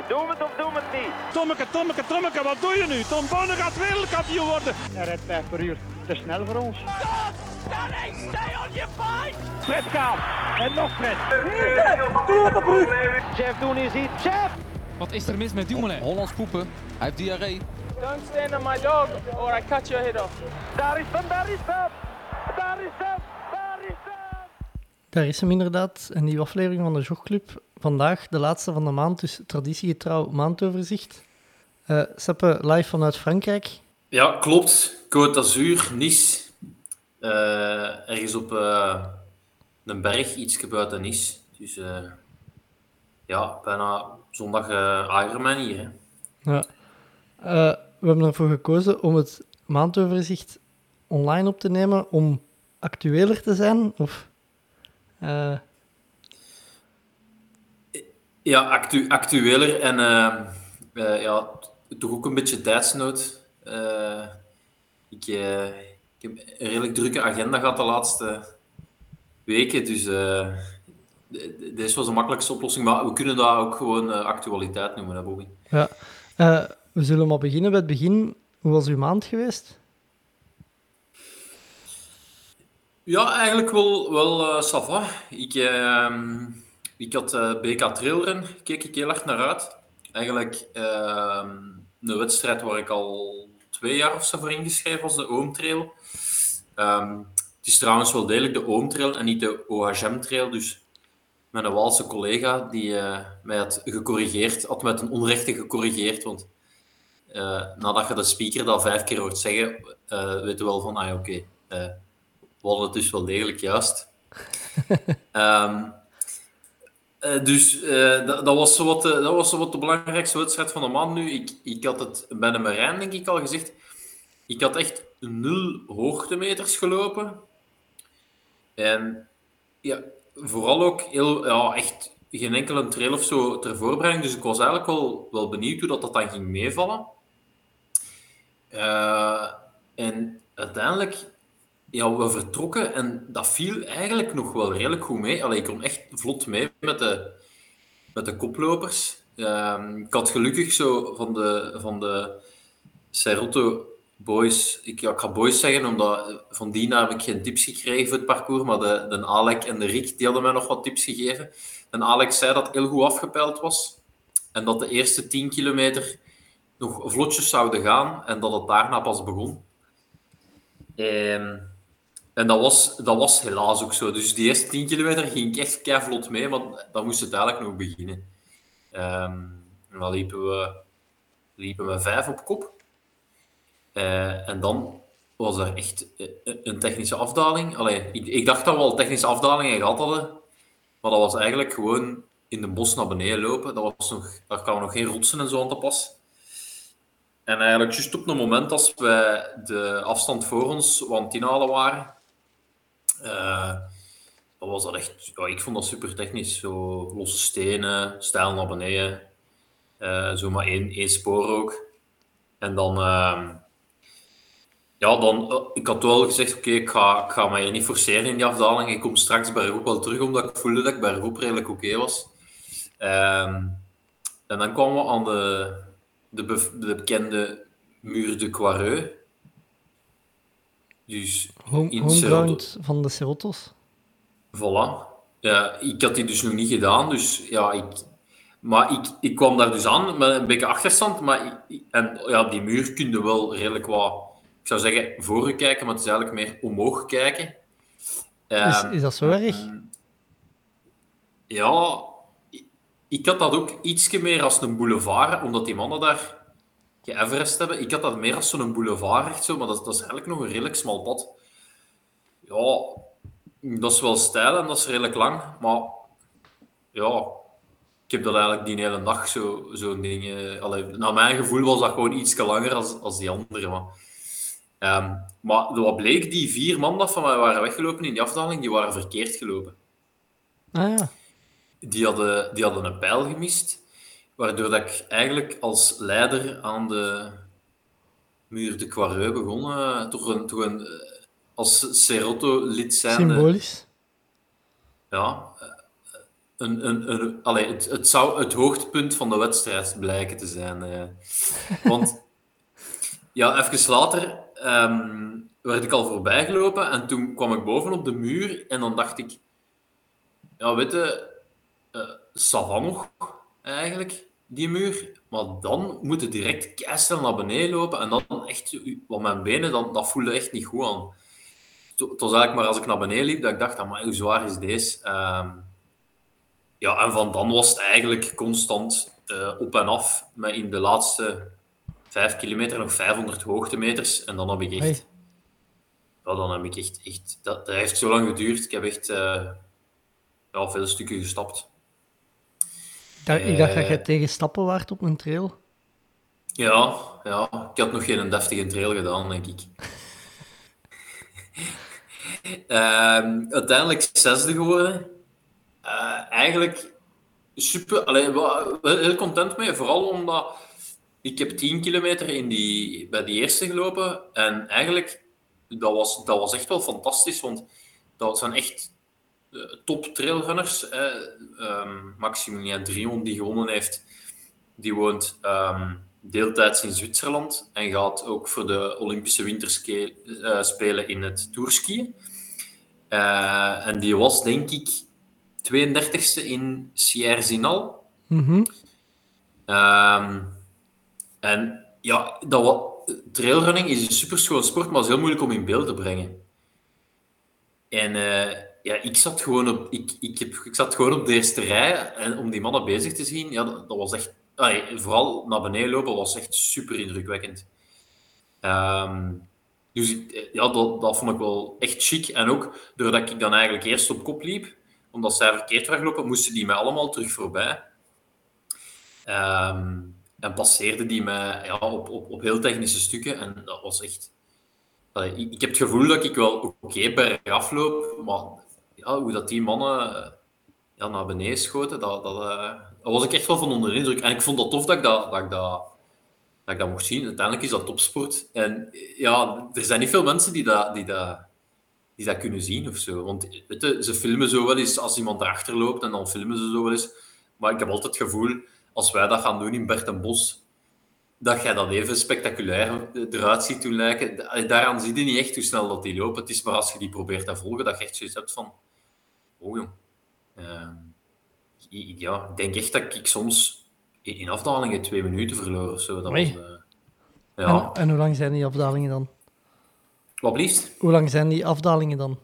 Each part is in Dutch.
niet. Doen we het of doen we het niet? Tommeke, Tommeke, Tommeke, wat doe je nu? Tom Bonne gaat wereldkampioen worden. Hij rijdt 5 per uur. Te snel voor ons. stay on your fight! Fred Kaap. En nog Fred. Jeff Doen is hier. Jeff! Wat is er mis met Dumoulin? Hollands poepen. Hij heeft diarree. Don't stand on my dog or I cut your head off. Daar is hem, daar is hem! Daar is hem, daar is hem! Daar is hem inderdaad, een nieuwe aflevering van de Jogclub. Vandaag de laatste van de maand, dus traditiegetrouw maandoverzicht. Eh Seppe, live vanuit Frankrijk. Ja, klopt. Côte d'Azur, Nice. Eh, ergens op eh, een berg, iets buiten Nice. Dus ja, bijna zondag Ironman hier. Hè. Ja. We hebben ervoor gekozen om het maandoverzicht online op te nemen om actueler te zijn. Of, Ja, actu actueler en eh, eh, ja, toch ook een beetje tijdsnood. Eh, ik, ik heb een redelijk drukke agenda gehad de laatste weken, dus d- d- dit was de makkelijkste oplossing. Maar we kunnen dat ook gewoon actualiteit noemen, hè, Bobby. ja. We zullen maar beginnen bij het begin. Hoe was uw maand geweest? Ja, eigenlijk wel, wel va. Ik, ehm, ik had eh, BK Trailrun, keek ik heel erg naar uit. Eigenlijk ehm, een wedstrijd waar ik al twee jaar of zo voor ingeschreven was, de Oom Trail. Ehm, het is trouwens wel degelijk de Oom Trail en niet de OHM Trail. Dus mijn Waalse collega die eh, mij had gecorrigeerd, had met een onrechte gecorrigeerd. Want eh, nadat je de speaker dat vijf keer hoort zeggen, weet je wel van, ah oké. eh, we hadden het dus wel degelijk juist. Ehm, eh, dus eh, dat, dat, was zowat, de- dat was zowat de belangrijkste wedstrijd van de maand nu. Ik, ik had het bij de Marijn, denk ik, al gezegd. Ik had echt nul hoogtemeters gelopen. En ja, vooral ook heel, ja, echt geen enkele trail of zo ter voorbereiding. Dus ik was eigenlijk wel, wel benieuwd hoe dat, dat dan ging meevallen. Eh, en uiteindelijk ja, we vertrokken en dat viel eigenlijk nog wel redelijk goed mee. Allee, ik kon echt vlot mee met de, met de koplopers. Ehm, ik had gelukkig zo van de, van de Cerroto boys, ik, ja, ik ga boys zeggen, omdat van Dina heb ik geen tips gekregen voor het parcours, maar de, de Alec en de Rick die hadden mij nog wat tips gegeven. En Alex zei dat het heel goed afgepeild was en dat de eerste 10 kilometer nog vlotjes zouden gaan en dat het daarna pas begon. Ehm, en dat was, dat was helaas ook zo. Dus die eerste 10 kilometer ging ik echt kei vlot mee, maar dan moest het eigenlijk nog beginnen. Ehm, en dan liepen we, liepen we vijf op kop. Eh, en dan was er echt eh, een technische afdaling. Allee, ik, dacht dat we al technische afdalingen gehad hadden, maar dat was eigenlijk gewoon in de bos naar beneden lopen. Dat was nog, daar kwamen nog geen rotsen en zo aan te pas. En eigenlijk juist op het moment als wij de afstand voor ons aan het inhalen waren, dan was dat echt... Ik vond dat super technisch. Zo losse stenen, stijl naar beneden. eh zo maar één, één spoor ook. En dan... ehm, ja, dan... eh, ik had wel gezegd, oké, ik, ga, ik ga me hier niet forceren in die afdaling. Ik kom straks bergop wel terug, omdat ik voelde dat ik bergop redelijk oké was. Ehm, en dan kwamen we aan de, de, de bekende Muur de Quareux. Dus home, homeground van de Cerrotos. Voilà. Ja, ik had die dus nog niet gedaan, dus ja, ik... Maar ik, ik kwam daar dus aan met een beetje achterstand, maar ik- en ja, die muur kun je wel redelijk wat, ik zou zeggen, voor je kijken, maar het is eigenlijk meer omhoog kijken. Is, Ehm, is dat zo erg? ja, ik- ik had dat ook ietsje meer als een boulevard, omdat die mannen daar geëverest hebben. Ik had dat meer als zo'n boulevard, echt zo, maar dat, dat is eigenlijk nog een redelijk smal pad. Ja, dat is wel stijl en dat is redelijk lang, maar ja, ik heb dat eigenlijk die hele dag zo- zo'n ding... eh, allee, naar mijn gevoel was dat gewoon iets langer als, als die andere, maar... Ehm, maar wat bleek, die vier man dat van mij waren weggelopen in die afdaling, die waren verkeerd gelopen Ah ja. die hadden, die hadden een pijl gemist, waardoor dat ik eigenlijk als leider aan de muur de Quareux begon, eh, toch een, toch een, eh, als Serotto-lid zijn. Symbolisch. Ja, eh, een, een, een, allee, het, het zou het hoogtepunt van de wedstrijd blijken te zijn. Want ja, even later ehm, werd ik al voorbij gelopen en toen kwam ik boven op de muur en dan dacht ik, ja, weet je, nog eigenlijk, die muur. Maar dan moet je direct keistel naar beneden lopen en dan echt, want mijn benen, dan, dat voelde echt niet goed aan. Het het was eigenlijk maar als ik naar beneden liep dat ik dacht, maar hoe zwaar is deze? Ehm, ja, en van dan was het eigenlijk constant eh, op en af, met in de laatste vijf kilometer nog 500 hoogtemeters. En dan heb ik echt... Hey. Ja, dan heb ik echt... echt dat, dat heeft zo lang geduurd. Ik heb echt ja, veel stukken gestapt. Ik dacht, ik dacht dat Eh. jij tegen stappen waart op een trail. Ja, ja, ik had nog geen deftige trail gedaan, denk ik. Ehm, uiteindelijk zesde geworden. Eh, eigenlijk super, allee, wel- wel heel content mee. Vooral omdat ik heb 10 kilometer in die, bij die eerste gelopen. En eigenlijk, dat was, dat was echt wel fantastisch. Want dat zijn echt eh, top trailrunners. Eh, ehm, Maximilian Drion, die gewonnen heeft, die woont ehm, deeltijds in Zwitserland en gaat ook voor de Olympische Winterspelen in het tourskiën. Eh, en die was, denk ik, 32e in Sierre-Zinal. Mhm. Ehm, en ja, dat trailrunning is een superschoon sport, maar het is heel moeilijk om in beeld te brengen. En eh, ja, ik zat, gewoon op, ik, ik, heb, ik zat gewoon op de eerste rij en om die mannen bezig te zien, ja, dat, was echt... vooral naar beneden lopen was echt super indrukwekkend. Ehm, dus ik- ja, dat, dat vond ik wel echt chic. En ook doordat ik dan eigenlijk eerst op kop liep, omdat zij verkeerd waren gelopen, moesten die mij allemaal terug voorbij. Ehm, en passeerde die mij ja, op, op, op heel technische stukken. En dat was echt... Ik, ik heb het gevoel dat ik wel oké bij afloop, maar ja, hoe dat die mannen eh, ja, naar beneden schoten, dat, dat, eh, daar was ik echt wel van onder de indruk. En ik vond dat tof dat ik dat, dat, ik dat, ik dat mocht zien. Uiteindelijk is dat topsport. En eh, ja, er zijn niet veel mensen die dat, die dat, die dat kunnen zien of zo. Want weet je, ze filmen zo wel eens als iemand erachter loopt en dan filmen ze zo wel eens. Maar ik heb altijd het gevoel, als wij dat gaan doen in Bert en Bos, dat jij dat even spectaculair eruit ziet toen lijken. Da- Daaraan zie je niet echt hoe snel dat die lopen. Het is maar als je die probeert te volgen, dat je echt zoiets hebt van... Oh jong. Ehm, ja, ik denk echt dat ik soms in in afdalingen twee minuten verloor of zo. Dat was, eh, ja. En, en hoe lang zijn die afdalingen dan? Wat blieft? Hoe lang zijn die afdalingen dan?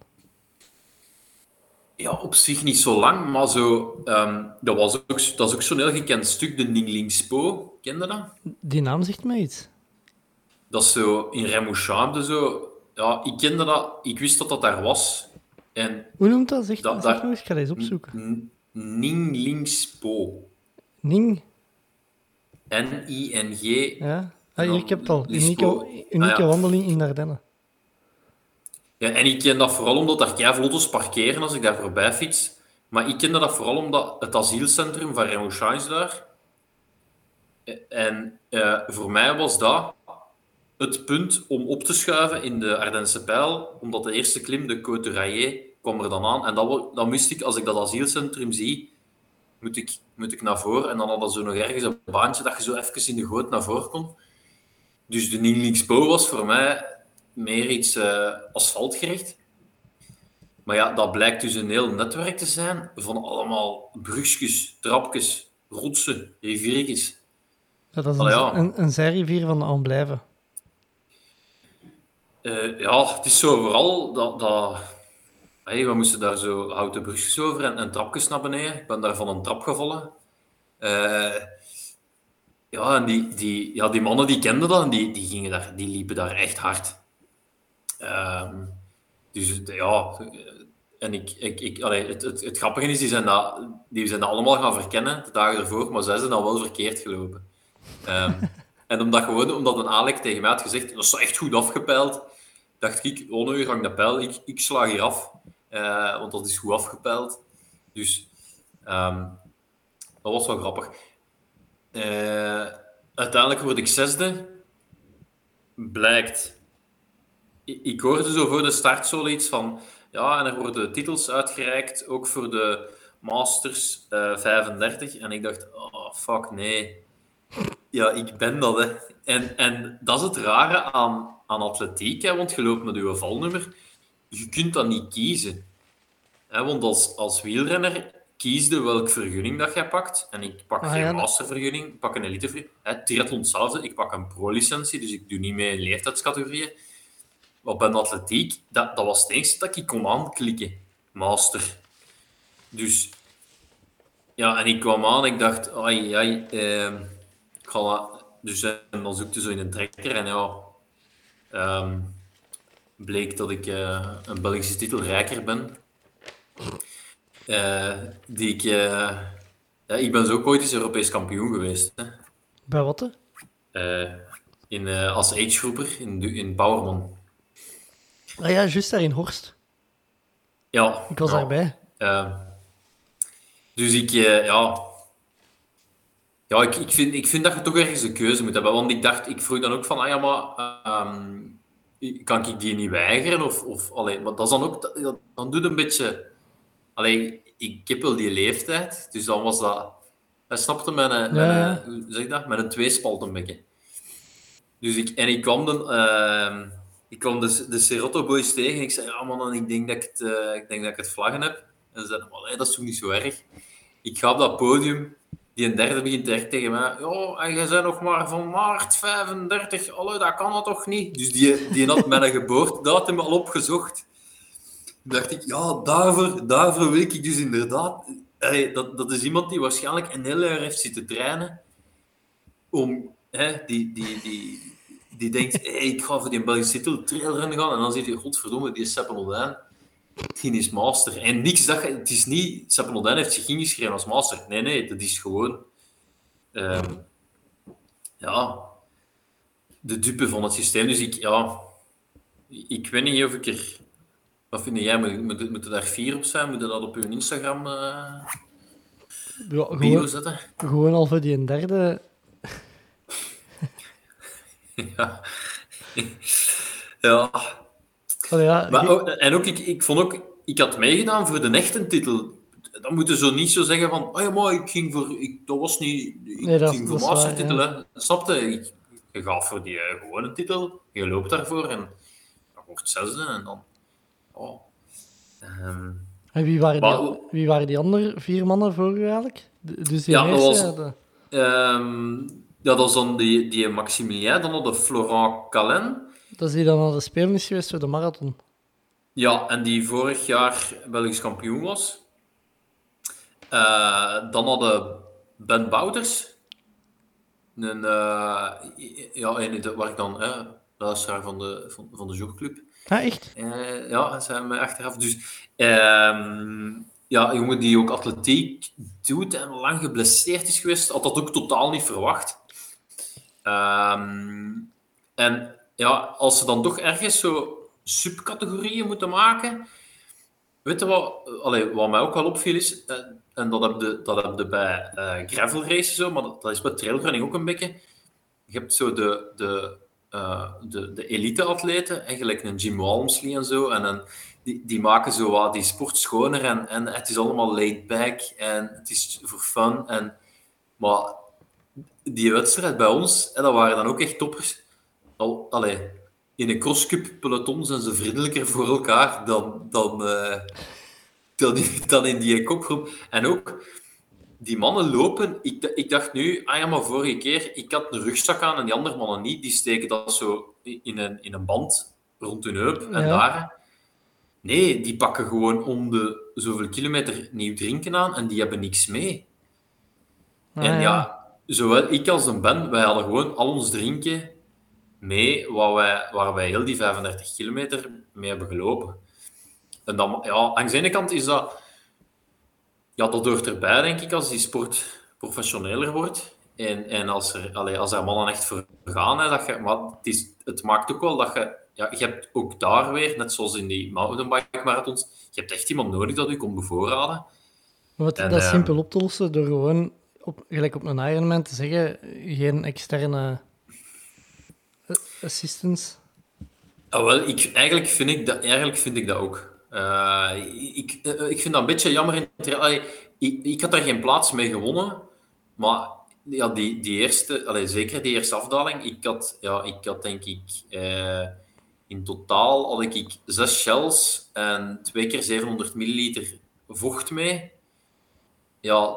Ja, op zich niet zo lang, maar zo, ehm, dat, was ook, dat is ook zo'n heel gekend stuk, de Ninglingspo. Ken je dat? Die naam zegt mij iets. Dat is zo in Remouchamp, zo. Ja, ik kende dat, ik wist dat dat daar was. En Hoe noemt dat? Zeg, Dat- dat- nog eens, ik ga dat eens opzoeken. N- Ninglingspo. Ning, N-I-N-G. ja. Ah, hier, ik heb het al. Unieke, unieke Ah, ja. wandeling in Ardennen. Ja, en ik ken dat vooral omdat daar keiveel auto's parkeren als ik daar voorbij fiets. Maar ik kende dat vooral omdat het asielcentrum van Remouchamp is daar. En eh, voor mij was dat het punt om op te schuiven in de Ardense pijl, omdat de eerste klim, de Côte de Rayé, kwam er dan aan. En dat, dan wist ik, als ik dat asielcentrum zie, moet ik, moet ik naar voren. En dan hadden ze nog ergens een baantje dat je zo even in de goot naar voren kon. Dus de Ninglingspo was voor mij meer iets eh, asfaltgericht. Maar ja, dat blijkt dus een heel netwerk te zijn van allemaal brugjes, trapjes, rotsen, riviertjes. Ja, dat is Allee, een, ja. een, een zijrivier van de Amblijven. Eh, ja, het is zo vooral dat... dat hey, we moesten daar zo houten brugjes over en, en trapjes naar beneden. Ik ben daar van een trap gevallen. Eh, ja, en die, die, ja, die mannen die kenden dat en die, die, gingen daar, die liepen daar echt hard. Ehm, dus ja, en ik, ik, ik, allee, het, het, het grappige is, die zijn, dat, die zijn dat allemaal gaan verkennen de dagen ervoor, maar zij zijn dan wel verkeerd gelopen. Ehm, en omdat, gewoon, omdat een Alek tegen mij had gezegd, dat is echt goed afgepeild, dacht ik, oh nee, hang de pijl, ik, ik sla hier af. Eh, want dat is goed afgepeild. Dus ehm, dat was wel grappig. Eh, uiteindelijk word ik zesde. Blijkt. Ik, hoorde zo voor de start zoiets van. Ja, en er worden titels uitgereikt, ook voor de Masters eh, 35. En ik dacht, oh fuck, nee. Ja, ik ben dat, hè. En, en dat is het rare aan, aan atletiek, hè, want je loopt met je valnummer. Je kunt dat niet kiezen. Hè, want als, als wielrenner kies je welke vergunning dat jij pakt. En ik pak Ah, geen ja, mastervergunning, ik pak een elitevergunning. Triathlon hetzelfde, ik pak een pro-licentie, dus ik doe niet mee in leeftijdscategorieën. Op een atletiek, dat, dat was het enige dat ik kon aanklikken. Master. Dus... Ja, en ik kwam aan ik dacht, ai, ai, ehm, ik ga dat- Dus eh, en dan zoekte zo in een trekker en ja... ehm, bleek dat ik eh, een Belgische titel rijker ben. Eh, die ik... eh, ja, ik ben zo ook ooit eens Europees kampioen geweest. Hè. Bij wat? in, als agegroeper in, in Bouwerman. Ah ja, juist daar in Horst. Ja, Ik was ja. daarbij. Eh, dus ik, ja. Ja, ik, ik, vind, ik vind dat je toch ergens een keuze moet hebben. Want ik dacht, ik vroeg dan ook van, ah ja, maar ehm, kan ik die niet weigeren? Of, of allee, maar dat is dan ook, dan doet een beetje. Allee, ik heb wel die leeftijd, dus dan was dat. Hij snapte met een, met Ja, ja. een, hoe zeg dat? Met een tweespaltenbekken. Dus ik, en ik kwam, de, ehm, ik kwam de, de Serotto Boys tegen en ik zei, ja man, ik denk dat ik het, eh, ik denk dat ik het vlaggen heb. En ze zeiden, dat is toch niet zo erg. Ik ga op dat podium, die een derde begint direct tegen mij, ja, en jij bent nog maar van maart 35, allee, dat kan dat toch niet? Dus die, die had mijn geboortedatum al opgezocht. Dacht ik, ja, daarvoor, daarvoor wil ik dus inderdaad... Dat, dat is iemand die waarschijnlijk een heel jaar heeft zitten trainen om, hè, die, die, die, die denkt, hey, ik ga voor die Belgische titel trailrun gaan. En dan zegt hij, godverdomme, die Seppen Odijn, die is master. En niks dat het is niet, Seppen Odijn heeft zich ingeschreven als master. Nee, nee, dat is gewoon, ehm, ja, de dupe van het systeem. Dus ik, ja, ik weet niet of ik er, wat vind jij, moet, moet, moet er daar vier op zijn? Moet je dat op je Instagram eh Ja, gewoon, zetten? gewoon al voor die een derde. Ja. ja. Ja, Maar en ook, ik, ik vond ook, ik had meegedaan voor de echte titel. Dan moeten ze niet zo zeggen van, oh ja, maar ik ging voor, ik, dat was niet, ik Nee, dat- ging voor mastertitel. hè. Snapte? Ik, je gaat voor die eh, gewone titel, je loopt daarvoor en dan wordt zesde en dan, oh. Ehm, en wie, waren maar- die, wie waren die andere vier mannen voor u eigenlijk? Dus die Ja, dat was- ja, de- ehm, ja, dat was dan die, die Maximilien, dan hadden Florent Calen. Dat is die dan aan de Spelen is geweest voor de marathon. Ja, en die vorig jaar Belgisch kampioen was. Eh, dan hadden Ben Bouters. Een, eh, ja, een, waar ik dan, eh, luisteraar van de, van, van de jogclub. Ah, echt? Eh, ja, zijn mij achteraf. Dus ehm, ja, een jongen die ook atletiek doet en lang geblesseerd is geweest, had dat ook totaal niet verwacht. Ehm, en ja, als ze dan toch ergens zo subcategorieën moeten maken, weet je wat, wat mij ook wel opviel is, eh, en dat heb je, dat heb je bij eh gravel races zo, maar dat, dat is bij trailrunning ook een beetje. Je hebt zo de, de, eh, de, de elite-atleten, eigenlijk een Jim Walmsley en zo, en een, die, die maken zo wat die sport schoner en, en het is allemaal laid back en het is voor fun. En, maar die wedstrijd bij ons, en dat waren dan ook echt toppers. Al, allee, in een crosscup peloton zijn ze vriendelijker voor elkaar dan, dan, eh, dan, dan in die kopgroep. En ook, die mannen lopen. Ik, ik dacht nu, ah ja, maar vorige keer, ik had een rugzak aan en die andere mannen niet. Die steken dat zo in een, in een band rond hun heup en Ja. daar. Nee, die pakken gewoon om de zoveel kilometer nieuw drinken aan en die hebben niks mee. Ah, en ja, zowel ik als een Ben, wij hadden gewoon al ons drinken mee, waar wij, waar wij heel die 35 kilometer mee hebben gelopen. En dan, ja, aan de ene kant is dat... Ja, dat hoort erbij, denk ik, als die sport professioneler wordt. En, en als, er, allee, als er mannen echt voor gaan, hè, dat je, maar het, is, het maakt ook wel dat je... Ja, je hebt ook daar weer, net zoals in die mountainbike marathons, je hebt echt iemand nodig dat u komt bevoorraden. Maar wat, En, dat is ehm, simpel op te lossen door gewoon, op, gelijk op een Ironman, te zeggen, geen externe eh, assistance. Ah, wel, ik, eigenlijk, vind ik dat, eigenlijk vind ik dat ook. Eh, ik, eh, ik vind dat een beetje jammer. In, het- ik, ik had daar geen plaats mee gewonnen, maar ja, die, die eerste, allee, zeker die eerste afdaling, ik had, ja, ik had denk ik, eh, in totaal had ik zes shells en twee keer 700 milliliter vocht mee. Ja,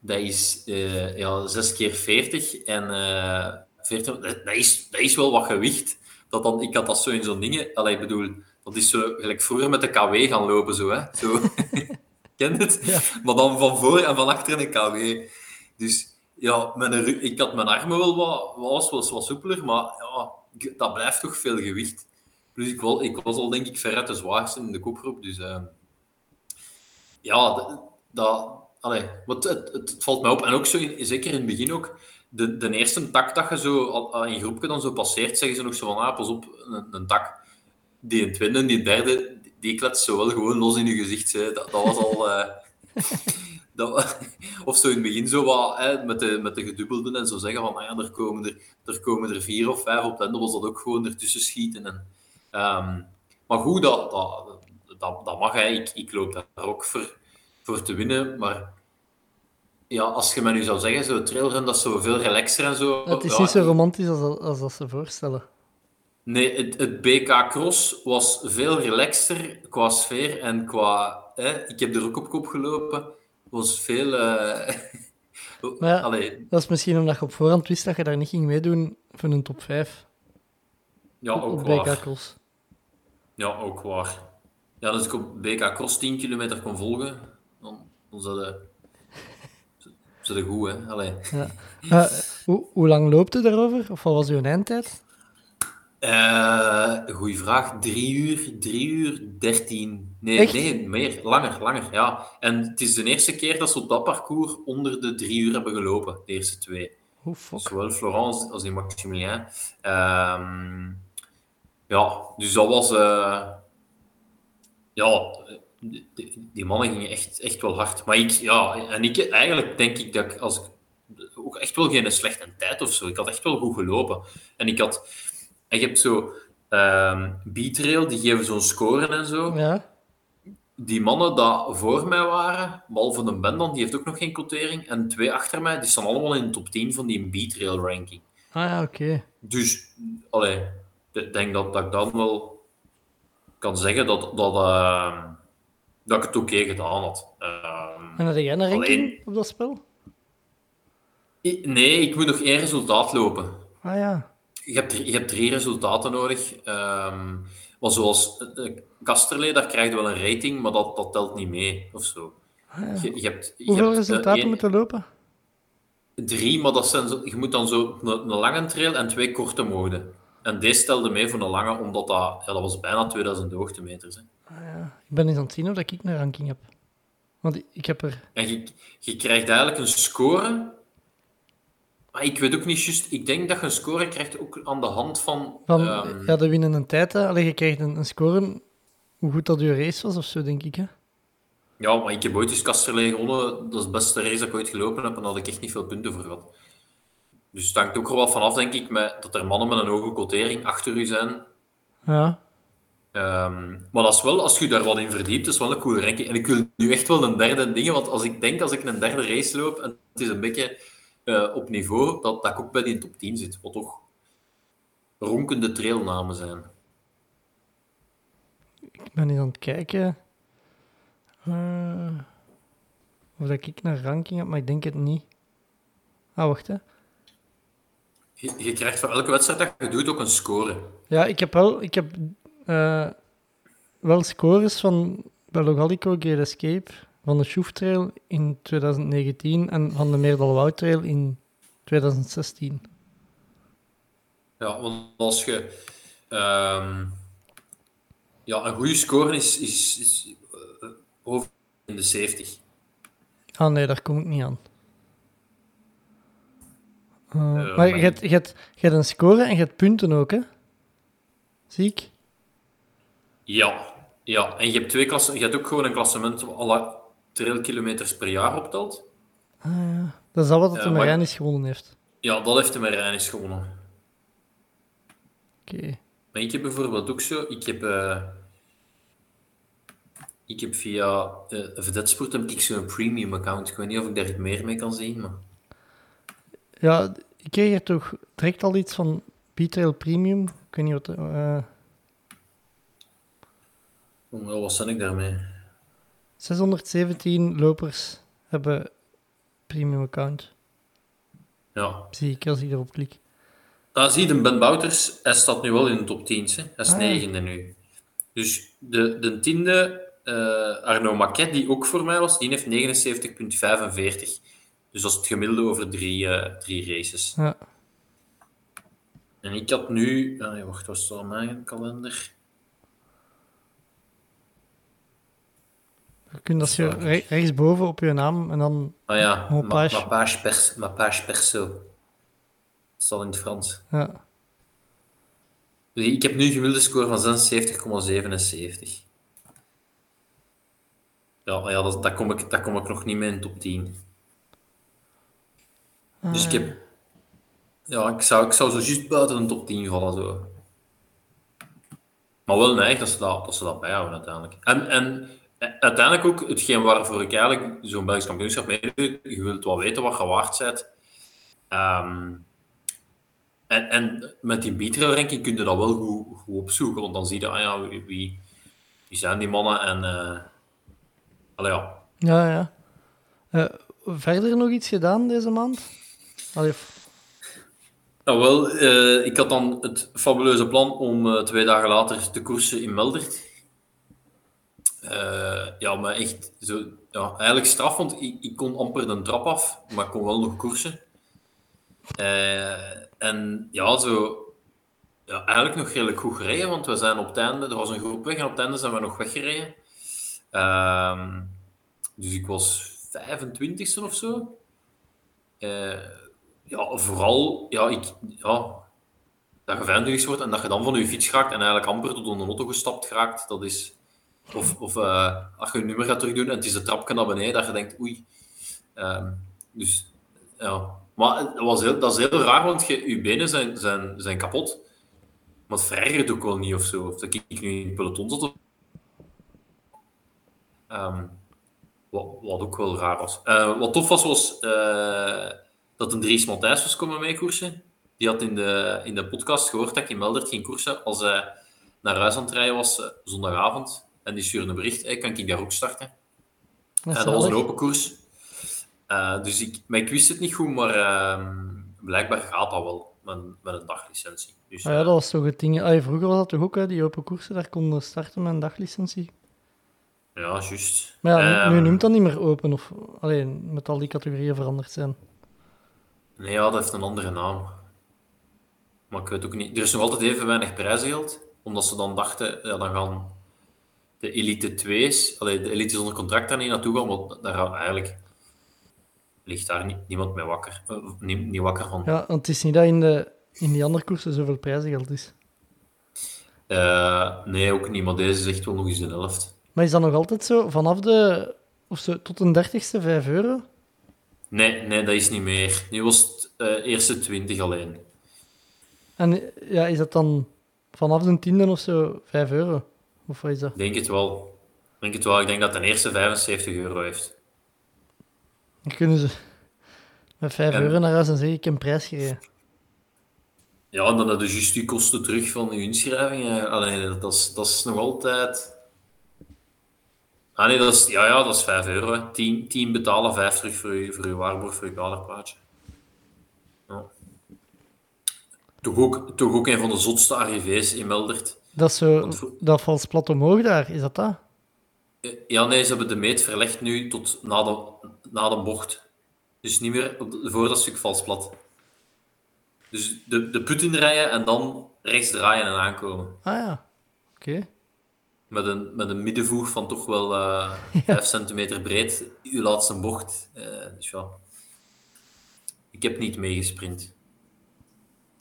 dat is eh, ja, 6 keer 40 en eh 40, dat, dat is, dat is wel wat gewicht. Dat dan, ik had dat zo in zo'n dingen, allee, ik bedoel, dat is zo gelijk vroeger met de KW gaan lopen, zo, hè. Zo. Ken het? Ja. Maar dan van voor en van achter een KW. Dus ja, mijn, ik had mijn armen wel wat, was, was wat soepeler, maar ja, dat blijft toch veel gewicht. Dus ik, wel, ik was al denk ik veruit de zwaarste in de kopgroep. Dus eh, ja, dat, dat, allee, het, het, het valt mij op. En ook zo, in- zeker in het begin ook, de, de eerste tak dat je zo in groepje dan zo passeert, zeggen ze nog zo van, ah, pas op, een, een tak. Die tweede en die derde, die kletst zo wel gewoon los in je gezicht. Hè. Dat, dat was al... eh, dat, of zo in het begin zo wat, hè, met, de, met de gedubbelden en zo zeggen van, ah ja, er komen er, er komen er vier of vijf op. En dan was dat ook gewoon ertussen schieten. En, ehm, maar goed, dat, dat, dat, dat mag. Hè. Ik, ik loop daar ook voor, voor te winnen. Maar ja, als je mij nu zou zeggen, zo trailrun, dat is zo veel relaxer en zo. Het is ja, niet zo romantisch als, als dat ze voorstellen. Nee, het, het BK Cross was veel relaxter qua sfeer en qua... Hè, ik heb er ook op kop gelopen. was veel... Maar Allee, Dat is misschien omdat je op voorhand wist dat je daar niet ging meedoen voor een top 5 ja, op, ook op waar. BK Cross. Ja, ook waar. Ja, als ik op BK Cross 10 kilometer kon volgen, dan, dan de... Zat de goed, hè. Allee. Eh, hoe, hoe lang loopt u daarover? Of wat was uw eindtijd? Eh goeie vraag. Drie uur, drie uur, dertien. Nee, Echt? nee, meer. Langer, langer, ja. En het is de eerste keer dat ze op dat parcours onder de drie uur hebben gelopen. De eerste twee. Zowel Florence als in Maximilien. Ehm, ja, dus dat was... eh, ja, die, die mannen gingen echt, echt wel hard. Maar ik, ja, en ik, eigenlijk denk ik dat ik, als ik ook echt wel geen slechte tijd of zo. Ik had echt wel goed gelopen. En ik had... En je hebt zo... ehm B-trail, die geven zo'n score en zo. Ja, Die mannen die voor mij waren, behalve de Ben dan, die heeft ook nog geen quotering. En twee achter mij, die staan allemaal in de top 10 van die B-trail ranking. ah ja, oké. Dus, allee, ik denk dat, dat ik dan wel kan zeggen dat, dat, ehm, dat ik het oké gedaan had. Ehm, En had jij een ranking Alleen- op dat spel? i- nee, ik moet nog één resultaat lopen. Ah ja. Je hebt, drie- je hebt drie resultaten nodig. Ehm, maar zoals uh, Kasterlee, daar krijg je wel een rating, maar dat, dat telt niet mee of zo. Je, je hebt, je Ah, Hoeveel hebt, eh, resultaten één- moeten lopen? Drie, maar dat zijn je moet dan zo een, een lange trail en twee korte mogen. En deze stelde mee voor een lange, omdat dat, ja, dat was bijna 2000 hoogtemeters. Hè. Ik ben eens aan het zien of dat ik een ranking heb. Want ik- heb er... En je, je krijgt eigenlijk een score. Maar ik weet ook niet juist. Ik denk dat je een score krijgt ook aan de hand van. Van, ehm, ja, de winnende tijd. hè. Allee, je krijgt een, een score hoe goed dat je race was of zo, denk ik. Hè? ja, maar ik heb ooit eens Kasterlee gewonnen. Dat is de beste race dat ik ooit gelopen heb. En daar had ik echt niet veel punten voor gehad. Dus het hangt ook er wat vanaf, denk ik, met, dat er mannen met een hoge quotering achter u zijn. Ja. Ehm, maar dat is wel, als je daar wat in verdiept, is wel een coole ranking. En ik wil nu echt wel een derde ding, want als ik denk als ik een derde race loop, en het is een beetje eh, op niveau, dat, dat ik ook bij die top 10 zit. Wat toch ronkende trailnamen zijn. Ik ben eens aan het kijken. eh, of dat ik een ranking heb, maar ik denk het niet. Ah, wacht hè. Je, je krijgt voor elke wedstrijd dat je doet ook een score. Ja, ik heb wel, ik heb, eh, wel scores van Belogalico Great Escape, van de Schoof Trail in 2019 en van de Meerdal Woud Trail in 2016. Ja, want als je... ehm, ja, een goede score is, is, is eh, over in de 70. Ah nee, daar kom ik niet aan. Eh, maar maar- je hebt, je, hebt, je hebt een score en je hebt punten ook, hè? Zie ik? Ja, ja. En je hebt, twee klassen, je hebt ook gewoon een klassement wat alle trailkilometers per jaar optelt. Dat is al wat Ja, de Marijnis gewonnen heeft. Ja, dat heeft de Marijnis gewonnen. Oké. Maar ik heb bijvoorbeeld ook zo... Ik heb... eh, Ik heb via uh, Vedetsport heb ik zo'n premium account. Ik weet niet of ik daar meer mee kan zien, maar... Ja, ik kreeg er toch direct al iets van B-Trail Premium. Ik weet niet wat... Oh, wat zijn ik daarmee? 617 lopers hebben premium account. Ja. Zie ik als ik erop klik. Daar zie je de Ben Bouters, hij staat nu wel in de top 10. Hè. Hij is Ah, ja. negende nu. Dus de, de tiende, eh, Arno Maquet, die ook voor mij was, die heeft 79,45. Dus dat is het gemiddelde over drie, eh, drie races. Ja. En ik had nu... ah, nee, wacht, wat staat op mijn kalender? Je kunt als je re- rechtsboven op je naam en dan... Ah ja, ma, page. ma, page pers, ma page perso. Dat staat in het Frans. Ja. Dus ik heb nu een gemiddelde score van 76,77. Ja, ja dat, dat, kom ik, dat kom ik nog niet mee in top 10. Dus ik heb... Ja, ik zou, ik zou zo juist buiten de top 10 vallen. Zo. Maar wel neig dat ze dat, dat, ze dat bijhouden uiteindelijk. En, en eh, uiteindelijk ook hetgeen waarvoor ik eigenlijk zo'n Belgisch kampioenschap meedoe, je wilt wel weten wat je waard bent. Ehm, en, en met die beatrail ranking kun je dat wel goed, goed opzoeken, want dan zie je, ah ja, wie, wie, zijn die mannen en... eh allee, ja. Ja, ja. Eh, verder nog iets gedaan deze maand? Allee, Nou, wel, eh, ik had dan het fabuleuze plan om eh, twee dagen later te koersen in Meldert. Eh, ja, maar echt zo, ja, eigenlijk straf, want ik, ik kon amper de trap af, maar ik kon wel nog koersen. En ja, zo, ja, eigenlijk nog redelijk goed gereden, want we zijn op het einde, er was een groep weg en op het einde zijn we nog weggereden. Ehm, dus ik was 25ste of zo. Ja, vooral, ja, ik, ja, dat je 25 wordt en dat je dan van je fiets raakt en eigenlijk amper tot onder de auto gestapt raakt, dat is... Of, of eh, als je je nummer gaat terugdoen en het is de trapje naar beneden, dat je denkt, oei. Ehm, dus, ja. Maar het was heel, dat is heel raar, want je, je benen zijn, zijn, zijn kapot. Maar het verergert ook wel niet of zo. Of dat ik nu in peloton zat. Ehm, wat, wat ook wel raar was. Eh, wat tof was, was eh, dat een Dries Matthijs was komen meekoersen. Die had in de, in de podcast gehoord dat ik in Meldert ging koersen als hij naar huis aan het rijden was eh, zondagavond. En die stuurde een bericht, hey, kan ik daar ook starten? dat En dat was een open koers. Eh, dus ik, maar ik wist het niet goed, maar ehm, blijkbaar gaat dat wel met, met een daglicentie. Dus, Ah ja, eh, dat was toch het ding. Allee, vroeger was dat toch ook, hè, die open koersen, daar konden starten met een daglicentie. ja, juist. Maar ja, nu, nu Ehm, noemt dat niet meer open, of alleen met al die categorieën veranderd zijn. Nee, ja, dat heeft een andere naam. Maar ik weet ook niet. Er is nog altijd even weinig prijzengeld, omdat ze dan dachten, ja, dan gaan de Elite 2's, allee, de Elite zonder contract daar niet naartoe gaan, want daar gaan eigenlijk ligt daar niet, niemand mee wakker, eh, niet, niet wakker van. Ja, want het is niet dat in, de, in die andere koersen zoveel prijzengeld is. Eh, nee, ook niet, maar deze zegt wel nog eens de helft. Maar is dat nog altijd zo, vanaf de, of zo, tot een dertigste 5 euro? Nee, nee, dat is niet meer. Nu was het eh, eerste 20 alleen. En ja, is dat dan vanaf de tiende of zo 5 euro? Of wat is dat? Ik denk het wel. Ik denk het wel. Ik denk dat de eerste 75 euro heeft. Dan kunnen ze met 5 En- euro naar huis en zeggen ik heb een prijs gereden. Ja, en dan heb je juist die kosten terug van je inschrijving. eh. Allee, dat, dat, is, dat is nog altijd... Ah nee, dat is, ja, ja, dat is 5 euro. hè. 10, 10 betalen, 5 terug voor je, voor je waarborg, voor je kaderplaatje. Ja. Toch, ook, toch ook een van de zotste arrivés in Meldert. Dat zo, voor- dat valt plat omhoog daar, is dat dat? Eh, Ja, nee, ze hebben de meet verlegd nu tot na de, na de bocht. Dus niet meer voor dat stuk vals plat. Dus de, de put inrijden en dan rechts draaien en aankomen. Ah ja, oké. Met een, met een middenvoer van toch wel eh 5 centimeter breed, uw laatste bocht. Eh, dus ja. Ik heb niet meegesprint.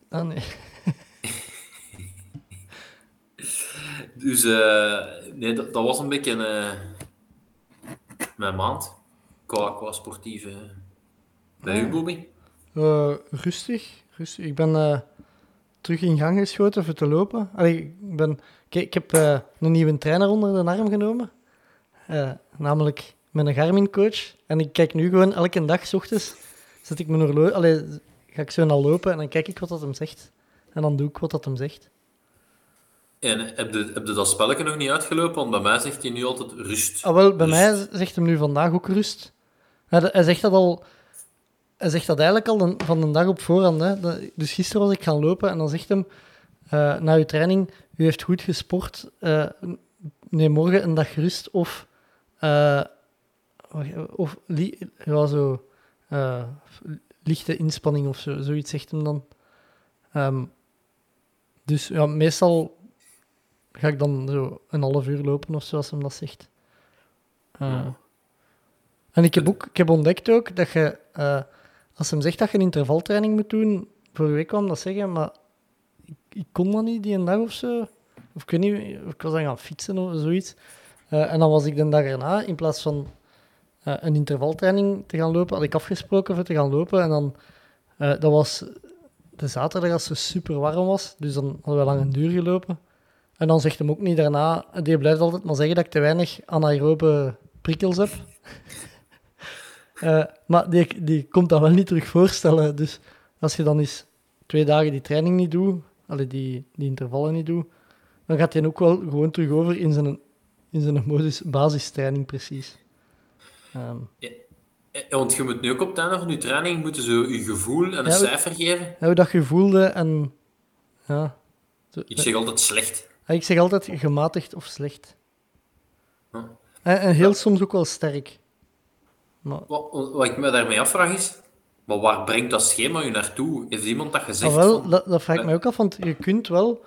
Ah nee. Dus eh, nee, dat, dat was een beetje mijn maand. Qua, qua sportieve. Bij u, Bobby? Eh, rustig, rustig. Ik ben eh, terug in gang geschoten voor te lopen. Allee, ik, ben, kijk, ik heb eh, een nieuwe trainer onder de arm genomen. eh, namelijk met een Garmin-coach. En ik kijk nu gewoon elke dag, s ochtends, zet ik mijn horloge... Allee, ga ik zo naar lopen en dan kijk ik wat dat hem zegt. En dan doe ik wat dat hem zegt. En heb je, heb je dat spelletje nog niet uitgelopen? Want bij mij zegt hij nu altijd rust. Ah, wel, bij Rust. mij zegt hem nu vandaag ook rust. Hij, hij zegt dat al... Hij zegt dat eigenlijk al een- van de dag op voorhand. Hè. Dus gisteren was ik gaan lopen en dan zegt hem... eh, na uw training, u heeft goed gesport. eh, neem morgen een dag rust of... eh, wacht, of li- ja, zo... eh, lichte inspanning of zo, zoiets zegt hem dan. Ehm, dus ja, meestal ga ik dan zo een half uur lopen of zoals hem dat zegt. Ja. En ik heb ook ik heb ontdekt ook dat je, als hem zegt dat je een intervaltraining moet doen, vorige week kwam dat zeggen, maar ik, kon dat niet die een dag of zo. Of ik niet, ik was dan gaan fietsen of zoiets. Eh, en dan was ik de dag erna, in plaats van eh, een intervaltraining te gaan lopen, had ik afgesproken voor te gaan lopen. En dan, eh, dat was de zaterdag als het super warm was, dus dan hadden we lang een duur gelopen. En dan zegt hem ook niet daarna, die blijft altijd maar zeggen dat ik te weinig anaerobe prikkels heb. Maar die, die komt dat wel niet terug voorstellen. Dus als je dan eens twee dagen die training niet doet, allee, die, die intervallen niet doet, dan gaat hij ook wel gewoon terug over in zijn, in zijn modus basistraining precies. Ehm, Eh, Want je moet nu ook op het einde van je training moeten zo je gevoel en een Ja, cijfer geven. hoe dat je voelde en... Ja, Ik zeg altijd slecht. Ja, ik zeg altijd gematigd of slecht. Ja. En, en heel soms ook wel sterk. Maar, Wat, wat ik me daarmee afvraag is, maar waar brengt dat schema je naartoe? Heeft iemand dat gezegd? ah, wel, dat, dat vraag ik mij ook af, want je kunt wel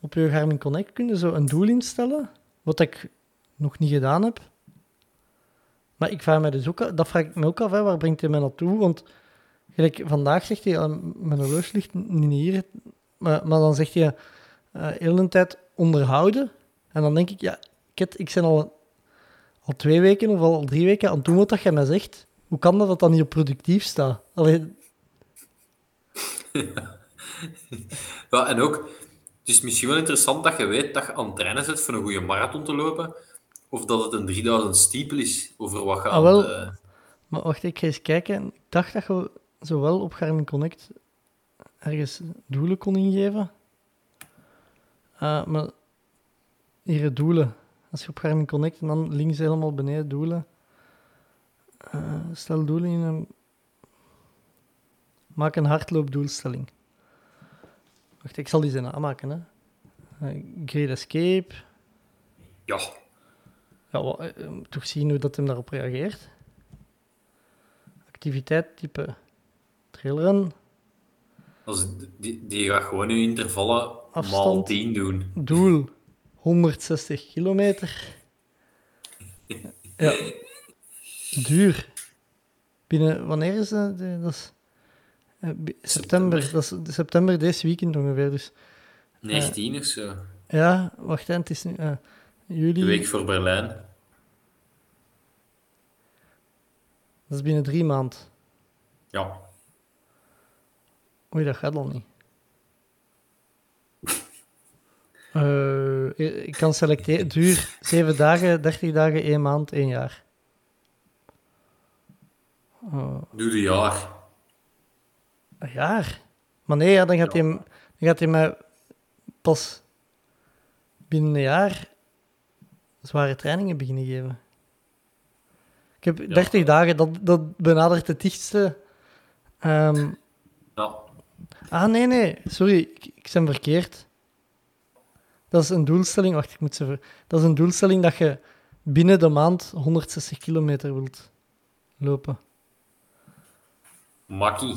op je Garmin Connect kun je zo een doel instellen, wat ik nog niet gedaan heb. Maar ik vraag me dus ook, af- dat vraag ik me ook af, hè, waar brengt hij mij naartoe? Want gelijk, vandaag zegt hij, ah, mijn horloge ligt niet hier, maar, maar dan zegt hij eh heel de tijd onderhouden. En dan denk ik, ja, ik, ben al, al twee weken of al drie weken aan het doen wat dat jij mij zegt. Hoe kan dat dat dan niet op productief staat? Ja, en ook, het is misschien wel interessant dat je weet dat je aan het trainen zit voor een goede marathon te lopen, of dat het een 3000 stiepel is, over wat je Ah, wel. eh, Maar wacht, ik ga eens kijken. Ik dacht dat je zowel op Garmin Connect ergens doelen kon ingeven. Ah, maar hier doelen. Als je op Garmin Connect en dan links helemaal beneden doelen. Eh, stel doelen in een... Maak een hardloopdoelstelling. Wacht, ik zal die zin aanmaken. Hè. Eh, Great Escape. Ja, Ja, eh, toch zien hoe dat hem daarop reageert. Activiteit type trailrun. die, die gaat gewoon je intervallen maal Afstand. 10 doen. Doel 160 kilometer. Ja. Duur. Binnen, wanneer is dat? De- dat is, eh, bi- september. Dat is september deze weekend ongeveer. Dus 19 of zo. ja, wacht, het is nu eh, juli. De week voor Berlijn. Dat is binnen drie maanden. Ja. Oei, dat gaat al niet. Eh, ik- ik kan selecteren. Duur 7 dagen, 30 dagen, 1 maand, 1 jaar. Oh, Doe de jaar. een jaar? Maar nee, ja, dan, gaat hij, dan gaat hij mij pas binnen een jaar zware trainingen beginnen geven. Ik heb 30 dagen, dat, dat benadert het dichtste. Ehm, Ja. Ah, nee, nee. Sorry, ik, ik ben verkeerd. Dat is een doelstelling. Wacht, ik moet ze ver... Dat is een doelstelling dat je binnen de maand 160 kilometer wilt lopen. Makkie.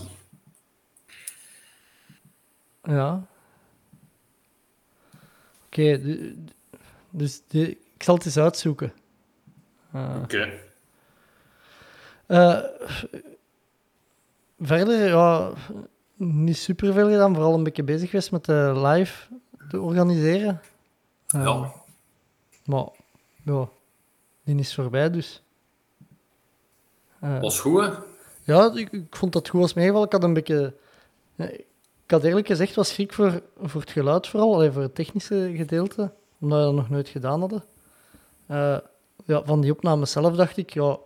Ja. Oké, du- dus die, ik zal het eens uitzoeken. Ah. Oké. Eh, verder, ja, niet super veel gedaan. Vooral een beetje bezig geweest met de live te organiseren. Eh, Ja. Maar ja, die is voorbij dus. Eh, Was goed, hè? Ja, ik, vond dat goed als meegevallen. Ik had een beetje... ja, Ik had eerlijk gezegd was schrik voor, voor het geluid vooral, allee, voor het technische gedeelte, omdat we dat nog nooit gedaan hadden. Eh, ja, van die opnames zelf dacht ik, ja,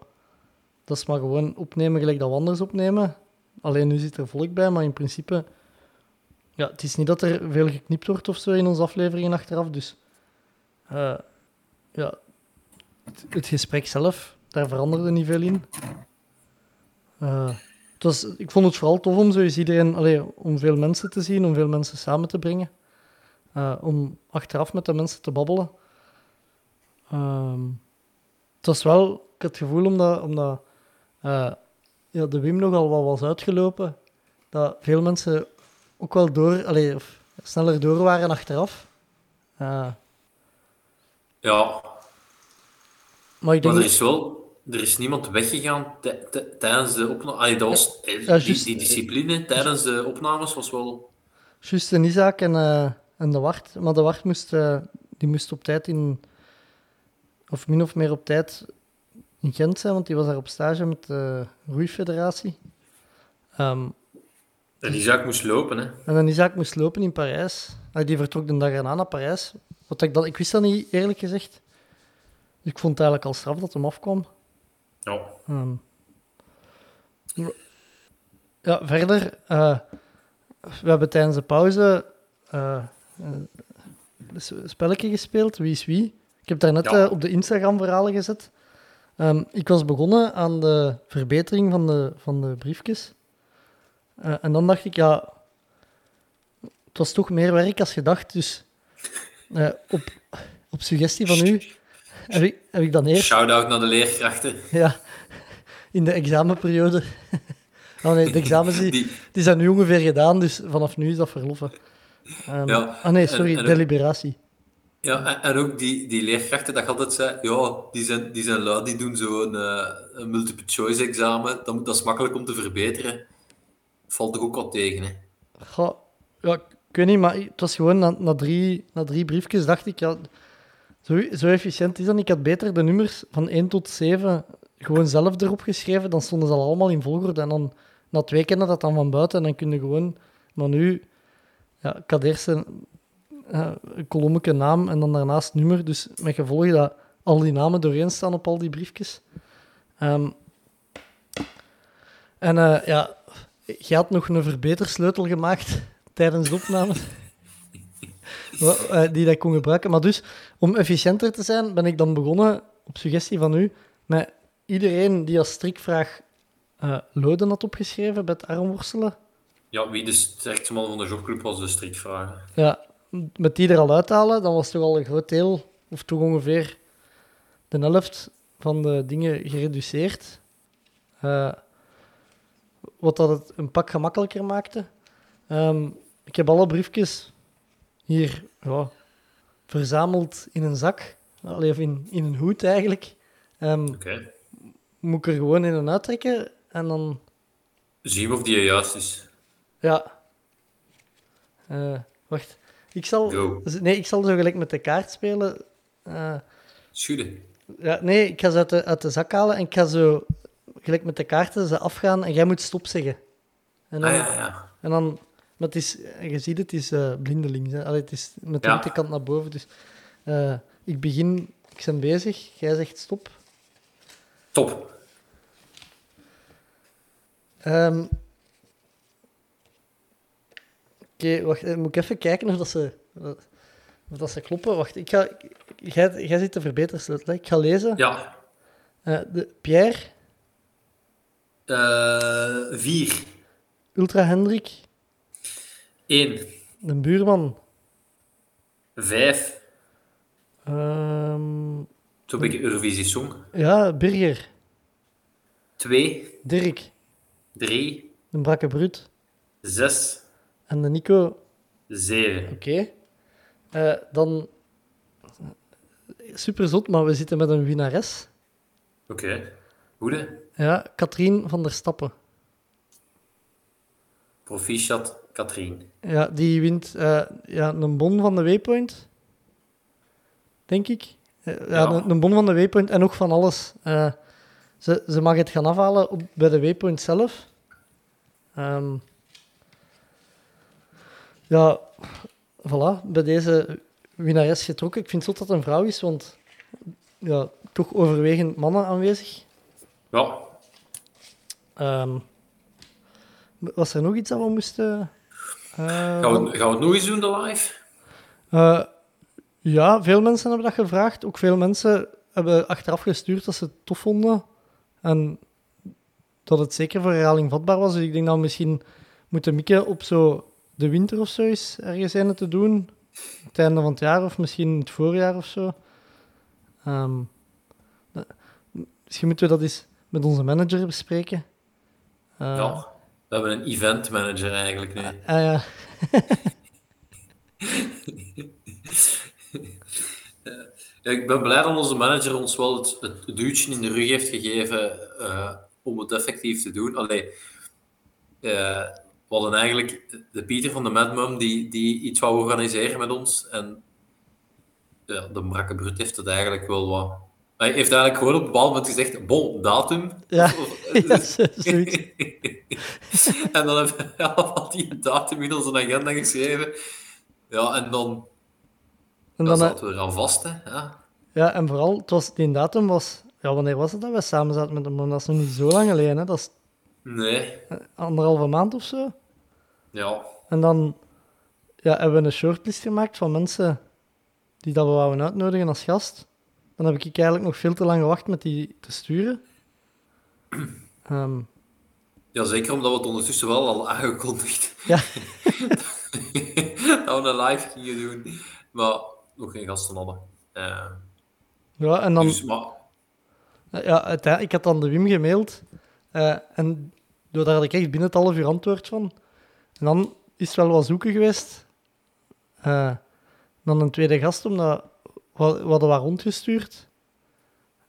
dat is maar gewoon opnemen gelijk dat we anders opnemen. Alleen nu zit er volk bij, maar in principe, ja, het is niet dat er veel geknipt wordt of zo in onze afleveringen achteraf. Dus eh, ja, het, het gesprek zelf, daar veranderde niet veel in. Eh, het was, ik vond het vooral tof om zo eens iedereen, allee, om veel mensen te zien, om veel mensen samen te brengen. Eh, om achteraf met de mensen te babbelen. Ehm, het was wel, ik had het gevoel omdat, omdat eh, ja, de Wim nogal wat was uitgelopen, dat veel mensen ook wel door, allee, of sneller door waren achteraf. Ja, maar ik denk maar er is wel... Er is niemand weggegaan tij- tij- tijdens de opnames. Dat was, eh, Ja, die, die discipline tijdens de opnames was wel... Juist en Isaac en, eh, en de Wart. Maar de Wart moest, eh, die moest op tijd in... Of min of meer op tijd in Gent zijn, want die was daar op stage met de roeifederatie. Ehm, En zaak moest lopen, hè. en dan Isaac moest lopen in Parijs. Ah, die vertrok de dag erna naar Parijs. Wat ik, dan, ik wist dat niet, eerlijk gezegd. Ik vond het eigenlijk al straf dat hem afkwam. Ja. Ehm, ja, verder, eh, we hebben tijdens de pauze eh, een spelletje gespeeld, Wie is Wie. Ik heb daar net Ja. eh, op de Instagram-verhalen gezet. Ehm, ik was begonnen aan de verbetering van de, van de briefjes. En dan dacht ik, ja, het was toch meer werk als gedacht. Dus op, op suggestie van u heb ik, heb ik dan eerst Shout-out naar de leerkrachten. ja, in de examenperiode. Oh nee, de examens die, Die, die zijn nu ongeveer gedaan, dus vanaf nu is dat verloffen. Ja, ah nee, sorry, en deliberatie. ja, en, en ook die, die leerkrachten dat je altijd zei, ja, die zijn, die zijn lui, die doen zo'n eh, een multiple choice examen. Dat, dat is makkelijk om te verbeteren. Valt er ook wat tegen, hè. Goh, ja, ik weet niet, maar het was gewoon na, na, drie, na drie briefjes dacht ik, ja, zo, zo efficiënt is dat. Ik had beter de nummers van 1 tot 7 gewoon zelf erop geschreven, dan stonden ze al allemaal in volgorde. En dan na twee kennen dat dan van buiten en dan kun je gewoon... Maar nu, ja, ik had eerst een, een naam en dan daarnaast nummer, dus met gevolg dat al die namen doorheen staan op al die briefjes. Ehm, en eh, ja, je had nog een verbetersleutel gemaakt tijdens de opname. Eh, die dat ik kon gebruiken. Maar dus, om efficiënter te zijn, ben ik dan begonnen, op suggestie van u, met iedereen die als strikvraag eh loden had opgeschreven bij het armworstelen. Ja, wie de sterkste man van de jogclub was, de strikvragen. Ja, met die er al uithalen, dan was toch al een groot deel, of toch ongeveer de helft van de dingen gereduceerd. Eh, wat dat het een pak gemakkelijker maakte. Ehm, ik heb alle briefjes hier ja, verzameld in een zak. Allee, of in, in een hoed eigenlijk. Oké. Moet ik er gewoon in en uittrekken en dan Zien we of die juist is. Ja. Eh, wacht. Ik zal, Go. nee, ik zal zo gelijk met de kaart spelen. Eh, Schudden. ja, nee, ik ga ze uit de, uit de zak halen en ik ga zo gelijk met de kaarten ze afgaan en jij moet stop zeggen. En dan, Ah ja, ja. en dan maar het is, je ziet het, is eh blindelings. Hè. Allee, het is met de Ja. linkerkant naar boven. Dus eh, ik begin, ik ben bezig, jij zegt stop. Top. Ehm, Oké, wacht, eh, moet ik even kijken of dat ze, of dat ze kloppen. Wacht, ik ga, jij, jij zit te verbetersleutel. hè. Ik ga lezen. Ja. De Pierre, vier. Ultra Hendrik, Eén. de buurman. Vijf. ehm, Toen heb ik Eurovisie Song. ja, Birger, Twee. Dirk, Drie. de Brakke Brut Zes. en de Nico. Zeven. Oké. Eh, dan, super zot, maar we zitten met een winnares. Oké. Goed, hè? Ja, Katrien van der Stappen. Proficiat, Katrien. Ja, die wint eh, ja, een bon van de Waypoint. Denk ik. Eh, ja, Ja. Een, een bon van de Waypoint en nog van alles. Eh, ze, ze mag het gaan afhalen op, bij de Waypoint zelf. Ehm, ja, voilà. Bij deze winnares getrokken. Ik vind het dat het een vrouw is, want ja, toch overwegend mannen aanwezig. Ja, Ehm, was er nog iets dat we moesten... eh, gaan we, gaan we het nog eens doen, de live? Eh, ja, veel mensen hebben dat gevraagd. Ook veel mensen hebben achteraf gestuurd dat ze het tof vonden. En dat het zeker voor herhaling vatbaar was. Dus ik denk dat we misschien moeten mikken op zo de winter of zo eens ergens een te doen. Het einde van het jaar of misschien het voorjaar of zo. Dat- misschien moeten we dat eens met onze manager bespreken. Eh, Ja. We hebben een event manager eigenlijk nu. ah, ja. Ja, ik ben blij dat onze manager ons wel het, het duwtje in de rug heeft gegeven eh, om het effectief te doen. Allee, eh, we hadden eigenlijk de Pieter van de Mad Mum die, die iets wou organiseren met ons. En ja, de Brakke Brut heeft het eigenlijk wel wat... Hij heeft eigenlijk gewoon op een bepaald moment gezegd, bon, datum. Ja, ja, zoiets. en dan hebben we allemaal die datum in onze agenda geschreven. Ja, en dan, En dan zaten we eraan vast. Hè. Ja. Ja, en vooral, het was, die datum was... Ja, wanneer was het dat we samen zaten met hem? Dat is nog niet zo lang geleden, hè. Dat is Nee, anderhalve maand of zo. ja. En dan ja, hebben we een shortlist gemaakt van mensen die dat we wouden uitnodigen als gast. Dan heb ik eigenlijk nog veel te lang gewacht met die te sturen. Ehm, Ja, zeker omdat we het ondertussen wel al aangekondigd ja, dat we een live gingen doen, maar nog geen gasten hadden. Eh, ja, en dan... dus, maar, Ja, ik had dan de Wim gemaild. eh, en daar had ik echt binnen het half uur antwoord van. En dan is het wel wat zoeken geweest. Eh, dan een tweede gast, omdat we, hadden wat rondgestuurd.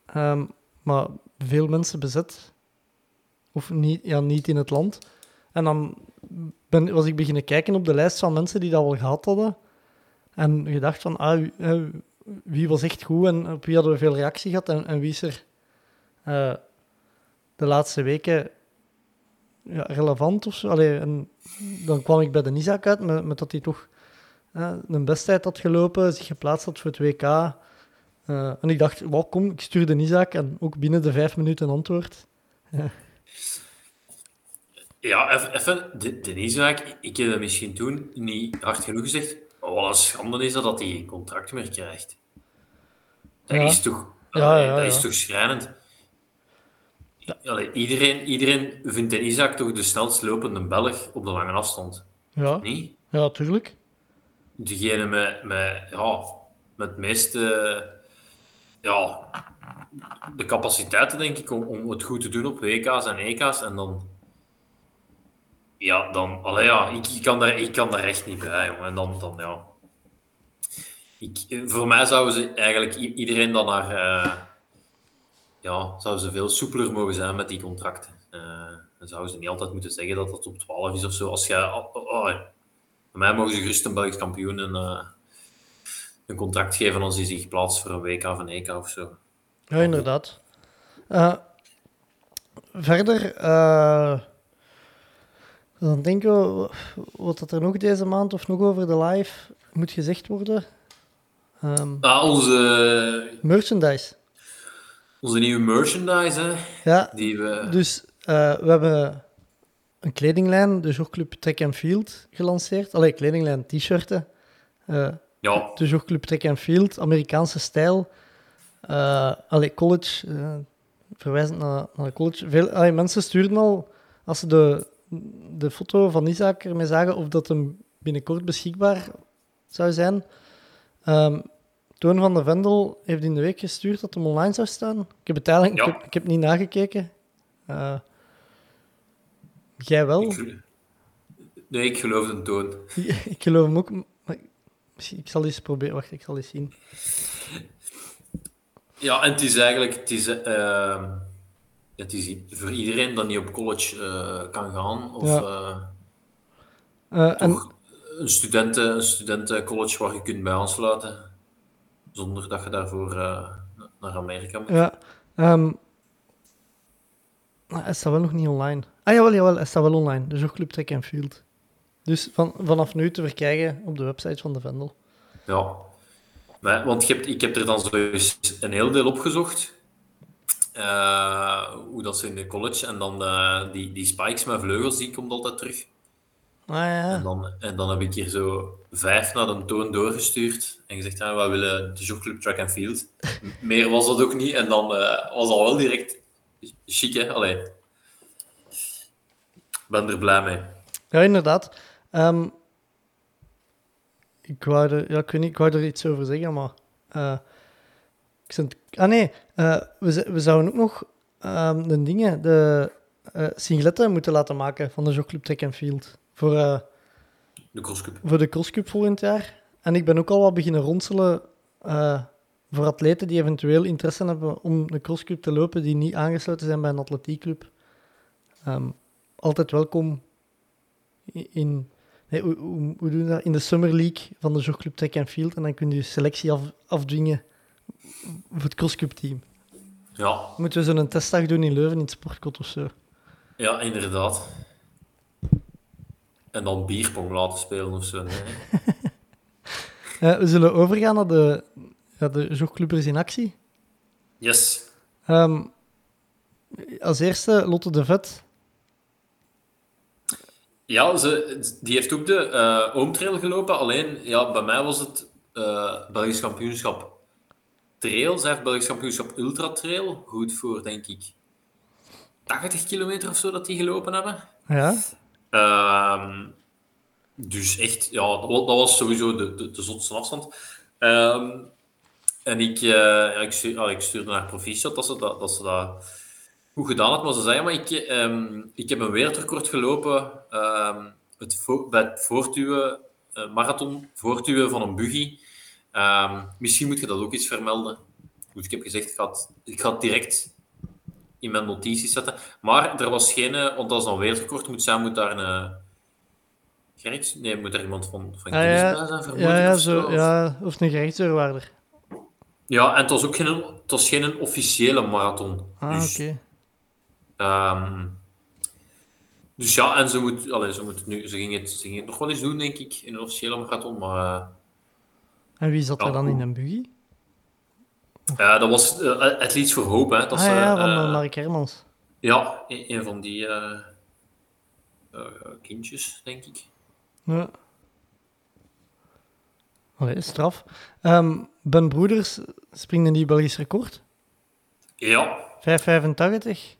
Ehm, maar veel mensen bezet. Of niet, ja, niet in het land. En dan ben, was ik beginnen kijken op de lijst van mensen die dat al gehad hadden. En gedacht van, ah, wie, eh, was echt goed en op wie hadden we veel reactie gehad en, wie is er eh, de laatste weken ja, relevant of zo. En dan kwam ik bij de Isaac uit met, dat hij toch een besttijd had gelopen, zich geplaatst had voor het WK. Eh, en ik dacht, wow, kom, ik stuur de Isaac en ook binnen de vijf minuten antwoord. ja, even, de, de Isaac, ik heb dat misschien toen niet hard genoeg gezegd. Wat een schande is dat dat hij geen contract meer krijgt. Dat Ja. is toch, Ja, ja, dat is toch schrijnend. Allee, iedereen, iedereen vindt de Isaac toch de snelst lopende Belg op de lange afstand. Ja, Niet? ja tuurlijk. Degene met, met, ja, met het meeste ja, de capaciteiten, denk ik, om, om het goed te doen op WK's en EK's. En dan, ja, dan, allee, ja, ik, ik, kan daar, ik kan daar echt niet bij. En dan, dan ja. Ik, voor mij zouden ze eigenlijk iedereen dan naar, eh, ja, zouden ze veel soepeler mogen zijn met die contracten. Eh, dan zouden ze niet altijd moeten zeggen dat het op 12 is of zo. Als jij, oh, oh, oh, mij mogen ze gerust een Belgisch kampioen een, eh, een contract geven als hij zich plaatst voor een WK of een EK of zo. Ja, inderdaad. Eh, verder, eh, dan denken we, wat dat er nog deze maand of nog over de live moet gezegd worden. Ah, onze, merchandise. onze nieuwe merchandise, hè, Ja, die we... dus we hebben een kledinglijn, de Jogclub Track and Field, gelanceerd. Allee, kledinglijn, t-shirten. Eh, Ja, de Jogclub Track and Field, Amerikaanse stijl. Eh allee, college, eh, verwijzend naar, naar de college. Veel, allee, mensen stuurden al, als ze de, de foto van Isaac ermee zagen, of dat hem binnenkort beschikbaar zou zijn. Ehm, Toon van de Vendel heeft in de week gestuurd dat hem online zou staan. Ik heb het eigenlijk Ja. ik heb, ik heb niet nagekeken. Jij wel? ik, nee, ik geloof de toon. ik geloof hem ook. Maar ik zal eens proberen. Wacht, ik zal eens zien. Ja, en het is eigenlijk... Het is, eh, het is voor iedereen dat niet op college eh, kan gaan, of Ja. eh, Eh, en, toch een, studenten, een studentencollege waar je kunt bij aansluiten, zonder dat je daarvoor naar Amerika moet. Ja. ehm maar hij staat wel nog niet online. Ah, jawel, jawel, hij staat wel online. De Jogclub Track and Field. Dus van, vanaf nu te verkrijgen op de website van de Vendel. Ja. Want je hebt, ik heb er dan zo een heel deel opgezocht. Eh, hoe dat ze in de college. En dan eh, die, die spikes met vleugels, die komt altijd terug. Ah ja. En dan, en dan heb ik hier zo vijf naar de toon doorgestuurd. En gezegd, ja, we willen de jogclub track and field. Meer was dat ook niet. En dan eh, was al wel direct chic, hè. Allee. Ik ben er blij mee. Ja, inderdaad. Ehm, ik, wou er, ja, ik, weet niet, ik wou er iets over zeggen, maar... eh, ik zit, ah nee, eh, we, we zouden ook nog ehm, de dingen, de eh singletten moeten laten maken van de Jogclub Track and Field. Voor, De crosscup. voor de crosscup volgend jaar. En ik ben ook al wat beginnen ronselen voor atleten die eventueel interesse hebben om de crosscup te lopen, die niet aangesloten zijn bij een atletiekclub. Ehm, altijd welkom in, nee, hoe, hoe, hoe doen we dat? in de Summer League van de Jogclub Track and Field. En dan kun je je selectie af, afdwingen voor het crosscup team. Ja, Moeten we zo'n testdag doen in Leuven in het sportkot of zo? ja, inderdaad. En dan bierpong laten spelen of zo. Nee. Eh, we zullen overgaan naar de, ja, de jogclubbers in actie. Yes. Ehm, als eerste Lotte de Vet. Ja, ze, die heeft ook de eh oomtrail gelopen. Alleen, ja, bij mij was het eh Belgisch kampioenschap trail. Zij heeft Belgisch kampioenschap ultra trail. Goed voor, denk ik, 80 kilometer of zo dat die gelopen hebben. Ja, Ehm, dus echt, ja, dat dat was sowieso de, de, de zotste afstand. Ehm, en ik, eh, ik stuurde naar Proficiat dat ze dat, dat ze dat goed gedaan had. Maar ze zei, maar ik, ehm, ik heb een wereldrecord gelopen ehm, het vo- bij het voortduwen, eh, marathon, voortduwen van een buggy. Ehm, misschien moet je dat ook eens vermelden. Ik heb gezegd, ik ga het, ik ga het direct in mijn notities zetten. Maar er was geen, eh, want als een wereldrecord moet zijn, moet daar een. eh, Gerrit? Nee, moet er iemand van, van Ah, ja. zijn, vermoed ja, ja, of zo. zo, ja, of een gerechtsdeurwaarder. Ja, en het was ook geen, het was geen officiële marathon. Ah, dus, oké. Ehm, dus ja, en ze moet, allee, ze, moet het nu, ze, ging het, ze ging het nog wel eens doen, denk ik, in een officiële marathon. Maar eh, En wie zat er dan in een buggy? ja, dat was uh, Athletes for Hope. Hè, dat ah ze, ja, van eh, uh, Mark Hermans. ja, een, een van die eh, eh, kindjes, denk ik. Ja. Allee, straf. Ehm, ben Broeders springt een nieuw Belgisch record. Ja, 5,85.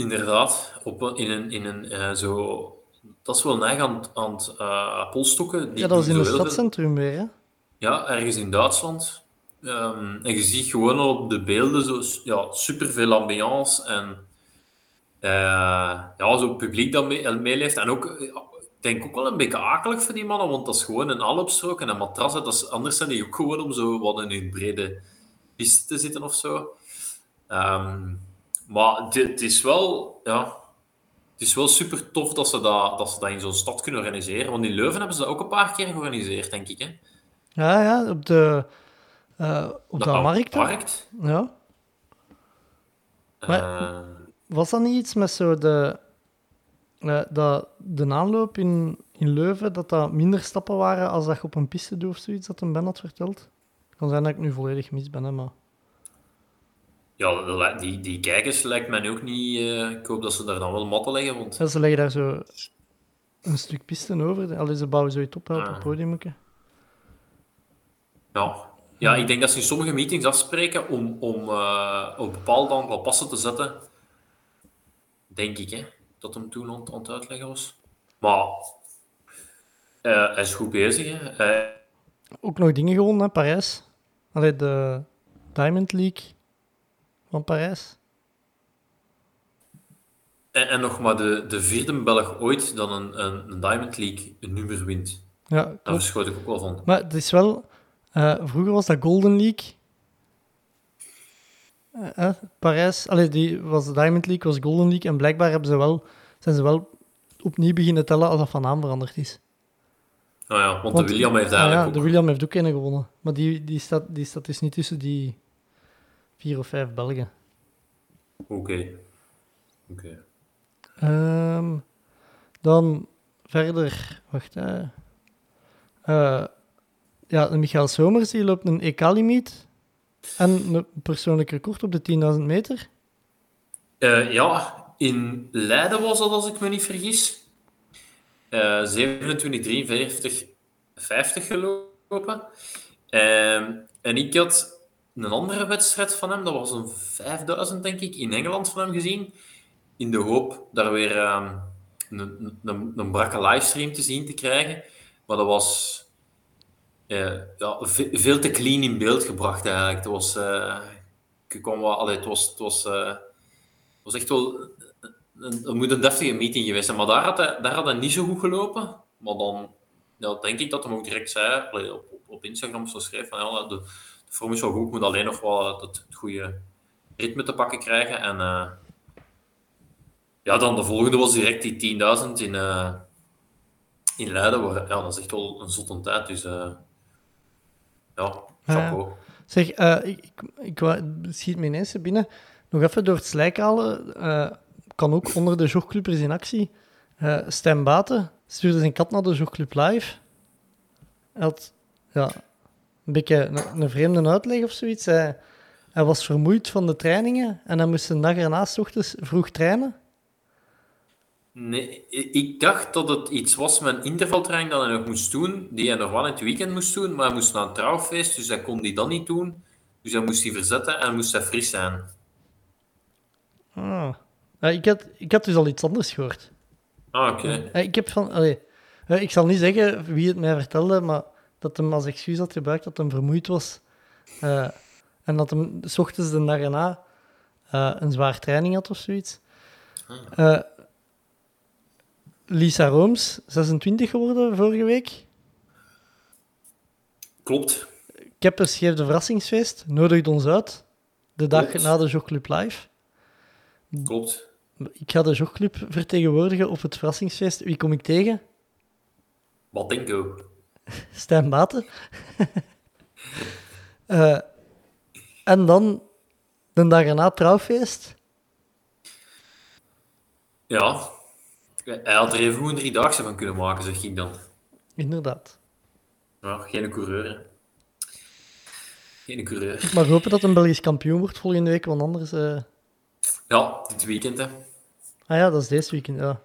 Inderdaad, op in een, in een eh, zo. Dat is wel neig aan, aan het polstokken. Die Ja, dat was in het stadscentrum weer, hè? Ja, ergens in Duitsland. Ehm, en je ziet gewoon al op de beelden zo, ja, superveel ambiance en eh, ja, zo'n publiek dat mee- meeleeft. En ook, ik denk ook wel een beetje akelig voor die mannen, want dat is gewoon een alopstrook en een matras. Dat is, anders zijn die ook gewoon om zo wat in een brede piste te zitten of zo. Ehm, maar het- is wel, ja, het is wel super tof dat ze dat, dat, ze dat in zo'n stad kunnen organiseren. Want in Leuven hebben ze dat ook een paar keer georganiseerd, denk ik. Hè? Ja, ja, op de, eh, op de, markt. markt. Ja. Maar- Eh, Was dat niet iets met zo de, eh, dat de aanloop in, in Leuven, dat dat minder stappen waren als dat je op een piste doet of zoiets, dat een Ben had verteld? Het kan zijn dat ik nu volledig mis ben, hè, maar... ja, dat die, die kijkers lijkt mij ook niet... eh, ik hoop dat ze daar dan wel matten leggen, want... Ja, ze leggen daar zo een stuk piste over. Allee, ze bouwen zoiets op op het Ah. podium. Ja, ja ik denk dat ze in sommige meetings afspreken om, om eh, op een bepaald aantal passen te zetten. Denk ik, hè. Dat hem toen aan, het uitleggen was. Maar... eh, hij is goed bezig, hè. Ook nog dingen gewonnen, hè, Parijs. Allee, de Diamond League van Parijs. en, en nog maar de, de vierde Belg ooit dan een, een, een Diamond League een nummer wint. Ja, Daar verschoot ik ook wel van. Maar het is wel... eh, vroeger was dat Golden League. Eh, eh, Parijs... Allee, die was de Diamond League, was Golden League. En blijkbaar hebben ze wel, zijn ze wel opnieuw beginnen tellen als dat van naam veranderd is. Nou ja, want, Want- de William heeft Ah eigenlijk ja, ook... de William heeft ook een gewonnen. Maar die, die, staat, die staat dus niet tussen die vier of vijf Belgen. Oké. Oké. Ehm, dan verder, wacht. hè. Eh, ja, de Michael Somers die loopt een EK-limiet en een persoonlijk record op de 10.000 meter. Eh, ja, in Leiden was dat, als ik me niet vergis. Eh 27, 53, 50 gelopen. Ehm, en ik had een andere wedstrijd van hem, dat was een 5000, denk ik, in Engeland van hem gezien. In de hoop daar weer ehm, een, een, een brakke livestream te zien te krijgen. Maar dat was eh, ja, ve- veel te clean in beeld gebracht eigenlijk. Het was, eh, wel, het was, het was, eh, was echt wel een, het moet een deftige meeting geweest zijn. Maar daar had, hij, daar had hij niet zo goed gelopen. Maar dan ja, denk ik dat hij ook direct zei, op, op, Instagram zo schreef, van ja, de vorm is wel goed, ik moet alleen nog wel het, het goede ritme te pakken krijgen. En eh, ja, dan de volgende was direct die 10.000 in, eh, in Leiden. Waar, ja, dat is echt wel een zotte tijd. Dus eh, ja, chapeau. Zeg, ik, ik, ik schiet me ineens binnen. Nog even door het slijk halen. kan ook onder de jogclubers in actie. Stijn Baten stuurde zijn kat naar de jogclub live. Hij had ja, een beetje een, een vreemde uitleg of zoiets. Hij, hij was vermoeid van de trainingen en hij moest een dag erna 's ochtends vroeg trainen. Nee, ik dacht dat het iets was met een intervaltraining dat hij nog moest doen, die hij nog wel in het weekend moest doen, maar hij moest naar een trouwfeest, dus hij kon die dan niet doen. Dus hij moest die verzetten en moest hij fris zijn. Ah. Ja, ik, had, ik had dus al iets anders gehoord. Ah, oké. Eh, Ik heb van... Allee, eh, ik zal niet zeggen wie het mij vertelde, maar dat hem als excuus had gebruikt dat hij vermoeid was. Eh, en dat hem s ochtends de dag erna eh, een zwaar training had of zoiets. Eh, Lisa Rooms, 26 geworden vorige week. Klopt. Keppers geeft een verrassingsfeest, nodigt ons uit. De dag Klopt. na de Jogclub Live. Klopt. Ik ga de Jogclub vertegenwoordigen op het verrassingsfeest. Wie kom ik tegen? Wat denk ik ook. Stijn Baten. Eh, en dan de dag erna trouwfeest. Ja. Hij had er even goed een driedaagse van kunnen maken, zeg ik dan. Inderdaad. Ja, geen coureur, hè. Geen coureur. Ik mag hopen dat een Belgisch kampioen wordt volgende week, want anders... eh, Ja, dit weekend, hè. Ah ja, dat is deze weekend, ja.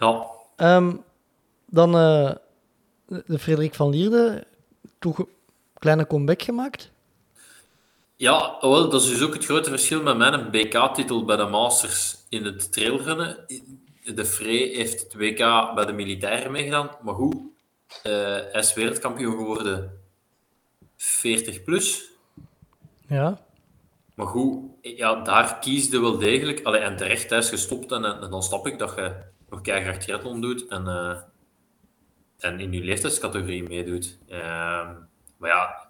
Ja. Ehm, dan eh, de de Frederik van Lierde, toch een kleine comeback gemaakt. Ja, wel, dat is dus ook het grote verschil met mijn BK-titel bij de Masters in het trailrunnen. De Frey heeft het WK bij de militairen meegedaan, maar goed, eh, hij is wereldkampioen geworden 40 plus. Ja. Maar goed, ja, daar kiesde wel degelijk. Allee, en terecht, hij is gestopt en, en dan snap ik dat je nog keihard triathlon doet en, eh, en in je leeftijdscategorie meedoet. Ehm, maar ja,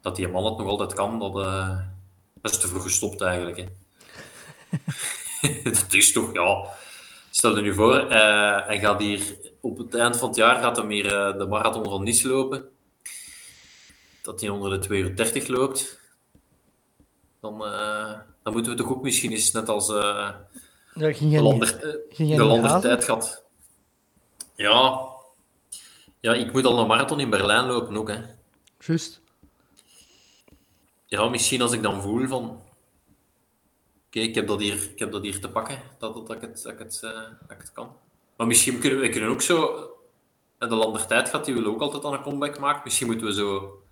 dat die man het nog altijd kan, dat, eh, dat is te vroeg gestopt eigenlijk. Hè. dat is toch, ja... Stel je nu voor, eh, hij gaat hier op het eind van het jaar gaat hem hier eh, de marathon van Nice lopen. Dat hij onder de 2 uur 30 loopt. Dan, dan moeten we toch ook misschien eens net als de lander, de lander tijd gehad. Ja. Ja, ik moet al een marathon in Berlijn lopen ook. Hè. Juist. Ja, misschien als ik dan voel van... Oké, ik, heb dat hier, ik heb dat hier te pakken, dat, dat, ik, het, dat, ik, het, eh, dat ik het kan. Maar misschien kunnen we kunnen ook zo... De lander tijd gaat, die wil ook altijd aan een comeback maken. Misschien moeten we zo...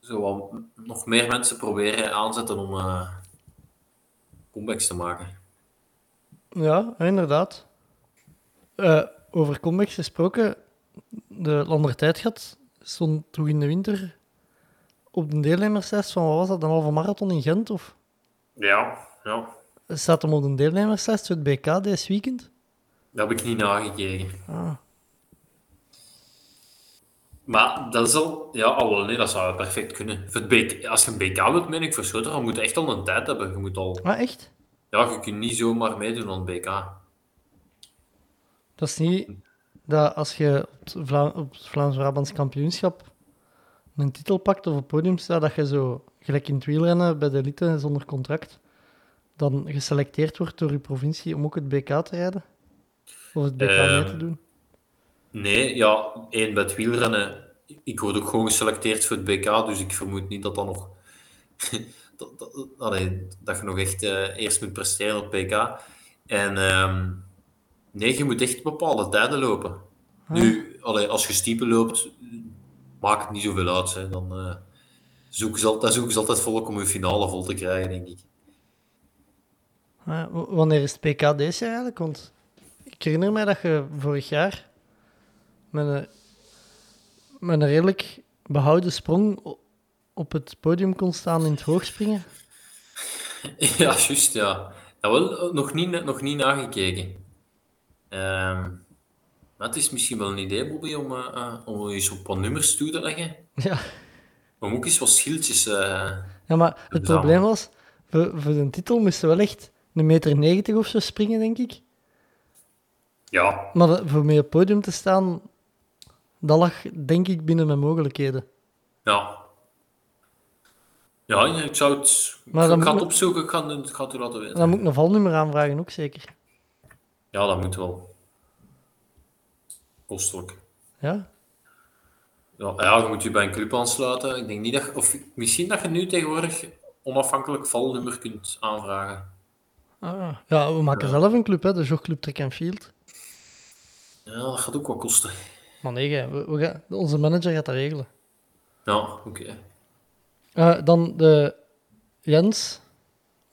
Zo wat, nog meer mensen proberen aanzetten om eh, comebacks te maken. Ja, inderdaad. Eh, over comebacks gesproken, de Landertijd gaat stond toch in de winter op de deelnemerslijst van, wat was dat, een halve marathon in Gent? Of Ja, ja. staat hem op de deelnemerslijst voor het BK deze weekend? Dat heb ik niet nagekeken. Ah. Maar dat is al... Ja, al wel, nee, dat zou perfect kunnen. Voor het BK, als je een BK wilt, meen ik, verschoten, dan moet je echt al een tijd hebben. Je moet al... Ah, echt? Ja, je kunt niet zomaar meedoen aan het BK. Dat is niet dat als je op het, Vla het Vlaams-Brabants kampioenschap een titel pakt of op het podium staat, dat je zo, gelijk in het wielrennen bij de elite zonder contract, dan geselecteerd wordt door je provincie om ook het BK te rijden? Of het BK mee te Ehm, doen? Nee, ja, één, bij het wielrennen ik word ook gewoon geselecteerd voor het BK, dus ik vermoed niet dat dat nog... dat, dat, allee, dat je nog echt eh, eerst moet presteren op het BK. En ehm, nee, je moet echt bepaalde tijden lopen. Nu, allee, als je stiepen loopt, maakt het niet zoveel uit. Hè. Dan eh zoeken ze altijd, zoeken ze altijd volk om hun finale vol te krijgen, denk ik. Wanneer is het PK deze eigenlijk? Want ik herinner mij dat je vorig jaar met een, met een redelijk behouden sprong op het podium kon staan in het hoogspringen. Ja, juist, ja. wel, nog, niet, nog niet nagekeken. Maar het is misschien wel een idee, Bobby, om, eh, om eens op wat nummers toe te leggen. Ja, Maar moet ook eens wat schildjes... eh, ja maar het probleem was, voor, voor de titel moesten we wel echt een meter negentig of zo springen, denk ik. Ja, Maar dat- voor mee op het podium te staan, dat lag denk ik binnen mijn mogelijkheden. ja. Ja, ik zou het... Maar ik ga het opzoeken, ik ga, het- ik ga het u laten weten. Dan moet ik een valnummer aanvragen ook zeker. Ja, dat moet wel. Kostelijk. Ja, Ja, ja, je moet je bij een club aansluiten. Ik denk niet dat Of misschien dat je nu tegenwoordig onafhankelijk valnummer kunt aanvragen. ah, ja we maken zelf een club, hè, de Jogclub Track and Field. Ja, dat gaat ook wat kosten. Maar nee, we, we gaan, onze manager gaat dat regelen. Ja, oké. Eh, dan de Jens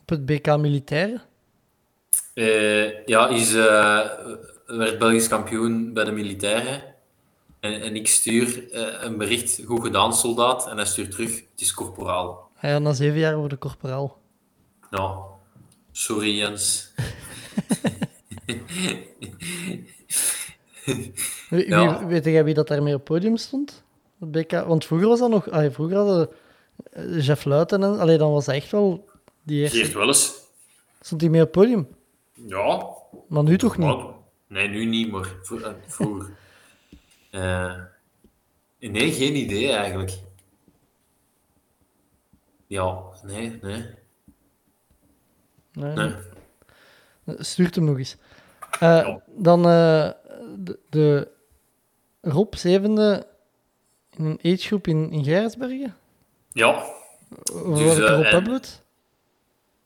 op het BK Militaire. Eh, ja, is, eh, werd Belgisch kampioen bij de militairen. En, en ik stuur eh, een bericht, goed gedaan soldaat, en hij stuurt terug, het is corporaal. Hij had na zeven jaar voor de corporaal. Ja, sorry Jens. Wie, Ja. wie- weet jij wie dat daarmee op het podium stond? BK? Want vroeger was dat nog... allee, vroeger hadden Jeff Luiten en... Allee, dan was dat echt wel... Die eerste, Geert wel eens. stond hij mee op het podium. Ja, Maar nu toch niet? nee, nu niet, maar eh, vroeger. Eh, nee, geen idee eigenlijk. Ja, nee, nee. Nee. nee. Stuurt hem nog eens. Eh, Ja. Dan de, de Rob zevende in een agegroep in, in Gijsbergen. Ja, Over Dus, welke Rob en- hebben we het?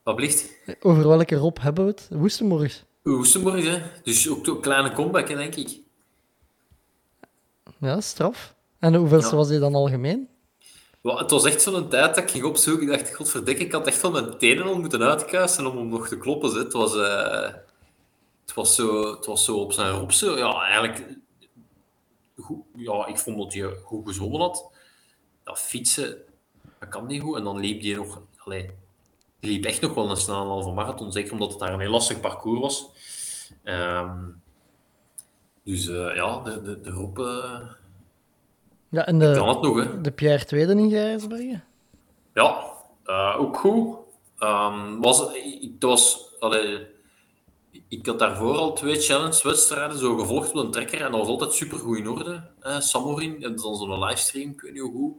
Wat blieft? Over welke Rob hebben we het? Woestenborg. Oestenborg, hè. Dus ook een kleine comeback, hè, denk ik. Ja, straf. En hoeveelste Ja. was hij dan algemeen? Het was echt zo'n tijd dat ik ging opzoeken. Ik dacht, godverdikke, ik had echt wel mijn tenen al moeten uitkuisen om hem nog te kloppen. Hè. Het, was, eh, het, was zo, het was zo op zijn. Zo. Ja, eigenlijk... Goed, ja, ik vond dat hij goed gezwommen had. Dat fietsen, dat kan niet goed. En dan liep hij nog... Allee, die liep echt nog wel een snelle halve marathon. Zeker omdat het daar een heel lastig parcours was. Ehm, dus eh, ja, de, de, de Rob eh, Ja, en kan de, het nog, hè. de Pierre tweede in Gijsbergen? Ja, eh, ook goed. Ehm, was, ik, was, allee, ik had daarvoor al twee challenge-wedstrijden zo gevolgd op een trekker en dat was altijd supergoed in orde. Eh, Samorin, dat is dan zo'n livestream, ik weet niet hoe goed.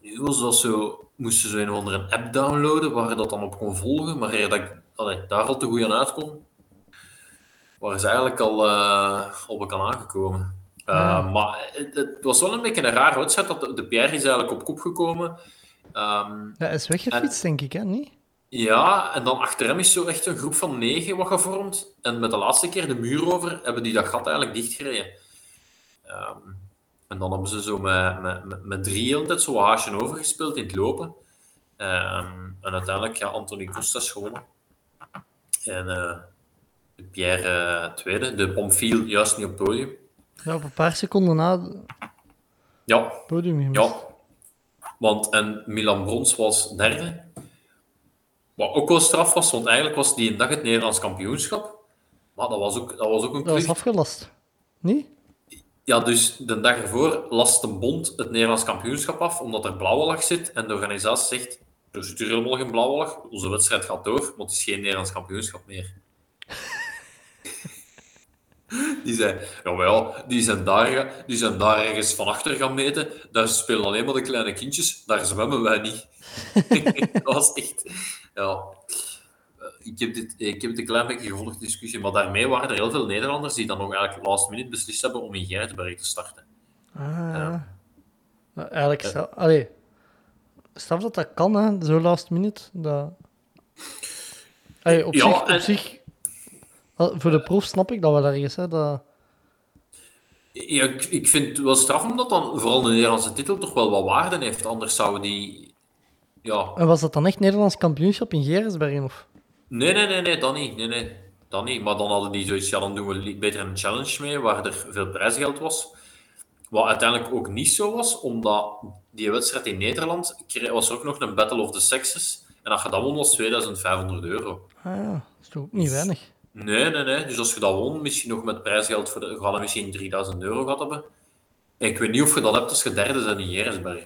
Nu was dat zo, moesten ze een of andere app downloaden waar je dat dan op kon volgen, maar eer dat ik allee, daar al te goed aan uitkom, waren ze eigenlijk al, eh, al bekend aangekomen. Eh, Maar het, het was wel een beetje een raar wedstrijd, dat de, de Pierre is eigenlijk op kop gekomen. Ja, hij is weggefietst, denk ik, hè? Niet? ja, en dan achter hem is zo echt een groep van negen wat gevormd. En met de laatste keer de muur over hebben die dat gat eigenlijk dichtgereden. Ehm, en dan hebben ze zo met, met, met, drie heel de tijd zo haasje overgespeeld in het lopen. Ehm, en uiteindelijk, ja, Anthony Costas gewonnen. En eh, Pierre eh, tweede. De Pomfiel juist niet op het podium. Ja, op een paar seconden na het Ja, podium gemist. Ja, want en Milan Brons was derde. Wat ook wel straf was, want eigenlijk was die een dag het Nederlands kampioenschap. Maar dat was ook, dat was ook een Dat was klucht. afgelast. Niet? Ja, dus de dag ervoor last de bond het Nederlands kampioenschap af, omdat er blauwalg zit. En de organisatie zegt, er zit hier helemaal geen blauwalg. Onze wedstrijd gaat door, maar het is geen Nederlands kampioenschap meer. Die zei, ja, maar ja, die zijn, daar, die zijn daar ergens van achter gaan meten. Daar spelen alleen maar de kleine kindjes. Daar zwemmen wij niet. dat was echt... Ja. Ik heb, dit, ik heb het een klein beetje gevolgd, de discussie. Maar daarmee waren er heel veel Nederlanders die dan nog eigenlijk last minute beslist hebben om in Geertberg te starten. Ah, ja. Nou, eigenlijk, allee, straf dat dat kan, hè, zo last minute. Dat... Allee, op Ja, zich, op en- zich al- voor de proef snap ik dat wel ergens. Hè, dat... Ja, ik, ik vind het wel straf omdat dan vooral de Nederlandse titel toch wel wat waarde heeft. Anders zouden die... Ja, En was dat dan echt Nederlands kampioenschap in Geresbergen? Of? Nee, nee, nee, nee, dat niet. Nee, nee, dat niet. Maar dan hadden die zoiets, ja, dan doen we beter een challenge mee, waar er veel prijsgeld was. Wat uiteindelijk ook niet zo was, omdat die wedstrijd in Nederland was er ook nog een Battle of the Sexes. En als je dat won, was 2500 euro. Ah ja, dat is toch ook niet weinig. Nee, nee, nee. Dus als je dat won, misschien nog met prijsgeld, voor de, je hadden misschien 3000 euro gehad hebben. En ik weet niet of je dat hebt als je derde bent in Jeresberg.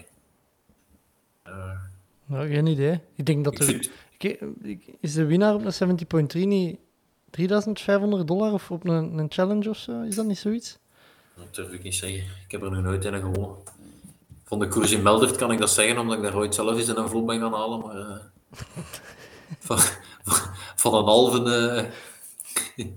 Nou, geen idee. Ik denk dat er... vind, Is de winnaar op een 70.3 niet 3500 dollar of op een, een challenge of zo? Is dat niet zoiets? Dat durf ik niet zeggen. Ik heb er nog nooit een gewonnen. Van de koers in Meldert kan ik dat zeggen, omdat ik daar ooit zelf eens in een vlot ben gaan halen. Maar eh, van, van een halve... eh,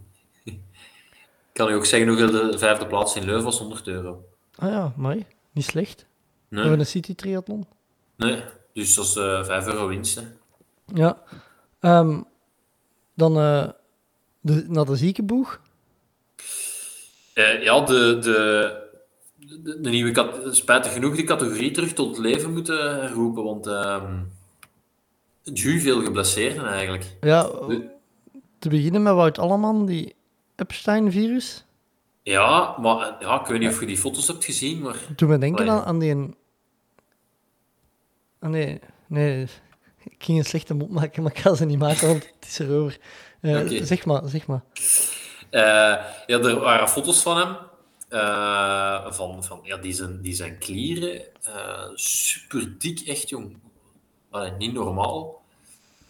kan ik ook zeggen hoeveel de vijfde plaats in Leuven was, 100 euro. Ah ja, mooi. Niet slecht. We Nee, hebben een city triathlon. nee. dus dat is eh 5 euro winst. Hè. Ja. Ehm, dan eh, de, naar de ziekenboeg. Eh, ja, de, de, de, de nieuwe spijtig genoeg die categorie terug tot leven moeten roepen, want ehm Ju veel geblesseerden eigenlijk. Ja, De- te beginnen met Wout Alleman, die Epstein-virus. Ja, maar eh, ja, ik weet niet of je die foto's hebt gezien, maar Toen we denken aan, aan die... nee, nee. Ik ging een slechte mop maken, maar ik ga ze niet maken, want het is erover. Oké. Zeg maar, zeg maar. Eh, ja, er waren foto's van hem. eh, van, van, ja, die, zijn, die zijn klieren. super dik, echt jong. Allee, niet normaal.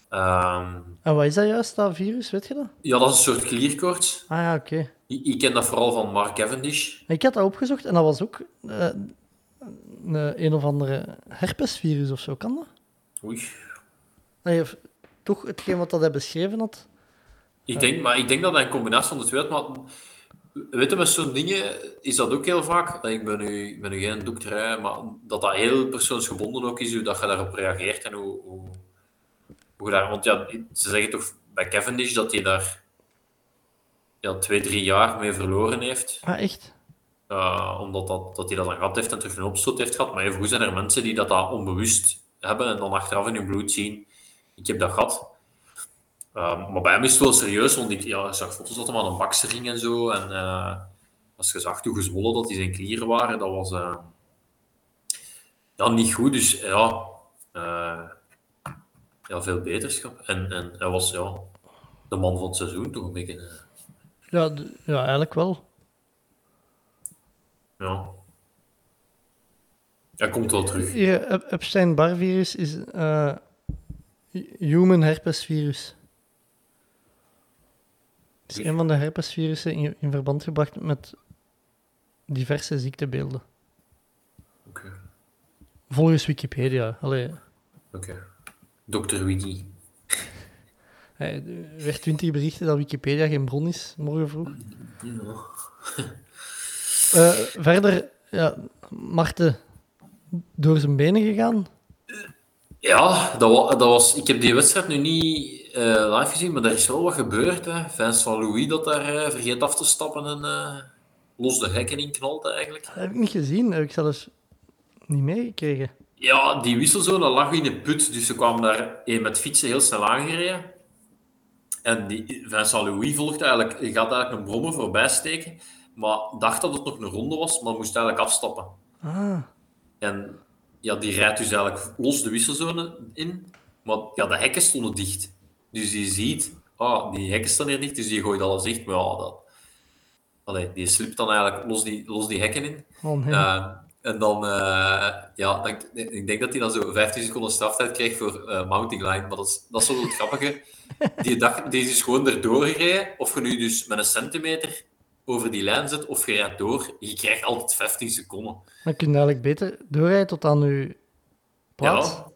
Ehm, En wat is dat juist, dat virus? Weet je dat? ja, dat is een soort klierkoorts. Ah ja, oké. Ik, ik ken dat vooral van Mark Cavendish. Ik had dat opgezocht en dat was ook een, een of andere herpesvirus of zo. Kan dat? Oei. Nee, toch hetgeen wat dat hij beschreven had. Ik denk, maar ik denk dat dat een combinatie van de twee. Maar weet je, met zo'n dingen is dat ook heel vaak. Ik ben nu, ik ben nu geen dokter, maar dat dat heel persoonsgebonden ook is, hoe dat je daarop reageert en hoe, hoe, hoe daar. Want ja, ze zeggen toch bij Cavendish dat hij daar ja, twee, drie jaar mee verloren heeft. Ah, echt? Eh, omdat dat, dat hij dat dan gehad heeft en terug een opstoot heeft gehad. Maar even goed zijn er mensen die dat, dat onbewust hebben en dan achteraf in hun bloed zien: ik heb dat gehad. Ehm, maar bij hem is het wel serieus, want ik ja, zag foto's dat hij aan een bakse ging en zo. En eh, als je zag hoe gezwollen dat die zijn klieren waren, dat was ja, niet goed. Dus ja, eh, ja veel beterschap. En, en hij was ja, de man van het seizoen toch een beetje. Ja, ja eigenlijk wel. ja. Hij komt wel terug. Hier, Ep- Epstein-Barr-virus is human herpesvirus. Het is een van de herpesvirussen in, in verband gebracht met diverse ziektebeelden. Oké. Volgens Wikipedia. Allee, Oké. Dr. Wiki. er werd 20 berichten dat Wikipedia geen bron is, morgen vroeg. Eh, verder, ja, Marten door zijn benen gegaan. Ja, dat was, dat was, ik heb die wedstrijd nu niet eh, live gezien, maar er is wel wat gebeurd. Hè. Vincent Louis dat daar eh, vergeet af te stappen en eh, los de hekken in knalt eigenlijk. Dat heb ik niet gezien, heb ik zelfs niet meegekregen. Ja, die wisselzone lag in een put, dus ze kwamen daar een met fietsen heel snel aangereden. En die, Vincent Louis volgt eigenlijk, gaat eigenlijk een brommer voorbij steken, maar dacht dat het nog een ronde was, maar moest eigenlijk afstappen. Ah, En ja, die rijdt dus eigenlijk los de wisselzone in, maar ja, de hekken stonden dicht. Dus je ziet, ah, die hekken staan hier dicht, dus die gooit alles dicht. Maar ja, dat... Allee, die slipt dan eigenlijk los die, los die hekken in. oh. Eh, en dan, eh, ja, dan, ik denk dat hij dan zo 15 seconden straftijd kreeg voor eh, mounting line. Maar dat is, dat is wel het grappige. Die, dag, die is dus gewoon erdoor gereden. Of je nu dus met een centimeter over die lijn zit, of je rijdt door, je krijgt altijd 15 seconden. Dan kun je eigenlijk beter doorrijden tot aan uw plaats. Ja.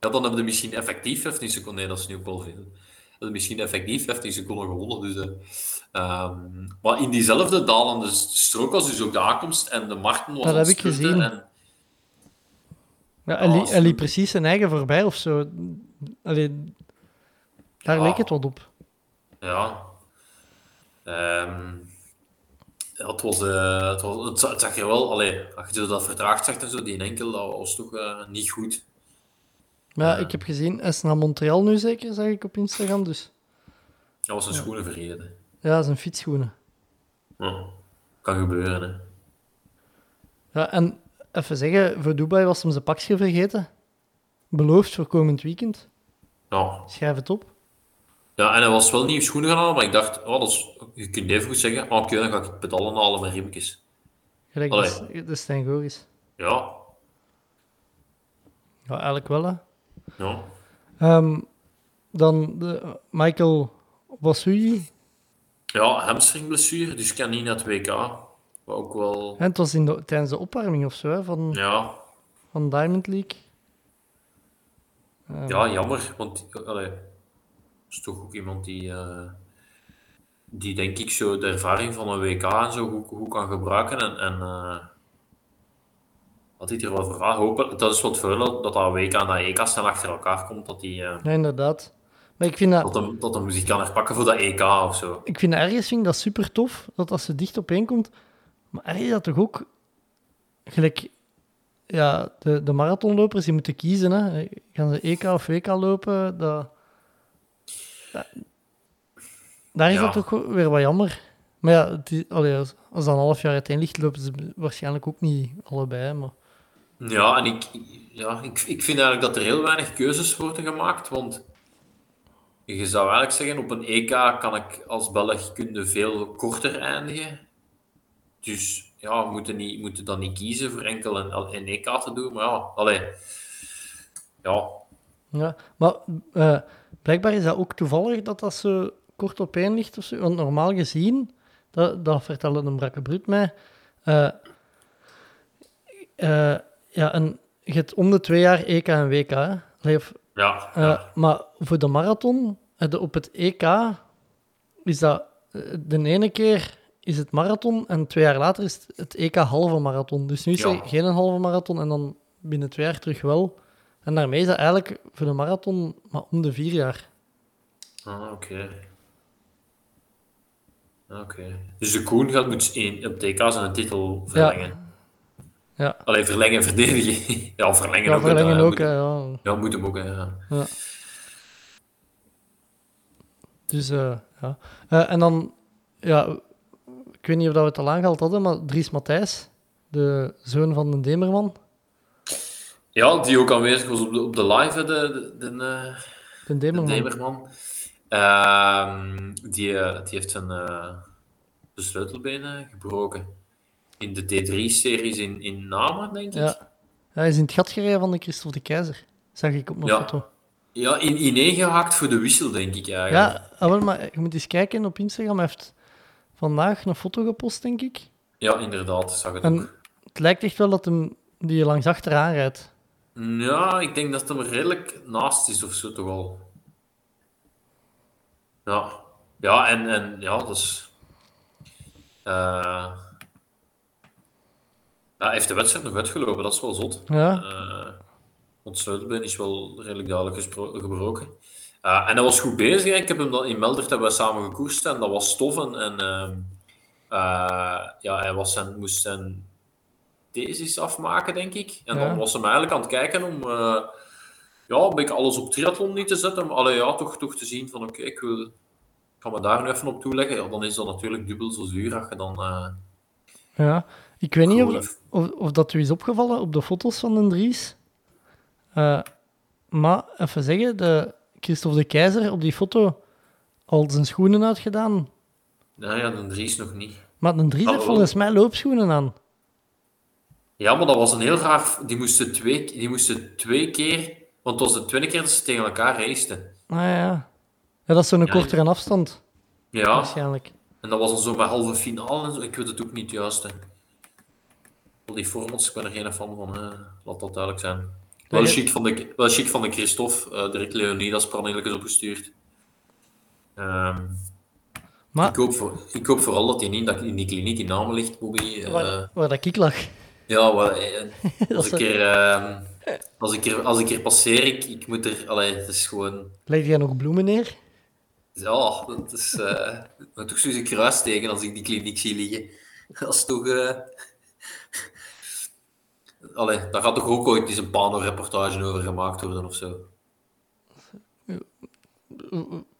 ja, dan hebben we misschien effectief 15 seconden. Nee, dat is nu ook wel veel. Hebben misschien effectief 15 seconden gewonnen. Dus, Ehm, maar in diezelfde dalende strook was dus ook de aankomst en de Marten was Dat heb ik gezien. En, Ja, hij, Ah, li- liep precies zijn eigen voorbij of zo. Allee, daar Ja. leek het wat op. ja. Ehm, ja, het, was, eh, het, was, het, za- het zag er wel, allee, als je dat vertraagd zag en zo, die enkel, dat was toch eh, niet goed. Ja, Ja. ik heb gezien, hij is naar Montreal nu zeker, zag ik op Instagram. Dus Dat was een schoenen vergeten. ja, zijn fietsschoenen. Ja, kan gebeuren, hè. Ja, en even zeggen, voor Dubai was hem zijn pakje vergeten. Beloofd voor komend weekend. Ja. Schrijf het op. ja, en hij was wel nieuwe schoenen gaan halen, maar ik dacht, oh, dat is, je kunt even goed zeggen, oh, oké, dan ga ik pedalen halen met riempjes. Gelijk de, de Stijn Goris. Ja, Ja, eigenlijk wel, hè. ja. Ehm, dan de, Michael Wasui. Ja, hamstringblessure, dus kan niet naar het WK. Wat ook wel... En het was in de, tijdens de opwarming of zo, hè, van, Ja, van Diamond League. Ehm, ja jammer, want allee, dat is toch ook iemand die, eh, die denk ik zo de ervaring van een WK en zo goed, goed kan gebruiken. En, en eh, had hij er wel voor aan. Hopen, dat is wat veel dat dat WK en dat EK snel achter elkaar komt, dat hij Ja, inderdaad. Maar ik vind dat, dat hem, dat hem zich kan herpakken voor dat EK of zo. ik vind ergens vind ik dat super tof, dat als ze dicht opeen komt. Maar ergens dat toch ook, gelijk, ja, de, de marathonlopers die moeten kiezen, hè. Gaan ze EK of WK lopen? Dat- daar is Ja. dat toch weer wat jammer. Maar ja, het is, allee, als, als dat een half jaar uiteen ligt, lopen ze waarschijnlijk ook niet allebei. Maar, Ja, en ik, ja, ik, ik vind eigenlijk dat er heel weinig keuzes worden gemaakt, want je zou eigenlijk zeggen, op een EK kan ik als Belg kunnen veel korter eindigen. Dus ja, we moeten, niet, moeten dan niet kiezen voor enkel een, een EK te doen, maar ja, allee. Ja, ja. maar eh, blijkbaar is dat ook toevallig dat dat zo kort opeen ligt. Of zo. Want normaal gezien, dat, dat vertelde een brakke bruut mij, eh, ja, een, je hebt om de twee jaar EK en WK. Hè? Ja, eh, ja. Maar voor de marathon, de- op het EK, is dat de ene keer is het marathon en twee jaar later is het, het EK halve marathon. Dus nu is Ja. er geen halve marathon en dan binnen twee jaar terug wel. En daarmee is dat eigenlijk voor de marathon maar om de vier jaar. Ah, oké. Oké. Dus de Koen gaat moet in, op TK zijn titel verlengen. Ja, Alleen verlengen en verdedigen. ja, verlengen ja ook. verlengen dat ook. moet- ja. Ja, moet hem ook, hè, ja. Ja. Dus eh, ja. Eh, en dan, ja, ik weet niet of dat we het al aangehaald hadden, maar Dries Matthijs, de zoon van de Demerman, Ja, die ook aanwezig was op de, op de live, hè, de, de, de, eh, de de Demerman. Ehm, die, eh, die heeft zijn de sleutelbenen gebroken. In de T3-series in, in Namen, denk ik. Ja. Hij is in het gat gereden van de Christophe de Keizer, zag ik op mijn Ja. foto. Ja, in, in gehaakt voor de wissel, denk ik eigenlijk. Ja, ah, wel, maar je moet eens kijken op Instagram. Hij heeft vandaag een foto gepost, denk ik. Ja, inderdaad, zag het En ook. het lijkt echt wel dat hem die langs achteraan rijdt. Ja, ik denk dat het hem redelijk naast is of zo toch al. Ja, ja en, en ja, dat is. eh, ja, hij heeft de wedstrijd nog uitgelopen, dat is wel zot. Ja, Eh want Sleutelbeen is wel redelijk duidelijk gebroken. Eh, en hij was goed bezig. Ik heb hem dan in Meldert hebben we samen gekoerst en dat was tof. En, ehm, eh, ja, hij was zijn, moest zijn thesis afmaken, denk ik. En Ja. dan was hem eigenlijk aan het kijken om eh, ja, een beetje alles op triathlon niet te zetten. Maar allee, ja, toch, toch te zien van oké, ik wil... Ik ga me daar nu even op toeleggen. Ja, dan is dat natuurlijk dubbel zo zuur als je dan... eh, ja. Ik weet niet of, of, of dat u is opgevallen op de foto's van de Dries. Eh, maar even zeggen, de Christophe de Keizer op die foto al zijn schoenen uitgedaan. Nou ja, de Dries nog niet. Maar de Dries heeft volgens mij loopschoenen aan. Ja, maar dat was een heel raar... Die moesten twee, die moesten twee keer... Want het was de tweede keer dat ze tegen elkaar raceten. Ah ja. ja dat is zo'n Ja, kortere afstand, Ja, waarschijnlijk. en dat was dan zo bij halve finale en zo. Ik weet het ook niet juist. Hè. Al die formats, ik ben er geen fan van. Hè. Laat dat duidelijk zijn. Wel Nee. chic van de, wel chic van de Christophe. eh direct Leonidas per is opgestuurd. Ehm, Maar Ik hoop, voor, ik hoop vooral dat hij niet dat in die kliniek in Namen ligt, Bobby. Eh, waar, waar dat ik lag. Ja, wat, eh, Dat als, ik er, ehm, als, ik er, als ik er passeer, ik, ik moet er... Allee, het is gewoon... Leg jij nog bloemen neer? Ja, dat is... eh moet toch zo eens een kruis tegen als ik die kliniek zie liggen. Dat is toch... eh Allee, daar gaat toch ook ooit eens een Pano-reportage over gemaakt worden of zo.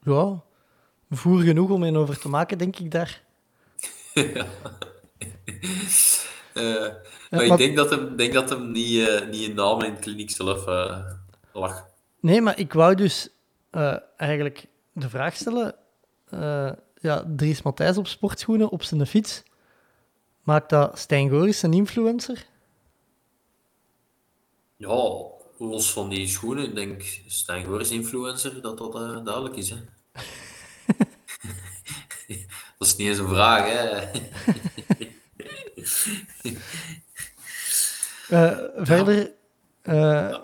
Ja, voer genoeg om een over te maken, denk ik daar. Eh, maar maar- ik denk dat hem, denk dat hem niet, eh, niet in naam in de kliniek zelf eh, lag. Nee, maar ik wou dus eh, eigenlijk de vraag stellen. ja, Dries Matthijs op sportschoenen op zijn fiets. Maakt dat Stijn Goris een influencer? Ja, los van die schoenen, ik denk Stijn Goris influencer, dat dat duidelijk is. Hè? dat is niet eens een vraag, hè. Eh, verder, eh,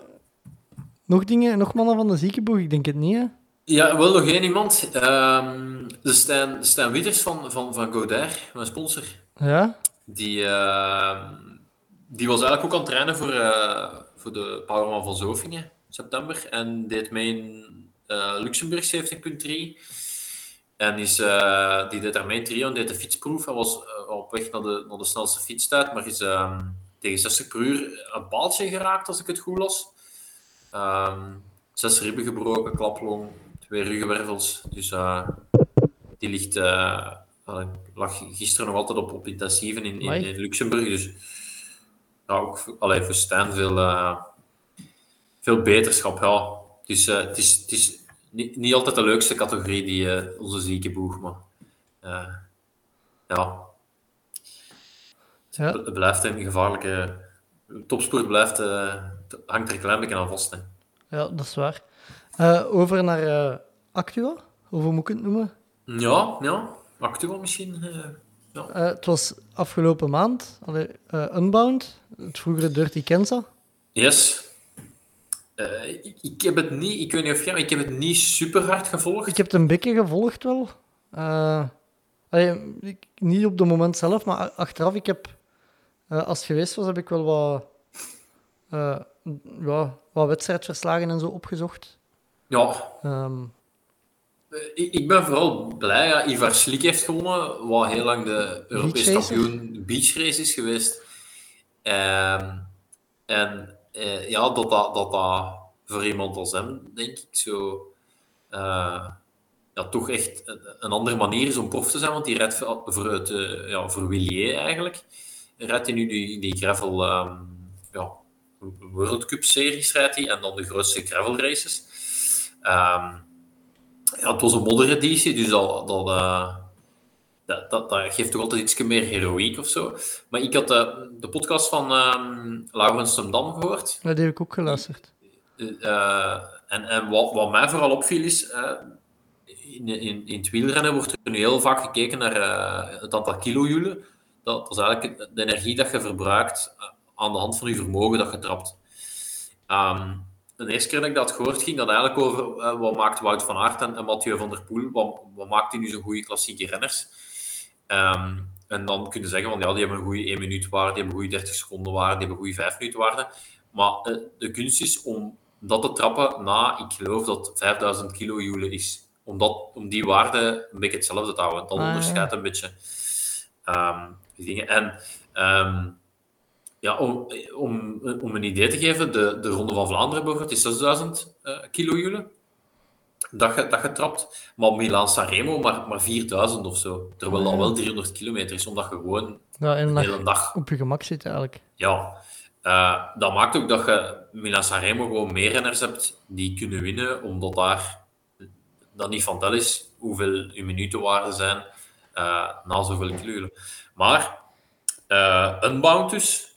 nog dingen, nog mannen van de ziekenboeg? Ik denk het niet, hè? Ja, wel nog één iemand. Ehm, de Stijn, Stijn Witters van, van, van Godair, mijn sponsor. Ja? Die, ehm, die was eigenlijk ook aan het trainen voor, eh, voor de Powerman van Zofingen in september. En deed mee in Luxemburg 70.3. En is, die deed daar mee in trio en deed de fietsproef. Hij was op weg naar de, naar de snelste fietstijd, maar is ehm, tegen 60 per uur een paaltje geraakt, als ik het goed las. Ehm, zes ribben gebroken, klaplong, twee ruggenwervels. Dus eh, die ligt, eh, lag gisteren nog altijd op, op intensieven in, in, in Luxemburg. Dus ja, ook allee, voor Stijn veel, eh, veel beterschap. Ja. Dus het is, het is niet, niet altijd de leukste categorie, die, onze ziekenboeg. Maar eh, ja, Ja. het blijft een gevaarlijke... Topsport blijft, het hangt er een klein beetje aan vast. Hè. Ja, dat is waar. Eh, over naar eh, Actua, of hoe moet ik het noemen? Ja, ja. Actueel misschien. ja. Het was afgelopen maand, allee, Unbound, het vroegere Dirty Kenza. Yes. Ik, ik heb het niet, ik weet niet of jij, maar ik heb het niet super hard gevolgd. Ik heb het een beetje gevolgd wel. Allee, ik- niet op het moment zelf, maar achteraf, ik heb, eh, als het geweest was, heb ik wel wat, eh, ja, wat wedstrijdverslagen en zo opgezocht. Ja, Ehm, eh, ik, ik ben vooral blij. Ja, Ivar Slik heeft gewonnen, wat heel lang de Beachracer? kampioen beachrace is geweest. Ehm, en ja, dat dat, dat dat voor iemand als hem, denk ik, zo... ja, toch echt een, andere manier is om prof te zijn, want die rijdt voor, ja, voor Willier eigenlijk. Rijdt hij nu die, die gravel ehm, ja, World Cup series rijdt hij, en dan de grootste gravel races. Ehm, ja, het was een moddereditie, dus dat, dat, eh, dat, dat, dat geeft toch altijd iets meer heroïek of zo. Maar ik had de, de podcast van ehm Laurens Dam gehoord. dat heb ik ook geluisterd. Eh, en en wat, wat mij vooral opviel is, eh, in, in, in het wielrennen wordt er nu heel vaak gekeken naar eh, het aantal kilojoule. Dat, dat is eigenlijk de energie dat je verbruikt eh, aan de hand van je vermogen dat je trapt. Ehm, de eerste keer dat ik dat gehoord ging, dat eigenlijk over eh, wat maakt Wout van Aert en, en Mathieu van der Poel, wat, wat maakt die nu zo'n goede klassieke renners? Ehm, en dan kun je zeggen, van, ja, die hebben een goede 1 minuut waarde, die hebben een goede 30 seconden waarde, die hebben een goede 5 minuten waarde. Maar eh, de kunst is om dat te trappen na, ik geloof dat 5000 kilojoule is. Om, dat, om die waarde een beetje hetzelfde te houden. Dat Ah, onderscheidt een beetje ehm, dingen. En ehm, ja, om, om, om een idee te geven, de, de Ronde van Vlaanderen bijvoorbeeld is 6000 eh kilojoule dat je, dat je trapt. Maar Milaan-Sanremo maar, maar 4000 of zo. Terwijl dat wel 300 kilometer is, omdat je gewoon Ja, en de dat hele dag op je gemak zit eigenlijk. ja, eh, dat maakt ook dat je Milan Sanremo gewoon meer renners hebt die kunnen winnen, omdat daar dat niet van tel is hoeveel je minutenwaarden zijn eh, na zoveel kilojoule. Maar eh Unbound dus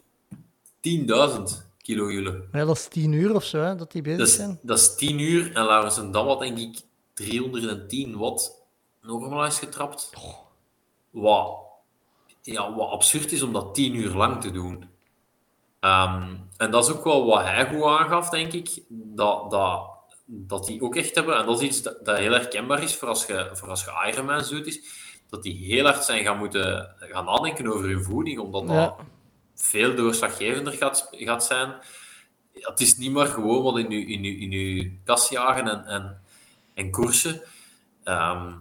10.000 kilojoule. Ja, dat is tien uur of zo, hè, dat die bezig Dat is, zijn. dat is 10 uur en Laurens en Dam had denk ik 310 watt normaal is getrapt. Wat, ja, wat absurd is om dat 10 uur lang te doen. Ehm, en dat is ook wel wat hij goed aangaf, denk ik. Dat, dat, dat die ook echt hebben. En dat is iets dat, dat heel herkenbaar is voor als je, voor als je Ironman doet. Is, dat die heel hard zijn gaan moeten gaan nadenken over hun voeding, omdat dat Ja. veel doorslaggevender gaat, gaat zijn. Het is niet maar gewoon wat in je, in je, in je kas jagen en, en, en koersen. Ehm,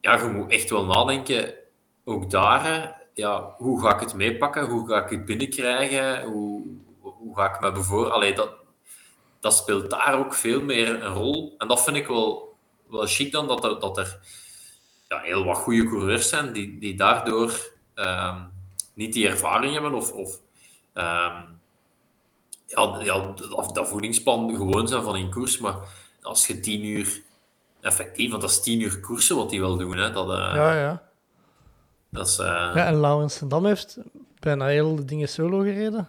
ja, je moet echt wel nadenken, ook daar, ja, hoe ga ik het meepakken? Hoe ga ik het binnenkrijgen? Hoe, hoe ga ik me bevoor... Allee, dat, dat speelt daar ook veel meer een rol. En dat vind ik wel, wel chic dan, dat er, dat er ja, heel wat goede coureurs zijn die, die daardoor ehm, niet die ervaring hebben of, of ehm, ja, ja, dat, dat voedingsplan gewoon zijn van in koers. Maar als je tien uur effectief, want dat is tien uur koersen wat die wil doen, hè, dat, eh, Ja, ja. dat is... eh, ja en Laurens Dam heeft bijna heel de dingen solo gereden.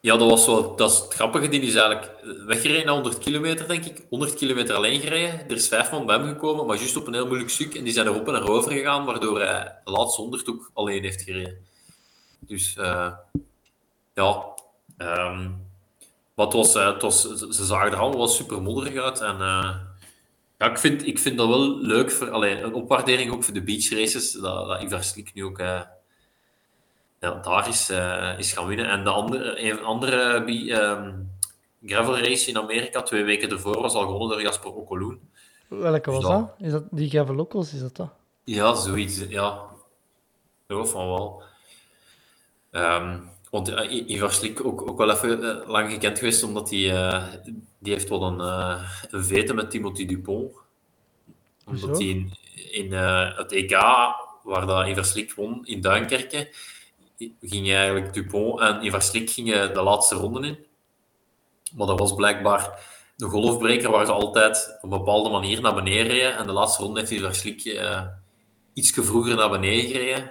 Ja, dat was wel, dat is het grappige. Die is eigenlijk weggereden na 100 kilometer, denk ik. 100 kilometer alleen gereden. Er is vijf man bij hem gekomen, maar juist op een heel moeilijk stuk. En die zijn erop en erover gegaan, waardoor hij de laatste 100 ook alleen heeft gereden. Dus eh, ja. ehm maar het was, eh, het ze zagen er allemaal wel super modderig uit. En eh, ja, ik vind, ik vind dat wel leuk. Voor, allee, een opwaardering ook voor de beach races. Dat, dat Ivar nu ook eh, ja, daar is, eh, is gaan winnen. En de andere, een andere bi- ehm, gravel race in Amerika, twee weken ervoor, was al gewonnen door Jasper Okoloen. Welke was dat? Is dat die Gavelocos, is dat dat? Ja, zoiets. Ja, ja van wel. Ehm, want eh, Ivar Slik ook, ook wel even eh, lang gekend geweest, omdat hij eh, die heeft wel een, eh, een vete met Timothy Dupont. Omdat hij in, in eh, het EK, waar dat Ivar Slik won, in Duinkerken, ging eigenlijk Dupont en Ivar Slik gingen de laatste ronde in. Maar dat was blijkbaar de golfbreker waar ze altijd op een bepaalde manier naar beneden reden. En de laatste ronde heeft Ivar Slik eh iets vroeger naar beneden gereden.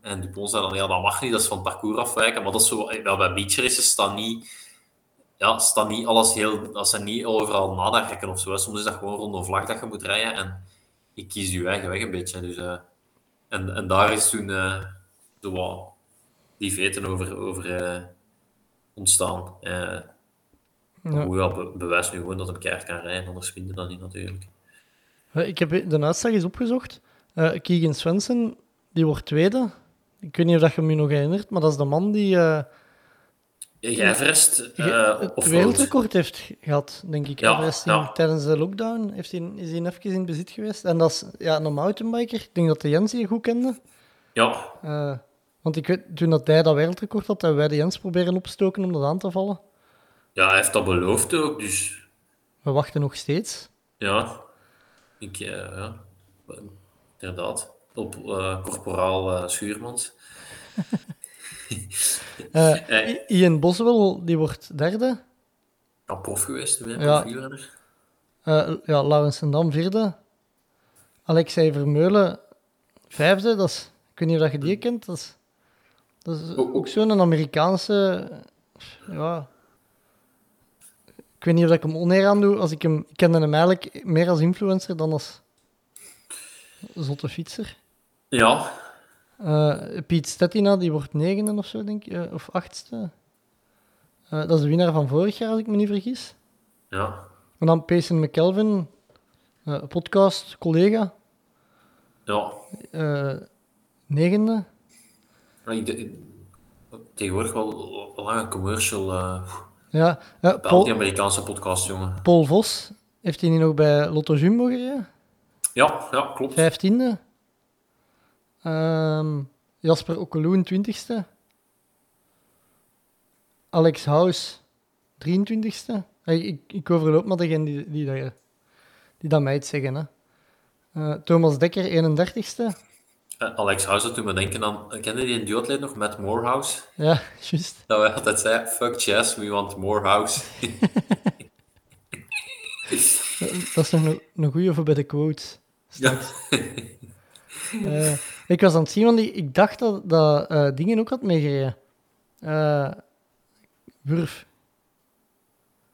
En Dupont zei dan, ja, dat mag niet, dat is van het parcours afwijken. Maar dat is zo, ja, bij beach races staat niet, ja, staat niet alles heel, dat zijn niet overal nadenken of zo. Soms is dat gewoon rond een vlag dat je moet rijden. En ik kies je eigen weg een beetje. Dus, eh, en, en daar is toen eh, zo wat die veten over, over eh, ontstaan. Eh Ja. Hoewel, be bewijst nu gewoon dat een keihard kan rijden, anders vind je dat niet natuurlijk. Eh, Ik heb de uitslag eens opgezocht. Eh Keegan Swenson, die wordt tweede. Ik weet niet of dat je me nog herinnert, maar dat is de man die eh, Ja, Everest, eh het of wereldrecord heeft gehad, denk ik. Ja, Everest in- ja. Tijdens de lockdown heeft hij, is hij even in bezit geweest. En dat is ja, een mountainbiker. Ik denk dat de Jens die goed kende. Ja, Eh, want ik weet, toen dat hij dat wereldrecord had, hebben wij de Jens proberen opstoken om dat aan te vallen. ja, hij heeft dat beloofd ook, dus We wachten nog steeds. ja. Ik, eh, ja, inderdaad. Op eh, corporaal eh, Schuurmans. Ian Boswell, die wordt derde. Ja, prof geweest, hè, Ja. profielrenner. Ja, Laurens en Dam vierde. Alexei Vermeulen vijfde. Dat is, ik weet niet of je die kent. Dat is, dat is ook zo'n Amerikaanse... Ja... Ik weet niet of ik hem oneer aan doe. Als ik, hem, ik kende hem eigenlijk meer als influencer dan als zotte fietser. Ja, Eh, Piet Stettina, die wordt negende of zo, denk ik. eh, of achtste. Eh, dat is de winnaar van vorig jaar, als ik me niet vergis. ja, En dan Payson McKelvin, podcast, collega, ja. negende. Ik, tegenwoordig wel, een commercial eh, Ja, eh, al die Paul, Amerikaanse podcasts, jongen. Paul Vos, heeft hij niet nog bij Lotto Jumbo gereden? Ja, ja, klopt. Vijftiende. Ehm, Jasper Okkeloen, twintigste. Alex House, 23ste. Ik, ik, ik overloop maar degene die, die, dat, die dat mij iets zeggen. Hè. Eh, Thomas Dekker, 31ste. Eh, Alex House doet me denken aan, kende die een duotlid nog, Matt Morehouse? Ja, juist. Dat wij altijd zei, fuck chess, we want Morehouse. Dat is nog een, een goeie voor bij de quotes. ja. Eh, ik was aan het zien, want ik, ik dacht dat, dat eh, dingen ook had meegereden. Wurf.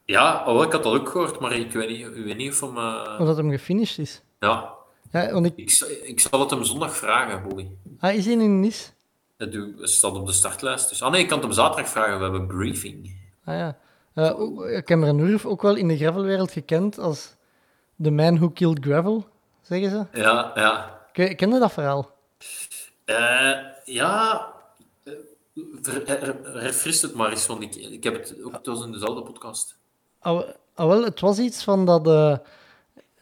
ja, oh, ik had dat ook gehoord, maar ik weet niet, ik weet niet of hem... Omdat hem gefinished is. Ja, Ja, want ik... ik, zal het hem zondag vragen, Bobby. Ah, is hij in Nice? Het doe- het staat op de startlijst. Dus. Ah nee, ik kan het hem zaterdag vragen, we hebben briefing. Ah ja. Eh, ook- Cameron Wurf, ook wel in de gravelwereld gekend als The Man Who Killed Gravel, zeggen ze. Ja, ja. Ken, ken je dat verhaal? Eh, ja, eh, ver- her- refrist het maar eens, want ik, ik heb het ook, het was in dezelfde podcast. Ah, ah, wel, het was iets van dat, eh,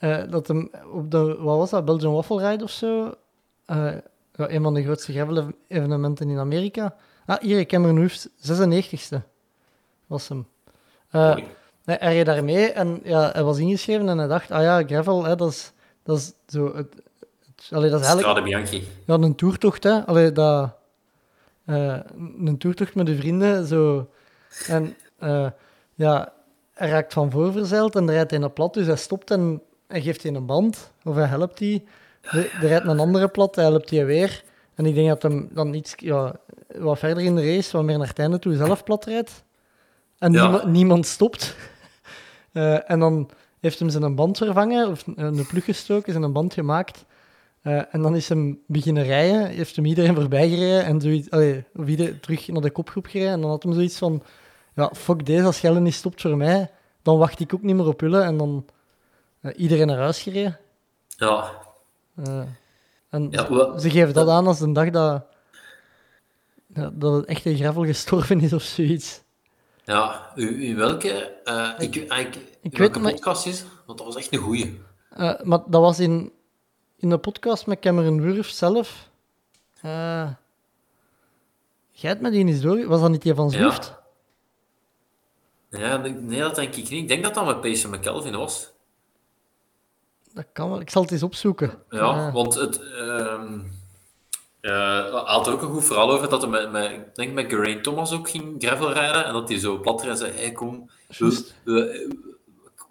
eh, dat hem op de, wat was dat, Belgian Waffle Ride of zo, eh, een van de grootste gravel-evenementen in Amerika. Ah, hier, Cameron Hoefs, 96ste was hem. Eh, Mooi. nee, hij reed daarmee en ja, hij was ingeschreven en hij dacht, ah ja, gravel, hè, dat, is, dat is zo... Het, het, allee, dat is eigenlijk Strade Bianchi. ja, een toertocht, hè. Allee, dat... eh, een toertocht met de vrienden, zo... En eh, ja, hij raakt van voor verzeild en rijdt hij naar plat, dus hij stopt en hij geeft hij een band, of hij helpt die. Er er rijdt een andere plat, hij helpt die weer. En ik denk dat hem dan iets, ja, wat verder in de race, wat meer naar het einde toe, zelf plat rijdt. En Ja. niema- niemand stopt. Eh, en dan heeft hem zijn band vervangen, of een plug gestoken, zijn band gemaakt. Eh, en dan is hem beginnen rijden, heeft hem iedereen voorbij gereden en zoiets, allee, of ieder, terug naar de kopgroep gereden. En dan had hem zoiiets van, ja, fuck deze, als Gelle niet stopt voor mij, dan wacht ik ook niet meer op Hulle. En dan iedereen naar huis gereden. Ja, Eh, en Ja, ze- geven dat aan als de dag dat, dat het echte gravel gestorven is of zoiets. ja. U, in welke, eh, ik, ik, ik in weet welke maar- podcast is? Want dat was echt een goeie. Eh, maar dat was in, in de podcast met Cameron Wurf zelf. Eh jij hebt met die eens door. Was dat niet die van Zwift? Ja, nee, dat denk ik niet. Ik denk dat dat met Payson McKelvin was. Dat kan wel. Ik zal het eens opzoeken. Ja, want het... ehm eh, hij had er ook een goed verhaal over dat hij met, met, ik denk met Geraint Thomas ook ging gravel rijden en dat hij zo plat en zei, hey, kom, we, we,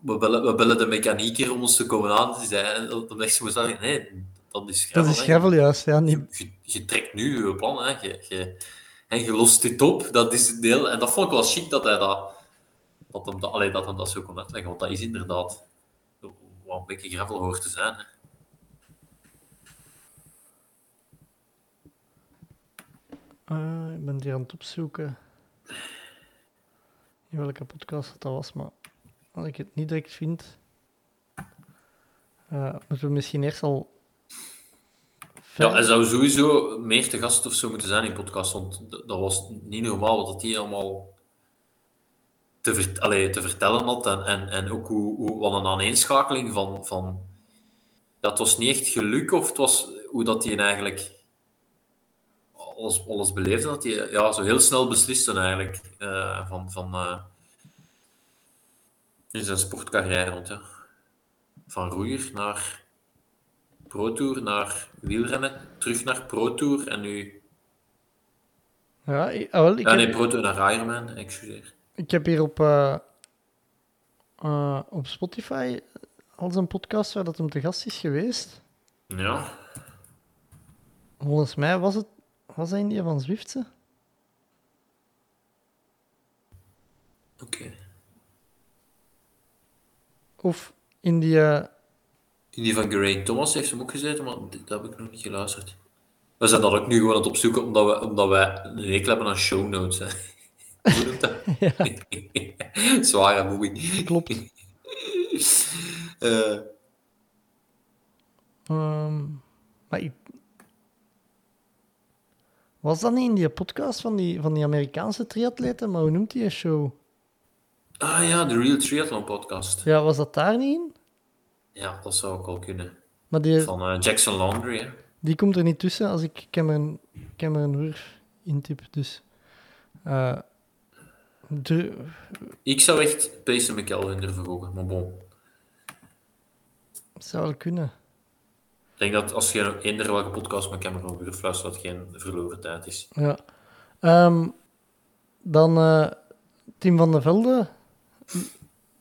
we, bellen, we bellen de mechanieker om ons te komen aan. Die zei, en dan dacht ze mezelf, nee, dat is gravel. dat is gravel juist. Ja, niet... Je, je trekt nu je plan, hè. Je, je, en je lost dit op, dat is het deel. En dat vond ik wel chic dat hij dat, dat, hem dat, allee, dat, hem dat zo kon uitleggen, want dat is inderdaad wat een beetje gravel hoort te zijn. Hè. Eh, ik ben die aan het opzoeken. In welke podcast dat was, maar als ik het niet direct vind, eh, moeten we misschien eerst al. Ja, hij zou sowieso meer te gast of zo moeten zijn in podcast, want dat was niet normaal wat hij allemaal te, allee, te vertellen had. En, en, en ook hoe, hoe, wat een aaneenschakeling van, van... Dat was niet echt geluk, of het was hoe dat hij eigenlijk alles, alles beleefde. Dat hij ja, zo heel snel besliste eigenlijk eh, van, van, eh, in zijn sportcarrière. Want, ja, van roeier naar Pro Tour naar wielrennen, terug naar Pro Tour en nu... Ja, ik, ah, wel, ik, Ja, nee, heb, Pro Tour naar Ironman, excuseer. Ik heb hier op, eh, eh, op Spotify al zijn podcast waar dat hem te gast is geweest. Ja, Volgens mij was het was hij in die van Zwiftse. oké. Of in die. eh, In die van Geraint Thomas heeft hem ook gezeten, maar dat heb ik nog niet geluisterd. We zijn dat ook nu gewoon aan het opzoeken, omdat, we, omdat wij een hekel hebben aan show notes. Hè. Dat? Zware moeie. klopt. Eh, Ehm, maar ik... Was dat niet in die podcast van die, van die Amerikaanse triatleten? Maar hoe noemt die show? ah ja, de Real Triathlon podcast. Ja, was dat daar niet in? Ja, dat zou ook wel kunnen. Maar die, Van eh, Jackson Laundry, hè. die komt er niet tussen als ik Cameron, Cameron Wurf intyp. Dus... eh, de, Ik zou echt Payson McKelvin durven gooien, maar bon. zou wel kunnen. Ik denk dat als je eender welke podcast met Cameron Wurf luistert, dat geen verloren tijd is. Ja. Ehm, dan eh, Tim van der Velde.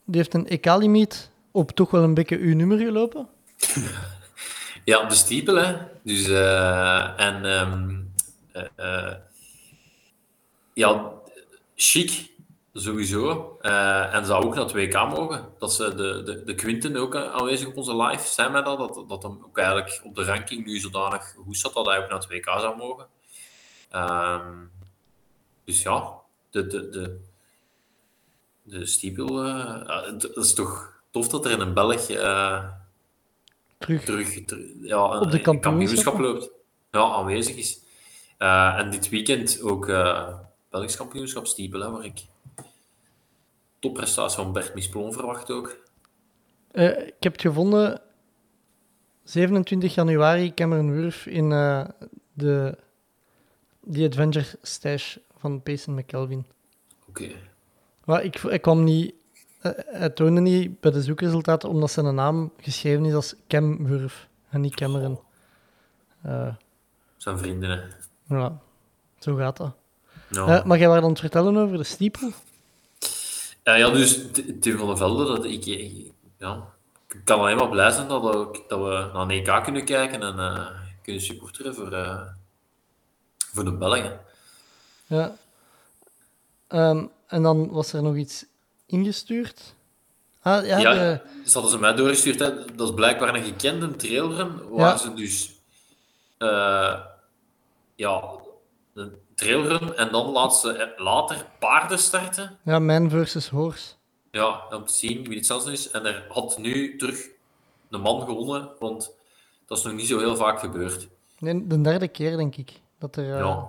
Die heeft een EK-limiet op toch wel een beetje uw nummer gelopen. Ja, de stiepel, hè. Dus, eh, en, ehm, eh, eh, ja, chic, sowieso. Eh, en zou ook naar het WK mogen. Dat ze de, de, de Quinten ook eh, aanwezig op onze live, zijn mij dat, dat, dat hem ook eigenlijk op de ranking nu zodanig goed zat dat hij ook naar het WK zou mogen. Ehm, dus ja, de, de, de, de stiepel, eh, ja, het- is toch tof dat er in een Belg... eh, Terug. terug, ter- ja, Op de een kampioenschappen? loopt. ja, aanwezig is. Eh, en dit weekend ook eh Belgisch kampioenschap stiepel, hè, waar ik topprestatie van Bert Misplon verwacht ook. Eh, ik heb het gevonden 27 januari Cameron Wurf in eh, de The Adventure Stash van Payson McKelvin. Oké. Maar ik, ik kwam niet, eh, hij toonde niet bij de zoekresultaten omdat zijn naam geschreven is als Cam Wurf en niet Cameron. Eh, Zijn vrienden, hè. ja, zo gaat dat. Eh, maar jij was aan het vertellen over de stiepel? Ja, ja, dus Tim van der Velde, dat ik, ja, ik kan alleen maar blij zijn dat we, dat we naar een EK kunnen kijken en eh, kunnen supporteren voor, eh, voor de Belgen. Ja. Ehm, en dan was er nog iets ingestuurd. Ah, ja, Ja, de- dus hadden ze mij doorgestuurd. Hè. Dat is blijkbaar een gekende trailrun, waar Ja. ze dus eh, ja, een trailrun en dan laat ze eh, later paarden starten. ja, man versus horse. Ja, om te zien wie het zelfs is. En er had nu terug een man gewonnen, want dat is nog niet zo heel vaak gebeurd. Nee, de derde keer, denk ik. Dat er, eh, Ja.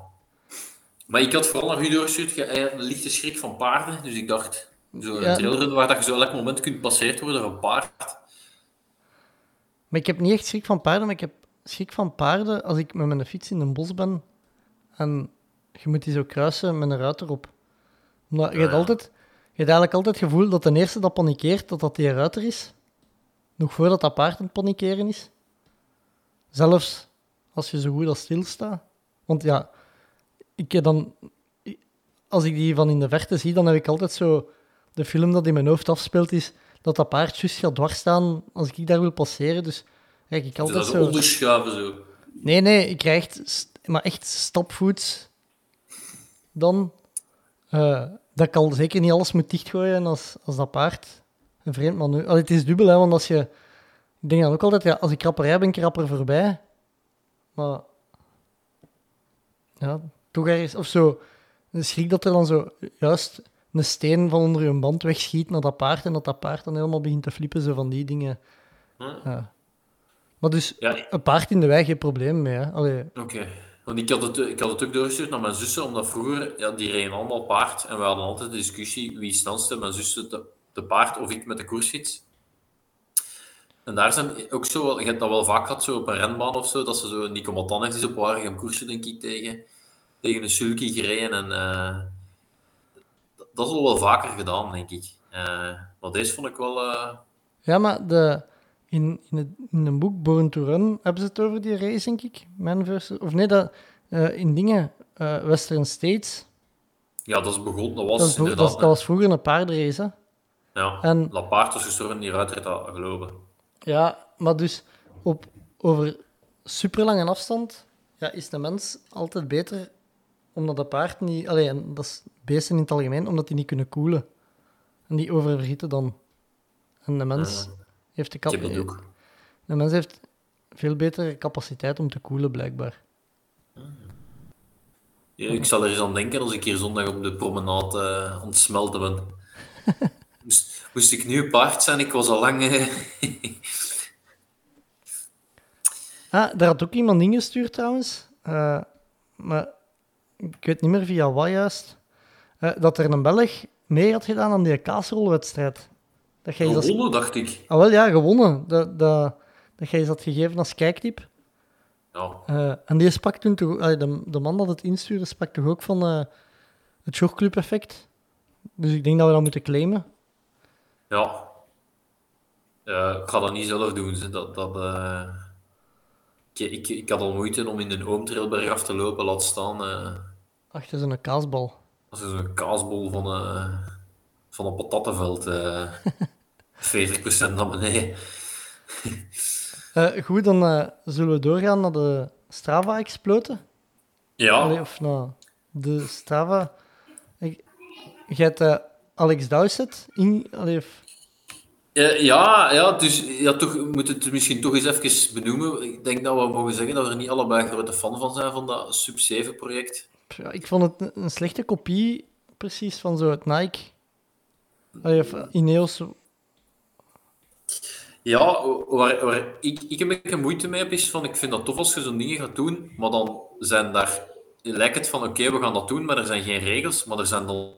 Maar ik had vooral naar u doorgestuurd, je hebt een lichte schrik van paarden. Dus ik dacht, zo'n Ja. trailrun waar dat je zo elk moment kunt passeerd worden door een paard. Maar ik heb niet echt schrik van paarden, maar ik heb schrik van paarden als ik met mijn fiets in een bos ben en je moet die zo kruisen met een ruit erop. Omdat je, hebt Ja. altijd, je hebt eigenlijk altijd het gevoel dat de eerste dat panikeert, dat dat die ruiter is. Nog voordat dat paard aan het panikeren is. Zelfs als je zo goed als stilstaat. Want ja, ik heb dan, als ik die van in de verte zie, dan heb ik altijd zo... De film dat in mijn hoofd afspeelt is dat dat paard juist gaat dwars staan als ik daar wil passeren. Dus kijk ik Dus altijd dat zo... onderschuiven zo. Nee, nee, ik krijg echt, maar echt stapvoets. Dan. eh, dat ik al zeker niet alles moet dichtgooien als, als dat paard een vreemd man nu. Allee, het is dubbel, hè, want als je. Ik denk dan ook altijd, ja, als ik rapper rij, ben ik er rapper voorbij. Maar. Ja, toch ergens. Of zo. De schrik dat er dan zo juist een steen van onder je band wegschiet naar dat paard en dat dat paard dan helemaal begint te flippen, zo van die dingen. Hm? Ja. Maar dus, Ja, een paard in de wei, geen probleem mee. Oké. Want ik had, het, ik had het ook doorgestuurd naar mijn zussen, omdat vroeger, ja, die reden allemaal paard. En we hadden altijd de discussie wie is het snelste, mijn zussen te, paard of ik met de koersfiets. En daar zijn ook zo, je hebt dat wel vaak gehad, zo op een renbaan of zo, dat ze zo, Nico Matan heeft eens op Waregem koersen, denk ik, tegen, tegen een sulky gereden. En eh, dat- dat is al wel vaker gedaan, denk ik. Eh, maar deze vond ik wel... eh, Ja, maar de, in, in, het, in een boek Born to Run hebben ze het over die race, denk ik. Man versus, of nee, dat, eh, in dingen, eh, Western States. ja, dat is begonnen, dat was Dat, dat, dat was vroeger een paardenrace. Hè? ja, en- Lapaard was gestorven, die ruiter dat geloven. Ja, maar dus op, over superlange afstand ja, is de mens altijd beter omdat de paard niet... Allee, en dat is beesten in het algemeen, omdat die niet kunnen koelen. En die oververhitten dan. En de mens. Heeft de ook. De mens heeft veel betere capaciteit om te koelen, blijkbaar. Ja, ik zal er eens aan denken als ik hier zondag op de promenade eh, aan het smelten ben. moest, moest ik nu paard zijn, ik was al lang... eh, Ah, daar had ook iemand ingestuurd trouwens. Eh, maar ik weet niet meer via wat juist. Eh, dat er een Belg mee had gedaan aan die kaasrolwedstrijd. Dat jij eens als... gewonnen, dacht ik. Ah, wel ja, gewonnen. Dat, dat, dat jij eens had gegeven als kijktip. Ja, Eh, en die sprak toen toch... de, de man dat het instuurde sprak toch ook van eh, het jogclub-effect. Dus ik denk dat we dat moeten claimen. ja. Eh, ik ga dat niet zelf doen. ze. Dat, dat, ik, ik, ik had al moeite om in een oomtrailberg af te lopen, laat staan... eh, Achter zo'n kaasbal. als zo'n kaasbol van, eh, van een patattenveld. eh 40% naar beneden. Eh, goed, dan eh, zullen we doorgaan naar de Strava-exploten. Ja, Allee, of nou, de Strava. Ik- Jij hebt eh, Alex Dowsett in. Allee, of- ja, ja, dus ja, toch, we moeten het misschien toch eens even benoemen. Ik denk dat we mogen zeggen dat we er niet allebei grote fan van zijn van dat Sub-7-project. ja, ik vond het een, slechte kopie, precies, van zo het Nike. Allee, of Ineos. Ja, waar, waar ik, ik een beetje moeite mee heb, is van ik vind dat tof als je zo'n dingen gaat doen, maar dan zijn daar, lijkt het van oké, we gaan dat doen, maar er zijn geen regels, maar er zijn dan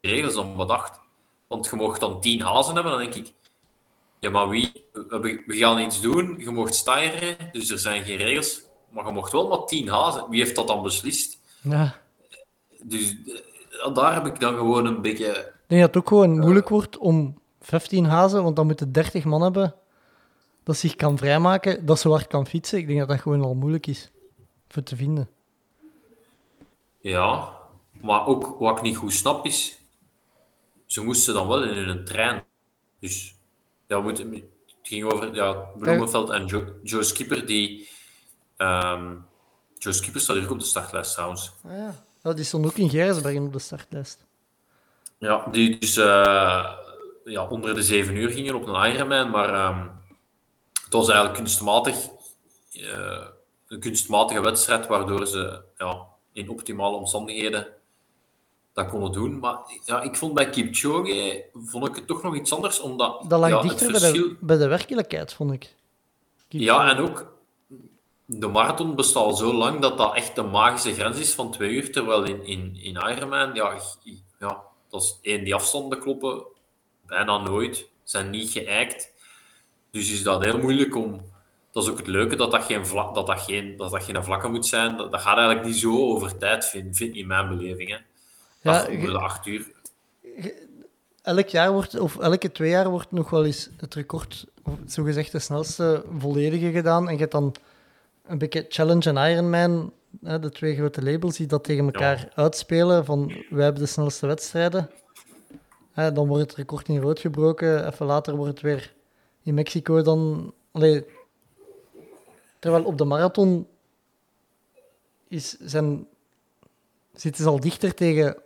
regels dan bedacht. Want je mag dan tien hazen hebben, dan denk ik, ja, maar wie, we, we gaan iets doen, je mag stijgen, dus er zijn geen regels, maar je mocht wel maar tien hazen. Wie heeft dat dan beslist? Ja. Dus eh, daar heb ik dan gewoon een beetje... Ik denk dat het ook gewoon moeilijk wordt om 15 hazen, want dan moeten 30 man hebben dat zich kan vrijmaken, dat zo hard kan fietsen. Ik denk dat dat gewoon al moeilijk is voor te vinden. Ja, maar ook wat ik niet goed snap is, ze moesten dan wel in een trein. Dus ja, we moeten, het ging over ja, Bloemenveld en Joe, Joe Skipper, die... ehm, Joe Skipper staat hier ook op de startlijst trouwens. Ah, ja. die stond ook in Gijsbergen op de startlijst. Ja, die dus eh, ja, onder de zeven uur gingen op een Ironman, maar ehm, het was eigenlijk kunstmatig, eh, een kunstmatige wedstrijd, waardoor ze ja, in optimale omstandigheden dat konden doen. Maar ja, ik vond bij Kipchoge vond ik het toch nog iets anders, omdat Dat lag ja, dichter bij, de, bij de werkelijkheid, vond ik. Ja, en ook de marathon bestaat al zo lang dat dat echt de magische grens is van twee uur. Terwijl in, in, in Ironman, ja, ja, dat is één, die afstanden kloppen bijna nooit, zijn niet geëikt. Dus is dat heel moeilijk om. Dat is ook het leuke dat dat geen, vla, dat dat geen, dat dat geen vlakke moet zijn. Dat, dat gaat eigenlijk niet zo over tijd, vind, vind in mijn beleving. Hè. Ja, Dat- de acht uur. Elk jaar wordt, of elke twee jaar wordt nog wel eens het record, of zogezegd de snelste volledige gedaan. En je hebt dan een beetje Challenge en Ironman, hè, de twee grote labels, die dat tegen elkaar uitspelen. Van wij hebben de snelste wedstrijden. Dan wordt het record in rood gebroken. Even later wordt het weer in Mexico dan. Terwijl op de marathon is, zijn, zitten ze al dichter tegen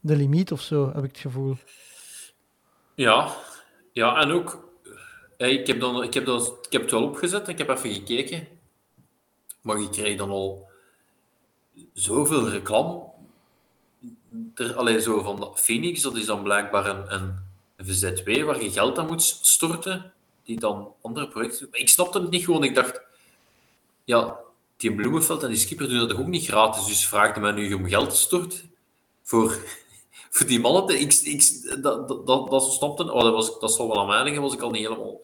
de limiet of zo, heb ik het gevoel. Ja, ja en ook, ik heb, dan, ik, heb dat, ik heb het wel opgezet, ik heb even gekeken, maar je krijgt dan al zoveel reclame. Er, zo van Phoenix, dat is dan blijkbaar een, een, VZW waar je geld aan moet storten, die dan andere projecten Ik snapte het niet gewoon, ik dacht, ja, die Bloemenveld en die Skipper doen dat toch ook niet gratis, dus vraagde mij nu om geld te storten voor, voor die mannen. Ik, ik, dat, dat, dat, dat snapte, oh, dat, was, dat zal wel aan mij was ik al niet helemaal,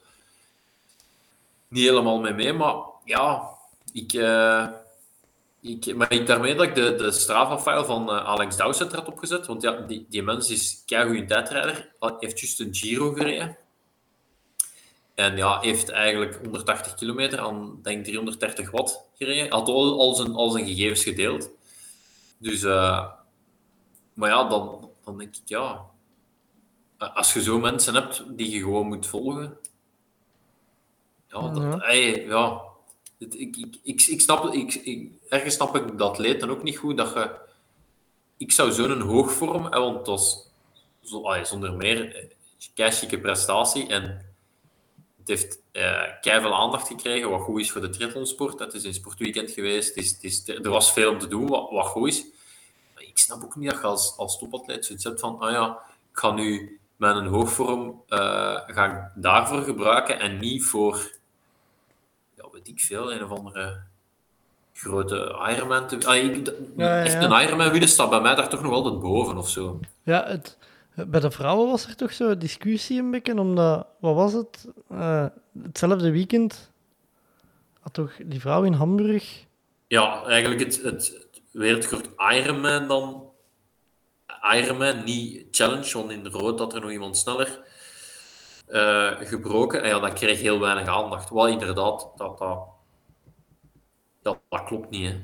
niet helemaal mee mee. Maar ja, ik, eh, ik, maar ik daarmee dat ik de, de Strava-file van eh, Alex Dowsett had opgezet. Want ja, die, die mens is keigoed tijdrijder. Hij heeft juist een Giro gereden. En ja, heeft eigenlijk 180 kilometer aan, denk 330 watt gereden. Had al, al, zijn, al zijn gegevens gedeeld. Dus, eh, maar ja, dan, dan denk ik, ja... Als je zo mensen hebt die je gewoon moet volgen... Ja, dat, ey, ja ik, ik, ik, ik snap, ik, ik, ergens snap ik dat leed dan ook niet goed, dat je... Ik zou zo'n hoogvorm, want dat was zo, zonder meer eh, keichique prestatie en het heeft eh veel aandacht gekregen, wat goed is voor de triathlonsport. Het is een sportweekend geweest, is, is, er was veel om te doen, wat, goed is. Ik snap ook niet dat je als, als topatleet zoiets hebt van, ah ja, ik ga nu mijn hoogvorm eh, ga ik daarvoor gebruiken en niet voor, ja, weet ik veel, een of andere grote Ironman. Te, ah, ik, Ja, ja, echt een Ironman winnen staat bij mij daar toch nog altijd boven of zo. Ja, het, bij de vrouwen was er toch zo discussie een beetje, omdat, wat was het? Eh, hetzelfde weekend had toch die vrouw in Hamburg. Ja, eigenlijk het, het, het wereldrecord Ironman dan. Ironman, niet challenge, want in rood had er nog iemand sneller eh, gebroken. En ja, dat kreeg heel weinig aandacht. Wel inderdaad, dat, dat, dat, dat klopt niet. Hè.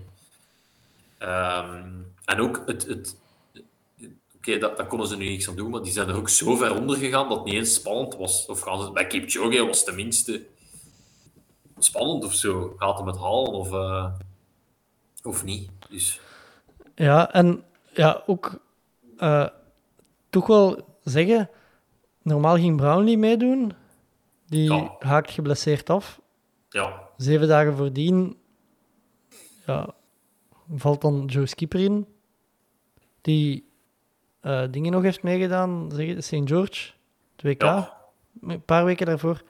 Ehm, en ook het. het Oké, dat, dat konden ze nu niks aan doen, maar die zijn er ook zo ver onder gegaan dat het niet eens spannend was. Of gaan ze, bij Kipchoge was het tenminste spannend of zo. Gaat hem het halen of, eh, of niet? Dus Ja, en ja, ook eh, toch wel zeggen, normaal ging Brownlee meedoen. Die Ja. haakt geblesseerd af. ja, Zeven dagen voordien ja, valt dan Joe Skipper in. Die eh, dingen nog heeft meegedaan, zeg St. George, 2K. ja, een paar weken daarvoor.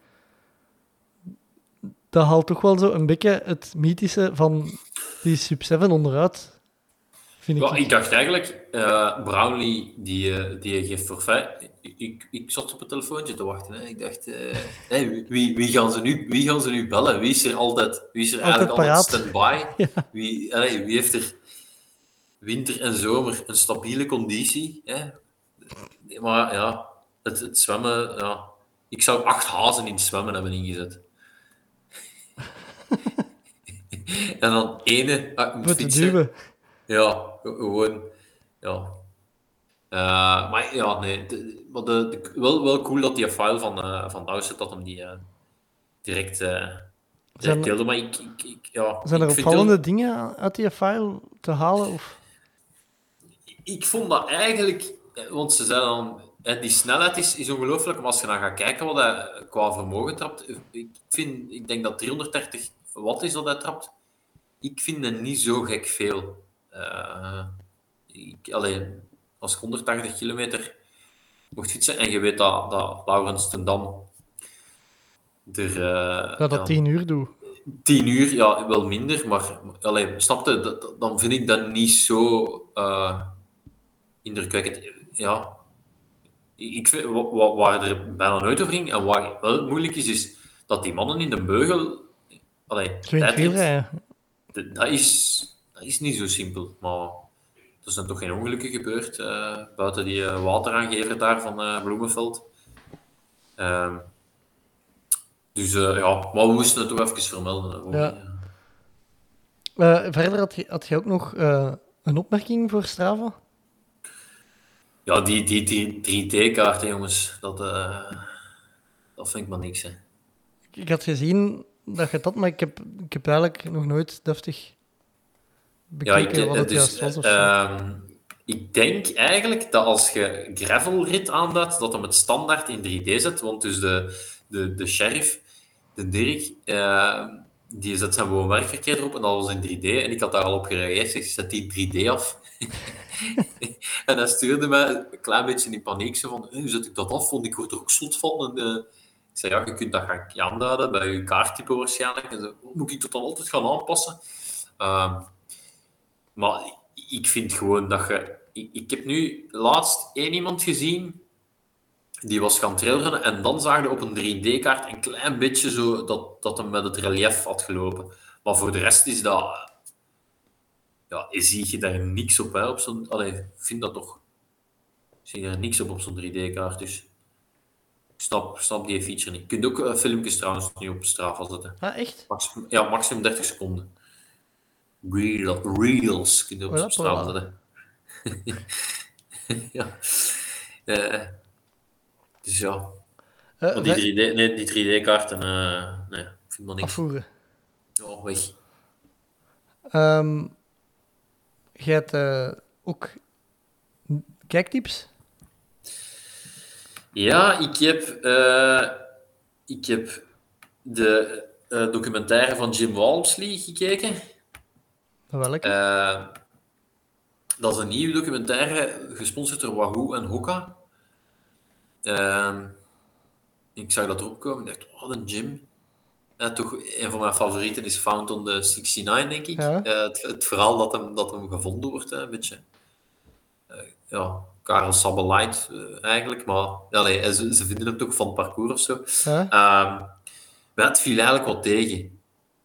Dat haalt toch wel zo een beetje het mythische van die Sub 7 onderuit. Vind ik. Ja, ik dacht eigenlijk, eh, Brownlee die, eh, die geeft forfait. Ik, ik, ik zat op het telefoontje te wachten. Hè. Ik dacht, eh, hey, wie, wie, gaan ze nu, wie gaan ze nu bellen? Wie is er altijd, wie is er Altijd eigenlijk altijd stand-by? Wie, allee, wie heeft er winter en zomer een stabiele conditie? Hè? Maar ja, het, het zwemmen, ja. Ik zou acht hazen in het zwemmen hebben ingezet. en dan ene ah, ik moet Voor fietsen. duwen. Ja, ge- gewoon. Ja. Eh, maar ja, nee. de- maar de, de- wel, wel cool dat die file van, eh van Dowsett dat hem die eh, direct, Zijn direct deelde. Maar ik, ik, ik, ja, Zijn er opvallende dingen uit die file te halen? Of? ik vond dat eigenlijk, want ze zeiden dan, die snelheid is, is ongelooflijk, maar als je dan gaat kijken wat hij qua vermogen trapt, ik, vind, ik denk dat 330 watt is dat hij trapt. Ik vind het niet zo gek veel. Eh, ik, allee, als ik 180 kilometer mocht fietsen en je weet dat, dat Laurens ten Dam er... eh, Dat dat ja, 10 uur doe. 10 uur, ja, wel minder, maar allee, snapte, dat, dan vind ik dat niet zo eh, indrukwekkend. Ja, ik vind, waar er bijna nooit over ging en waar wel moeilijk is, is dat die mannen in de beugel. Allee, tijdrit, dat, is, dat is niet zo simpel, maar er zijn toch geen ongelukken gebeurd eh, buiten die eh, wateraangever daar van eh, Bloemenveld. Ehm, dus ja, maar we moesten het toch even vermelden. Ja. Verder had je, had je ook nog een opmerking voor Strava? Ja, die, die, die 3D-kaarten, jongens, dat, dat vind ik maar niks. Hè. Ik had gezien dat je dat, maar ik heb, ik heb eigenlijk nog nooit deftig Ja, ik, wat het dus, juist was. Of zo. ehm, ik denk eigenlijk dat als je gravelrit aanduidt, dat hem het standaard in 3D zet. Want dus de, de, de sheriff, de Dirk, eh, die zet zijn woon-werkverkeer erop en dat was in 3D. En ik had daar al op gereageerd, ik zet die 3D af. en hij stuurde mij een klein beetje in paniek, zo van, "Hey, hoe zet ik dat af? Want ik word er ook slot van. En, eh, ik zei, ja, je kunt dat gaan aanduiden bij je kaarttype waarschijnlijk. En zo, moet ik dat dan altijd gaan aanpassen? Ehm, maar ik vind gewoon dat je... Ik, ik heb nu laatst één iemand gezien, die was gaan trailrunnen, en dan zag je op een 3D-kaart een klein beetje zo dat, dat hem met het relief had gelopen. Maar voor de rest is dat... Ja, zie je daar niks op, hè, op zo'n... Allee, ik vind dat toch... Zie je daar niks op op zo'n 3D-kaart, dus... Ik snap, snap die feature niet. Je kunt ook eh, filmpjes trouwens nu op Strava zetten. Ah, echt? Ja, maximum 30 seconden. Reel, reels kun je op Voilà, Strava voilà. zetten. ja. Eh, dus ja. Eh, Maar die ver- 3D, nee, die 3D-kaarten, eh nee, ik vind maar niks. afvoeren. Ja, weg. Ehm jij hebt eh, ook kijktips? Ja, ik heb, eh, ik heb de eh, documentaire van Jim Walmsley gekeken. Welke? Eh, dat is een nieuwe documentaire, gesponsord door Wahoo en Hoka. Ehm, ik zag dat erop komen. Ik dacht, wat een gym. Eh, toch, een van mijn favorieten is Found on the 69, denk ik. Ja. Eh, het, het verhaal dat hem, dat hem gevonden wordt, hè, een beetje. Eh, ja, Karel Sabelite eh, eigenlijk. Maar en ze, ze vinden hem toch van het parcours of zo. Ja? Ehm, maar het viel eigenlijk wat tegen.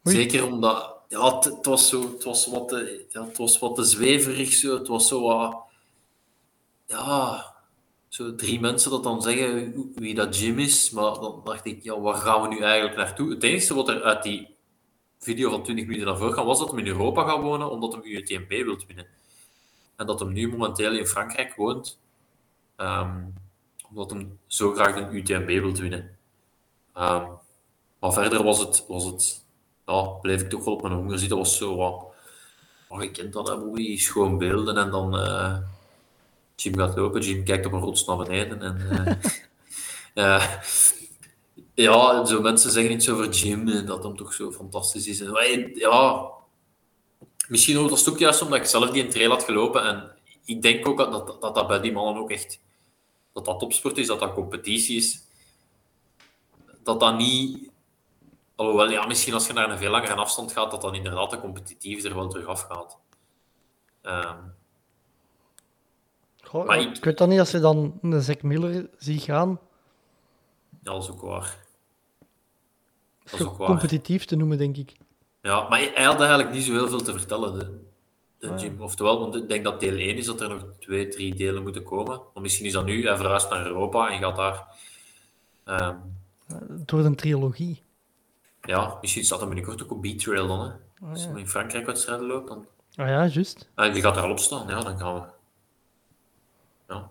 Oei. Zeker omdat ja, het, was zo, het was wat te, ja, het was wat te zweverig. Zo. Het was zo wat, ja, zo drie mensen dat dan zeggen wie dat Jim is. Maar dan dacht ik, ja, waar gaan we nu eigenlijk naartoe? Het enige wat er uit die video van 20 minuten naar voren kwam, was dat hij in Europa gaat wonen omdat hij UTMP wilt winnen. En dat hij nu momenteel in Frankrijk woont, ehm, omdat hij zo graag een UTMB wilt winnen. Ehm, maar verder was het, was het ja, bleef ik toch wel op mijn honger zitten. was zo wat, oh, je kent dat, hè, mooi schoon beelden en dan eh, Jim gaat lopen, Jim kijkt op een rots naar beneden en eh, eh, ja, zo mensen zeggen iets over Jim en dat hem toch zo fantastisch is. En, ja, misschien was het ook juist omdat ik zelf die trail had gelopen en ik denk ook dat dat, dat, dat bij die mannen ook echt dat dat topsport is, dat dat competitie is. dat dat niet... Alhoewel, ja, misschien als je naar een veel langere afstand gaat, dat dan inderdaad de competitief er wel terug afgaat. Ehm, Goh, Maar ik... ik- weet dat niet, als je dan een Zack Miller ziet gaan, ja, dat is ook waar. Dat is ook waar. competitief te noemen, denk ik. Ja, maar hij had eigenlijk niet zo heel veel te vertellen, de, de Ah. Oftewel, want ik denk dat deel 1 is dat er nog twee, drie delen moeten komen. Maar misschien is dat nu, hij verhuist naar Europa en gaat daar... Het wordt een trilogie. Ja, misschien staat hij binnenkort ook op B-Trail dan, hè. Als hij in Frankrijk wedstrijden loopt, dan... Ah ja, juist. Ah, die gaat daar al op staan, ja, dan gaan we... Ja.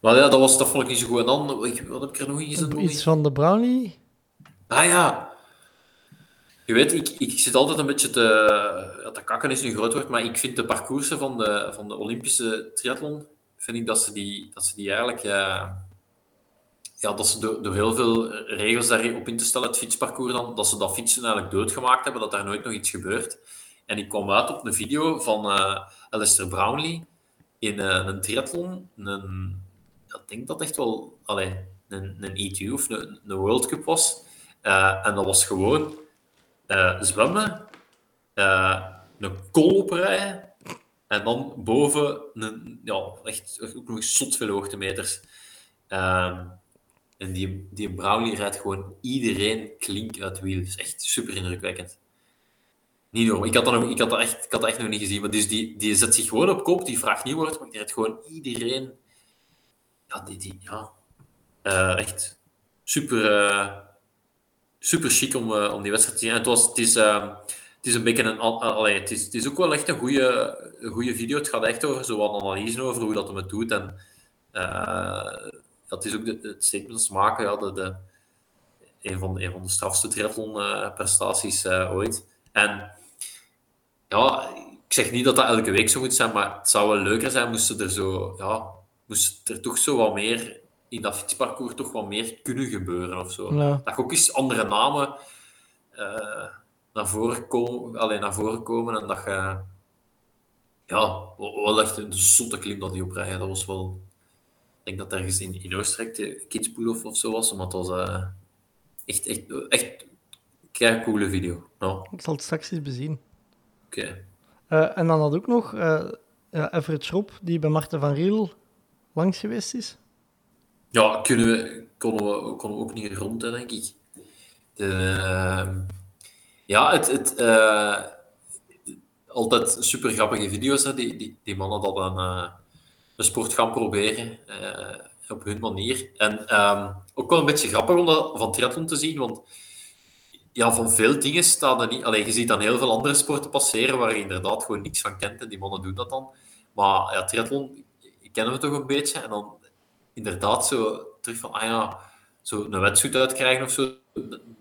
Maar ja, dat, was, dat vond ik niet zo goed. En dan, wat heb ik er nog in gezet? Iets van de Brownie. Ah ja. Je weet, ik, ik zit altijd een beetje te... Ja, te kakken is nu groot woord, maar ik vind de parcoursen van de, van de Olympische triathlon, vind ik dat ze die, dat ze die eigenlijk... eh, ja, dat ze door, heel veel regels daarop in te stellen, het fietsparcours dan, dat ze dat fietsen eigenlijk doodgemaakt hebben, dat daar nooit nog iets gebeurt. En ik kwam uit op een video van eh Alistair Brownlee in eh, een triathlon, een, ik denk dat echt wel allee, een, een E2 of een, een World Cup was. Eh, en dat was gewoon eh, zwemmen, eh, een kool oprijden en dan boven een, ja, echt ook nog zot veel hoogtemeters. Ehm, en die, die Brownlee rijdt gewoon iedereen klink uit wiel. Dat is echt super indrukwekkend. Niet normaal. Ik had dat, ik had dat, echt, ik had dat echt nog niet gezien. Maar dus die, die zet zich gewoon op kop, die vraagt niet wordt, maar die rijdt gewoon iedereen. Ja, die, ja. Eh, echt super, eh, super chic om, eh, om die wedstrijd te zien. En het, was, het, is, eh, het is een beetje een. al- allee, het, is, het is ook wel echt een goede, video. Het gaat echt over zo wat analyse over hoe dat hem het doet. En dat is ook de, het statement dat ze maken. Ja, de, de, een, van, een van de strafste triathlon-prestaties eh, ooit. En ja, ik zeg niet dat dat elke week zo moet zijn, maar het zou wel leuker zijn moesten er zo, ja, moest er toch zo wat meer in dat fietsparcours toch wat meer kunnen gebeuren of zo. Ja. Dat ook eens andere namen eh, naar, voren komen, alleen naar voren komen en dat je ja, wel echt een zotte klim dat die oprijden. Dat was wel, denk dat ergens in, in Oostenrijk de Kidspool of, of zo was, maar het was eh, echt, echt, echt een coole video. Oké. Ik zal het straks eens bezien. Eh, en dan had ook nog ja, Everett Schropp, die bij Marten van Riel langs geweest is. Ja, kunnen we, konden, we, konden we ook niet rond, denk ik. De, ehm, ja, het, het, altijd super grappige video's. Hè. Die, die, die mannen dat een, een sport gaan proberen eh, op hun manier. En ehm, ook wel een beetje grappig om dat van triathlon te zien, want ja, van veel dingen staan er niet... Allee, je ziet dan heel veel andere sporten passeren waar je inderdaad gewoon niks van kent en die mannen doen dat dan. Maar ja, triathlon kennen we toch een beetje. En dan inderdaad zo terug van, ah ja, zo een wetsuit uitkrijgen of zo,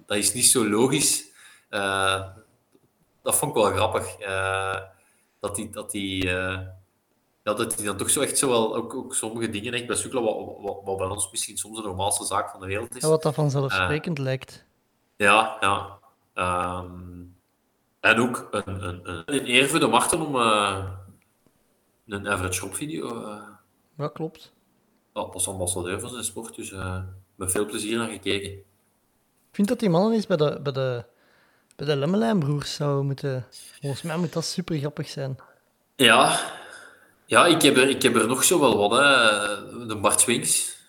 dat- is niet zo logisch. Eh, dat vond ik wel grappig. eh, dat die, dat die, ja, dat die dan toch zo echt zo wel, ook, ook sommige dingen echt bij sukkelen, wat, wat, wat bij ons misschien soms de normaalste zaak van de wereld is. Ja, wat dat vanzelfsprekend lijkt. Ja, ja. Ehm, en ook een, een, een, een eer voor de Marten om eh, een Everett Shop video eh Ja, klopt. als ambassadeur van zijn sport. Dus eh met veel plezier naar gekeken. Ik vind dat die mannen eens bij de, bij de, bij de Lemmelijnbroers zouden moeten... Volgens mij moet dat super grappig zijn. Ja, ja ik, heb er, ik heb er nog zo wel wat. Hè. De Bart Swings.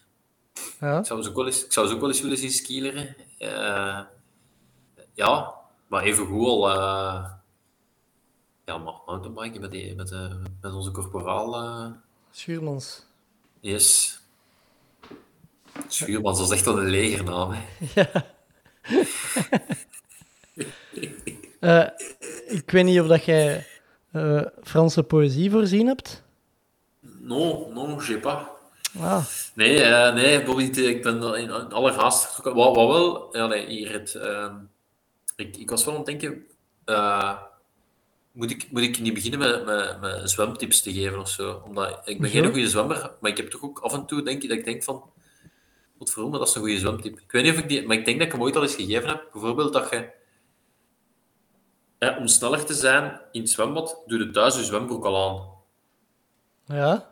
Ja, Ik zou ze ook wel eens, ik zou ze ook wel eens willen zien skileren. Eh, ja, maar even goed al. eh ja, ma- mountainbiken met, die, met, eh, met onze corporaal. Schuurmans. Yes. Schuurmans, dat is echt wel een legernaam. Hè. Eh, ik weet niet of dat jij Franse poëzie voorzien hebt. Non, je sais pas. Ah, Nee, eh, nee, Bobby, ik ben in in allerhaast. Wat, wat wel, ja, nee, hier het. ehm, ik, ik was wel aan het denken. eh, moet, ik, moet ik niet beginnen met, met, met zwemtips te geven of zo? Omdat ik ben geen Hoezo? goede zwemmer, maar ik heb toch ook af en toe denk ik dat ik denk van. Wat verdomme, dat is een goede zwemtip. Ik weet niet of ik die, maar ik denk dat ik hem ooit al eens gegeven heb. Bijvoorbeeld dat je. Ja, om sneller te zijn in het zwembad, doe je thuis je zwembroek al aan. ja,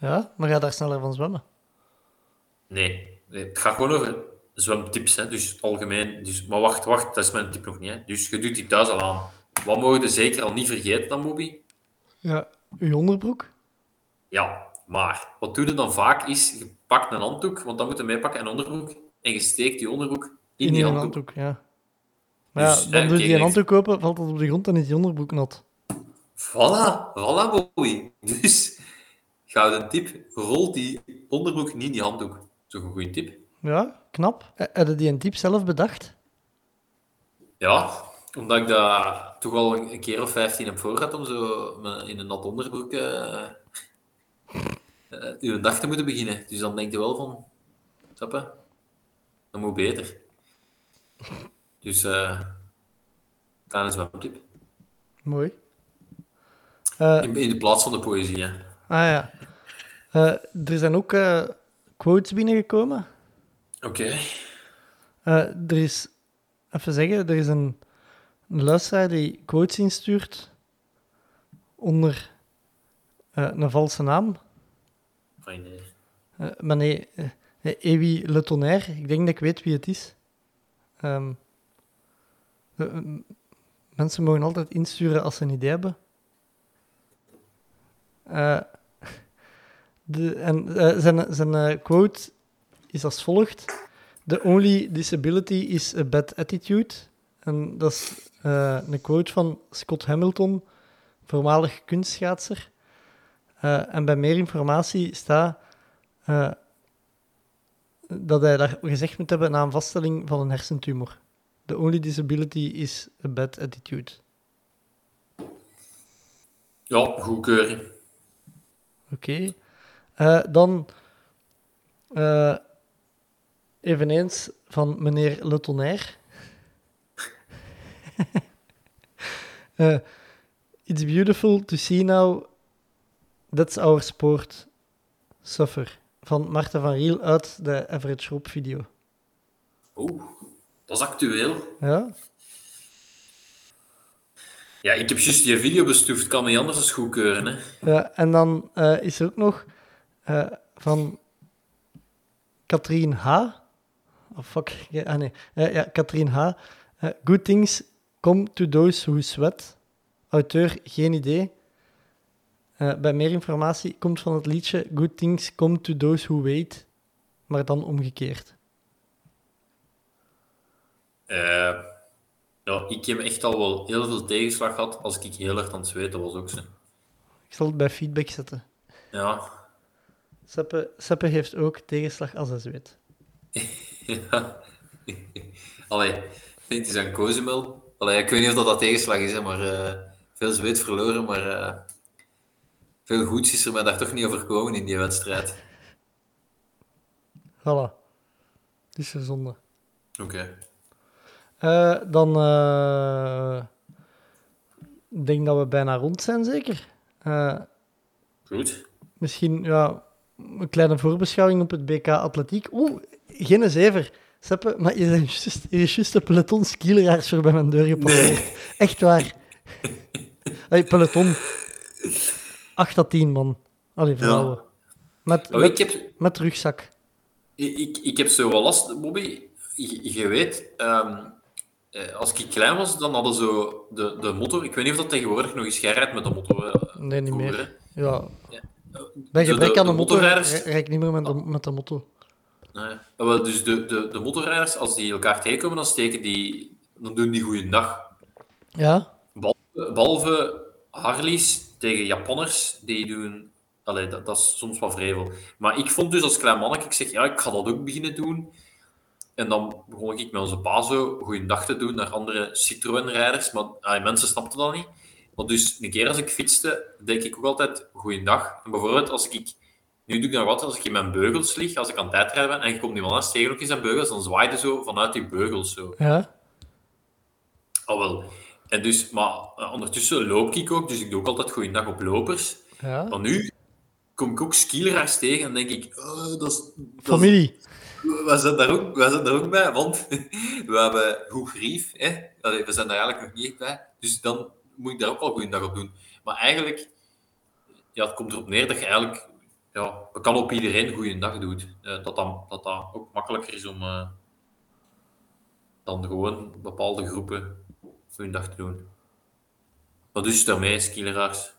Ja, maar ga daar sneller van zwemmen. Nee. nee, het gaat gewoon over zwemtips, hè. dus algemeen. Dus, maar wacht, wacht, dat is mijn tip nog niet. Hè. Dus je doet die thuis al aan. Wat mogen je zeker al niet vergeten dan, Moby? Ja, uw onderbroek? Ja, maar wat doe je dan vaak is, je pakt een handdoek, want dan moet je meepakken, en een onderbroek, en je steekt die onderbroek in, die een handdoek. ja. Maar Dus, ja, dan eh, doe je die handdoek open, valt het op de grond en is die onderbroek nat. Voilà, voilà, Bowie. Dus, gouden tip, rol die onderbroek niet in die handdoek. Dat is toch een goede tip? Ja, knap. Eh, Heb je die een type zelf bedacht? Ja, omdat ik dat toch al een keer of 15 heb voorgehad om zo in een nat onderbroek uw dag te moeten beginnen. Dus dan denk je wel van, snap je? Dat moet beter. Dus, eh kleine zwemtip. Mooi. Eh, In, in de plaats van de poëzie, hè. Ah ja. Eh, er zijn ook eh, quotes binnengekomen. Oké. Eh, er is, even zeggen, er is een, een luisteraar die quotes instuurt onder een valse naam. Fijn, nee. Maar nee, Ewi Le Tonnerre. Ik denk dat ik weet wie het is. Ehm, eh, eh, mensen mogen altijd insturen als ze een idee hebben. Eh, de, en eh, zijn, zijn eh, quote is als volgt: The only disability is a bad attitude. En dat is eh, een quote van Scott Hamilton, voormalig kunstschaatser. En bij meer informatie staat dat hij daar gezegd moet hebben na een vaststelling van een hersentumor. The only disability is a bad attitude. Ja, goedkeuring. Oké. Eh, dan eh, eveneens van meneer Le Tonnerre. Eh, It's beautiful to see now. That's our sport. Suffer. Van Marten van Riel uit de Everett Schroep video. Oeh, dat is actueel. Ja? Ja, ik heb juist die video bestoefd. Kan niet anders dan goedkeuren, hè. Ja, en dan is er ook nog eh, van Katrien H. Oh, fuck. Ah, nee. Eh, ja, Katrien H. Eh, good things come to those who sweat. Auteur, geen idee. Bij meer informatie komt van het liedje Good things come to those who wait. Maar dan omgekeerd. Eh, ja, ik heb echt al wel heel veel tegenslag gehad als ik heel hard aan het zweten was ook. Zo. Ik zal het bij feedback zetten. Ja. Seppe, Seppe heeft ook tegenslag als hij zweet. ja. Allee, het is aan Cozumel. Allee, ik weet niet of dat, dat tegenslag is, hè, maar eh, veel zweet verloren, maar eh, veel goeds is er mij daar toch niet overkomen in die wedstrijd. Voilà. Het is een zonde. Oké. Eh, dan eh, ik denk dat we bijna rond zijn, zeker. Goed. misschien ja, een kleine voorbeschouwing op het BK Atletiek. Oeh, geen zever. Seppe, maar je, bent juist, je is juist een peloton skileraars voor bij mijn deur gepasseerd. Echt waar. Hey, peloton. 8 à 10 man. Allee, vrouwen. Met, Oh, met, ik, heb, met rugzak. ik, ik, ik heb zo wel last, Bobby. Je, je weet, ehm, eh, als ik klein was, dan hadden zo de, de motto. Ik weet niet of dat tegenwoordig nog eens jij rijdt met de motto. eh, Nee, niet meer. Ja. Zo gebrek de- aan de de motorrijders- rij rij ik niet meer met de, met de motto. Nee. Wel, dus de, de, de motorrijders, als die elkaar tegenkomen, dan steken die, dan doen die goeiedag. Ja? Behalve, behalve Harleys tegen Japanners, die doen... Allee, dat, dat is soms wat vrevel. Maar ik vond dus als klein manneke, ik zeg, ja, ik ga dat ook beginnen doen. En dan begon ik met onze pa zo goeiedag te doen naar andere Citroën-rijders. Maar mensen snapten dat niet. Maar dus een keer als ik fietste, denk ik ook altijd goeiedag. En bijvoorbeeld als ik... Nu doe ik nog wat, als ik in mijn beugels lig, als ik aan het tijdrijden ben, en je komt iemand anders tegen ook in zijn beugels, dan zwaaide zo vanuit die beugels zo. Ja? Al wel. En dus, maar eh, ondertussen loop ik ook, dus ik doe ook altijd goeiedag op lopers. Ja? Maar nu kom ik ook skileraars tegen en denk ik, oh, dat is... dat Familie. wij zijn daar ook, wij zijn daar ook bij, want we hebben goed grief. Hè? Allee, we zijn daar eigenlijk nog niet echt bij. Dus dan moet ik daar ook wel goeiedag op doen. Maar eigenlijk, ja, het komt erop neer dat je eigenlijk ja, we kan op iedereen een goede dag doet. Eh, dat, dat, dat dat ook makkelijker is om eh, dan gewoon bepaalde groepen hun dag te doen. Wat is het daarmee, skileraars?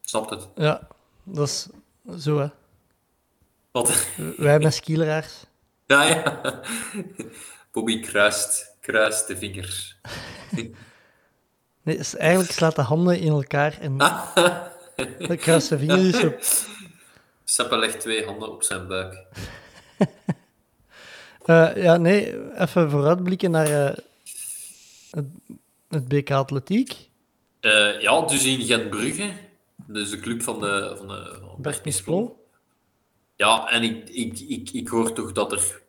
Snapt het? Ja, dat is zo, hè. Wat? Wij met skileraars. Ja, ja. Bobby kruist, kruist de vingers. Nee, is eigenlijk slaat de handen in elkaar en de kruist de vingers op. Seppe legt twee handen op zijn buik. Eh, ja, nee, even vooruitblikken naar eh, het, het BK Atletiek. Eh, ja, dus in Gent-Brugge. Dus de club van de... Van de van Bert. Ja, en ik, ik, ik, ik hoor toch dat er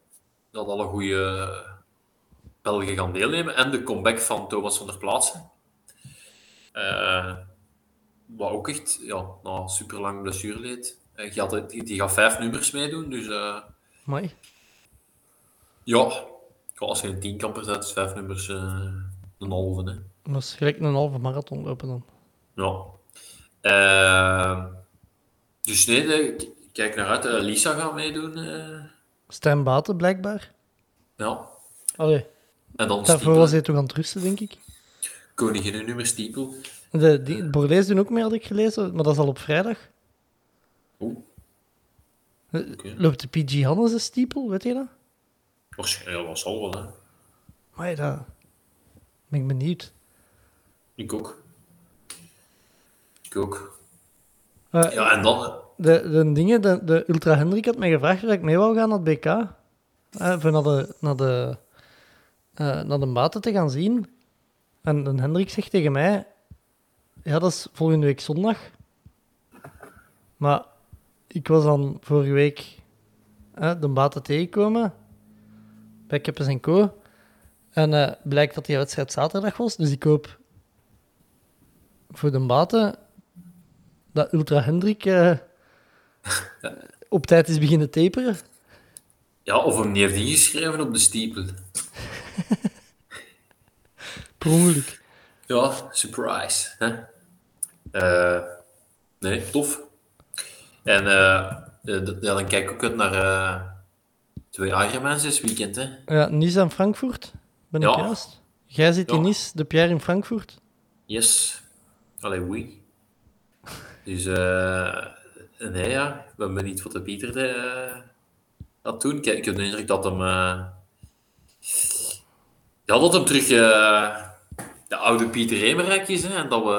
dat alle goede Belgen gaan deelnemen. En de comeback van Thomas van der Plaatsen. Eh wat ook echt, ja, na super lang blessureleed. Eh, Die, had, die, die gaat vijf nummers meedoen, dus eh, Mooi. ja. Als je een tienkamper zet, is vijf nummers een halve. Hè. Dat is gelijk een halve marathon lopen dan. Ja. Dus nee, de- kijk naar uit. Eh, Lisa gaat meedoen. eh, Stijn Baten, blijkbaar. ja. Allee, En dan daarvoor was hij toch aan het rusten, denk ik. Koningin nummer Stiepel. De, die, de Bordees doen ook mee, had ik gelezen, maar dat is al op vrijdag. Oeh, Eh. Loopt de PG Hannes een stiepel, weet je dat? waarschijnlijk ja, dat zal wel, hè. Maar dat ben ik benieuwd. Ik ook. Ik ook. Eh, Ja, en dan... de, de dingen, de, de Ultra Hendrik had mij gevraagd of ik mee wou gaan naar het BK. Eh, voor naar de, naar de, naar de maten te gaan zien. En Hendrik zegt tegen mij: Ja, dat is volgende week zondag. Maar ik was dan vorige week eh, de maten tegengekomen bij Keppes en Co. En eh, blijkt dat die wedstrijd zaterdag was. Dus ik hoop voor de maten dat Ultra Hendrik eh, op tijd is beginnen taperen. Ja, of hem niet heeft ingeschreven op de Stiepel. Per ongeluk. Ja, surprise. Hè? Eh, nee, tof. En eh, eh, ja, dan kijk ik ook uit naar eh, twee Ironmans dit weekend. Hè? Ja, Nice en Frankfurt, ben ik juist. Jij zit in. Nice, de Pierre in Frankfurt. Yes. Allee, oui. Dus, nee, ja. Ik ben benieuwd wat de Pieter eh gaat doen. Kijk, ik heb de indruk dat hem... ja, dat hem terug de oude Pieter Remerijk is. Hè, en dat we...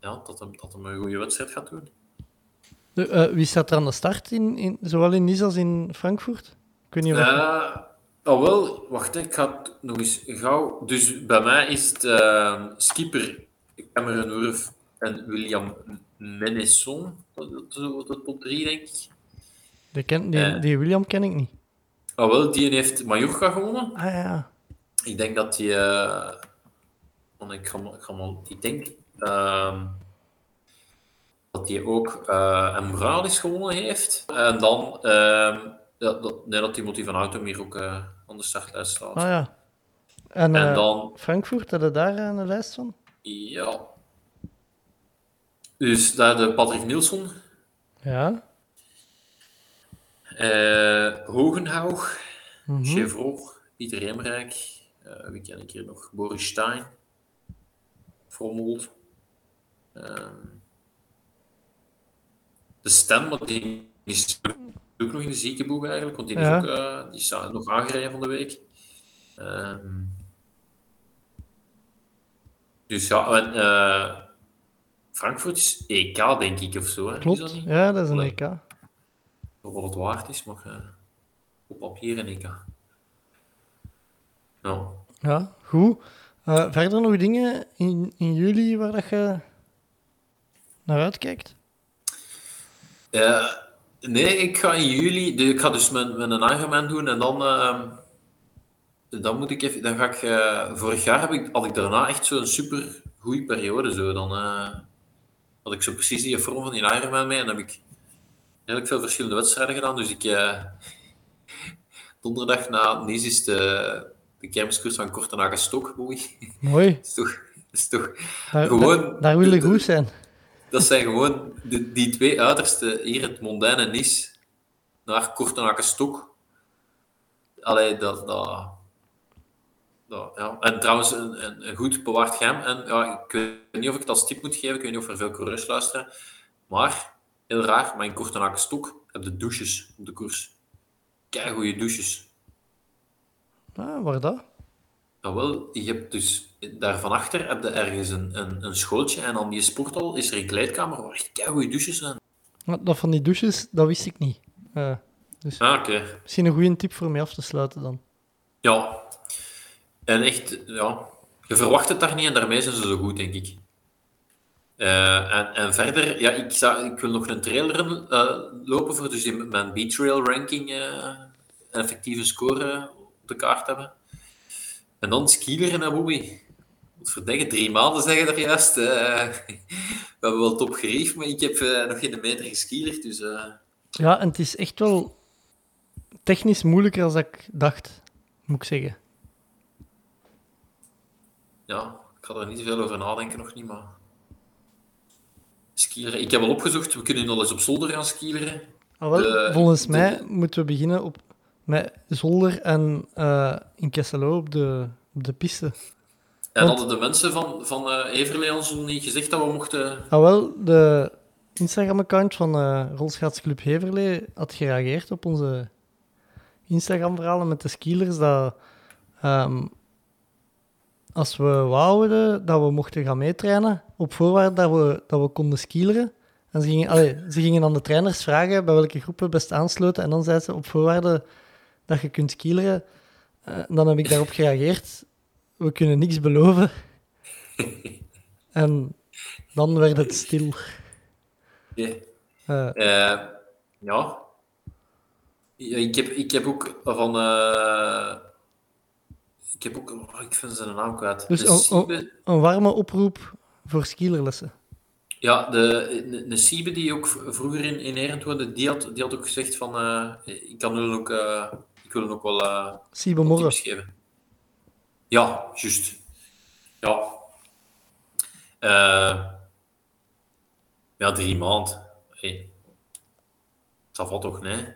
ja, dat hem, dat hem een goede wedstrijd gaat doen. De, eh, wie staat er aan de start, in, in, zowel in Nice als in Frankfurt? Ik weet niet of... Eh, oh wel, wacht, ik ga het nog eens gauw. Dus bij mij is het eh, skipper Cameron Wurf en William Menesson. Dat de top drie, denk ik. die, ken, die, eh. die William ken ik niet. Oh wel, die heeft Mallorca gewonnen. Ah ja, Ik denk dat die. eh, want ik, ga, ik, ga ik denk ehm, dat die ook uh, een Moralis gewonnen heeft. En dan. ehm, ja, dat, nee, dat Timothy van Autum hier ook eh, aan de startlijst staat. ah ja. En, En eh, dan. Frankfurt, had je daar eh, een lijst van? Ja. Dus daar de Patrick Nielsen, Ja. eh Hogenhaug, Mhm. Chevrolet, Pieter Remrijk, eh, wie ken ik hier nog? Boris Stein, Frommold. Ehm, de Stem, want die is ook nog in de ziekenboeg eigenlijk, want die, Ja. is, ook, eh, die is nog aangereden van de week. Ehm, dus ja, en, eh, Frankfurt is EK, denk ik, of zo. Hè? Is dat niet? ja, dat is een. EK. Wat het waard is, maar eh, op papier een EK. Ja. Ja, goed. Eh, verder nog dingen in, in juli waar dat je naar uitkijkt? Eh, nee, ik ga in juli, de- ik ga dus met, met een Ironman doen en dan, ehm, dan moet ik even, dan ga ik, eh, vorig jaar heb ik, had ik daarna echt zo'n super goede periode zo. Dan had ik zo precies die vorm van die Ironman mee en dan heb ik redelijk veel verschillende wedstrijden gedaan. Dus ik, donderdag na Nice is de, de kermiskoers van Kortenaken Stok, mooi. Mooi. Dat is toch, is toch Daar, Gewoon- daar, daar wil je goed zijn. dat zijn gewoon de, die twee uiterste, hier het Mondain en Nice, naar Kortenaken-Stok. Allee, dat... dat dat, ja. En trouwens, een, een, een goed bewaard geheim. En ja, ik weet niet of ik het als tip moet geven, ik weet niet of er veel coureurs luisteren. Maar, heel raar, maar in Kortenaken-Stok heb je douches op de koers. Kei goede douches. Ah, waar dat? Nou wel, je hebt dus daar van achter heb je ergens een, een, een schooltje en aan die sporthal is er een kleedkamer waar echt goede douches zijn. Dat van die douches, dat wist ik niet. Eh, dus Ah, oké. misschien een goede tip voor mij af te sluiten dan. Ja. En echt, ja. Je verwacht het daar niet en daarmee zijn ze zo goed, denk ik. Eh, en, en verder, ja, ik, zou, ik wil nog een trailer eh, lopen voor dus in mijn B-Trail ranking effectieve score op de kaart hebben. En dan skileren en Boebi. Wat verdenken, drie maanden zeggen er juist. eh. we hebben wel top gerief, maar ik heb eh, nog geen meter geskielerd, dus eh, Ja, en het is echt wel technisch moeilijker dan ik dacht, moet ik zeggen. ja, ik ga er niet zoveel over nadenken, nog niet, maar... Skileren. Ik heb wel opgezocht, we kunnen nog eens op zolder gaan skileren. Ah, wel, De- volgens de- mij moeten we beginnen op, met Zolder en eh, in Kesselo op de, op de piste. En Want- hadden de mensen van, van Everlee ons niet gezegd dat we mochten... Ah, wel, de Instagram-account van eh Rolschaatsclub Heverlee had gereageerd op onze Instagram-verhalen met de skilers dat ehm, als we wouden dat we mochten gaan meetrainen, op voorwaarde dat we, dat we konden skileren. En ze gingen, allee, ze gingen aan de trainers vragen bij welke groep we best aansloten. En dan zeiden ze op voorwaarde dat je kunt skileren. Eh, dan heb ik daarop gereageerd. We kunnen niks beloven. en dan werd het stil. Ja. Eh, Eh, ja. Ja, ik, heb, ik heb ook van... ik heb ook... oh, ik vind zijn naam kwijt. Dus een warme oproep voor skielerlessen. Ja, de, de, Siebe die ook vroeger in, in Erend woonde, die had, die had ook gezegd van... eh, ik, kan hun ook, wil ook wel... eh, wat Morren. tips geven. Ja, juist. Ja. Eh, ja, drie maand. Hey. Dat valt toch, nee?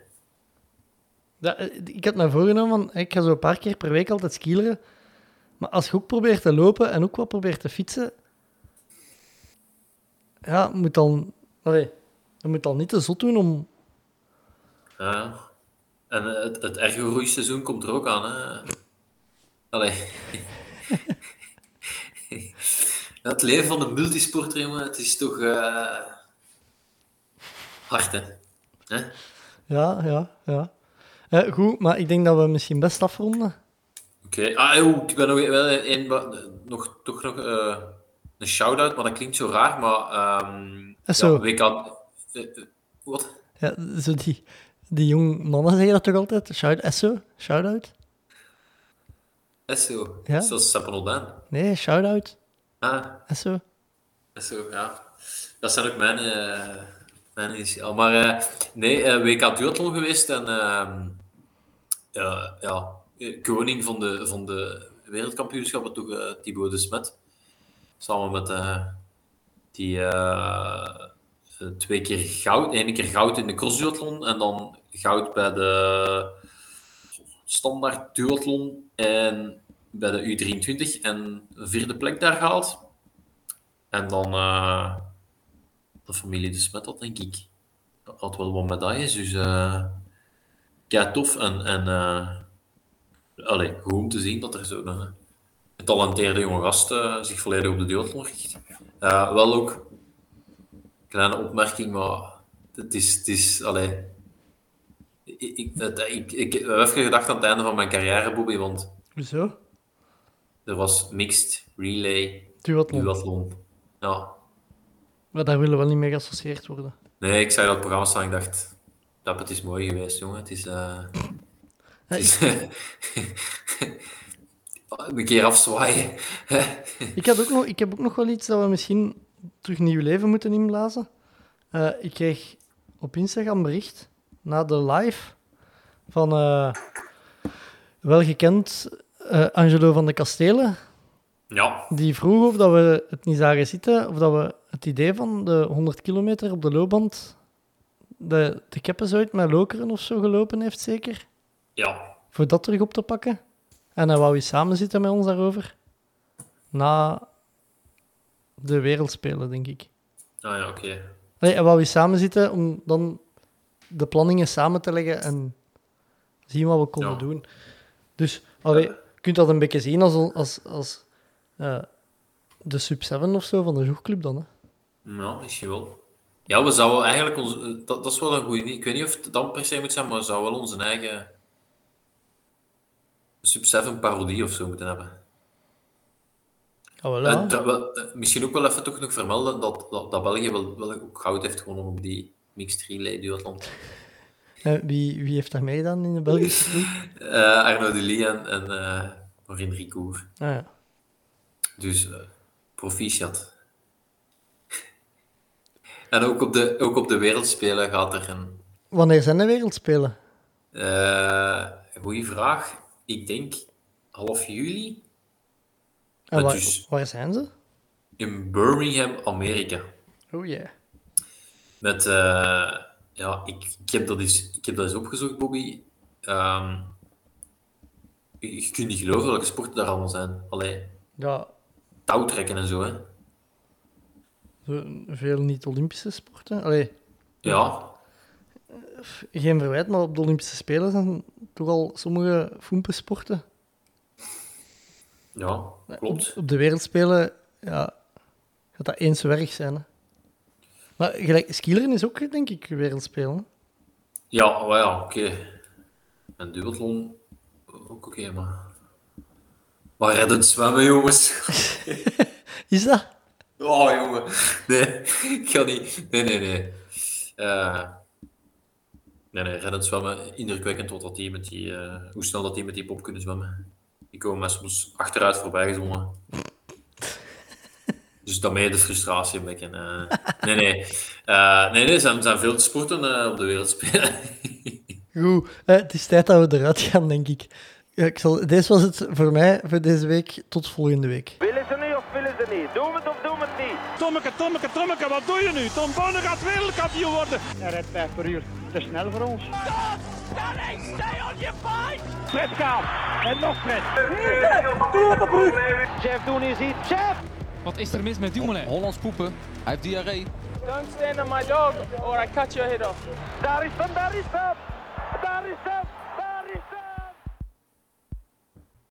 Ja, eh, ik had mij voorgenomen van, ik ga zo een paar keer per week altijd skileren. Maar als je ook probeert te lopen en ook wat probeert te fietsen, ja, moet dan, allee, je moet dan niet te zot doen om... Ja. En eh, het, het ergo-roeiseizoen komt er ook aan, hè? Allee. Het leven van een multisporter, jongen, het is toch... eh, hard, hè? hè? Ja, ja, ja. Eh, goed, maar ik denk dat we misschien best afronden. Oké. Ah, oh, ik ben nog wel een, nog, toch nog eh, een shout-out, maar dat klinkt zo raar, maar... Eh, zo. Ja, WK... eh, wat? Ja, zo die, die jong mannen zeggen dat toch altijd? Shout, Esso? Shout-out? Esso. Ja? Zoals Sappenodaan. Nee, shout-out. Ah, Esso. Esso, ja. Dat zijn ook mijn, eh mijn initiaal. Maar eh, nee, eh, WK Duathlon geweest en ehm, ja, ja, koning van de, van de wereldkampioenschappen, toch Thibaut de Smet. Samen met die twee keer goud, één keer goud in de crossduathlon en dan goud bij de standaard duathlon en bij de U23 en vierde plek daar gehaald. En dan eh, de familie de Smet had, denk ik. Had wel wat medailles, dus eh ja, tof. En, en eh, goed om te zien dat er zo'n eh, getalenteerde jonge gast eh, zich volledig op de duathlon richt. Eh, wel ook, kleine opmerking, maar het is, het is allee, ik, ik, het- ik, ik, heb even gedacht aan het einde van mijn carrière, Bobby, want Hoezo? er was mixed, relay, Duathlon. duathlon. Ja, Maar daar willen we niet mee geassocieerd worden. Nee, ik zag dat programma staan en ik dacht, dat het is mooi geweest, jongen. Het is... eh, het is een keer afzwaaien. Ik, had ook nog, ik heb ook nog wel iets dat we misschien terug nieuw leven moeten inblazen. Eh, ik kreeg op Instagram bericht na de live van eh welgekend eh, Angelo van de Kastelen. ja, Die vroeg of dat we het niet zagen zitten, of dat we het idee van de 100 kilometer op de loopband, de, de Keppes uit met Lokeren of zo gelopen heeft, zeker? Ja, Voor dat terug op te pakken. En hij wou eens samen zitten met ons daarover. Na de wereldspelen, denk ik. ah ja, oké. Nee, hij wou eens samen zitten om dan de planningen samen te leggen en zien wat we konden Ja. doen. Dus allee, je kunt dat een beetje zien als, als, als eh, de sub 7 of zo van de joegclub dan. Hè. Ja, misschien wel. Ja, we zouden eigenlijk ons, eh, dat, dat is wel een goede idee. Ik weet niet of het dan per se moet zijn, maar we zouden wel onze eigen Sub 7 parodie of zo moeten hebben. En ja. tra- wel, eh, misschien ook wel even toch nog vermelden dat, dat, dat België wel, wel ook goud heeft gewonnen op die mixed relay duathlon. Eh, wie, wie heeft daar meegedaan in de Belgische ploeg? Eh Arnaud Delis en, en eh Maureen. Ah, ja. Dus eh, proficiat. en ook op, de, ook op de wereldspelen gaat er een Wanneer zijn de wereldspelen? Eh goeie vraag. Ik denk half juli En waar, waar zijn ze? in Birmingham, Amerika. Oh ja. Met, eh, ja, ik, ik, heb dat eens, ik heb dat eens opgezocht, Bobby. Ehm, je, je kunt niet geloven welke sporten daar allemaal zijn. Allee, Ja, touwtrekken en zo, hè. veel niet-Olympische sporten. Allee, Ja, geen verwijt, maar op de Olympische Spelen zijn toch al sommige foempensporten. Ja, klopt. Op, op de wereldspelen ja, gaat dat eens werk zijn. Hè. Maar gelijk, skileren is ook, denk ik, wereldspelen. Ja, ja, oké. En duathlon ook oké, maar... Maar reddend zwemmen, jongens. Is dat? Oh, jongen. Nee, ik ga niet. Nee, nee, nee. Eh, nee, nee, reddend zwemmen. Indrukwekkend wat dat die met die, eh, hoe snel dat die met die pop kunnen zwemmen. Die komen mij soms achteruit voorbij gezwommen. Dus daarmee de frustratie een beetje. eh. nee, nee. Eh, nee, nee, er zijn, zijn veel sporten eh, op de wereld spelen. Goed, eh, het is tijd dat we eruit gaan, denk ik. Ja, ik zal, deze was het voor mij voor deze week. Tot volgende week. Tommeke, Tommeke, Tommeke, wat doe je nu? Tom Bonne gaat wereldkampioen worden. Hij rijdt 5 per uur. Te snel voor ons. Fred gaat. En nog Fred. Jeff doen is iets. Jeff! Wat is er mis met Dumoulin? Hollands poepen. Hij heeft diarree. Don't stand on my dog or I cut your head off. Daar is hem, daar is hem. Daar is hem.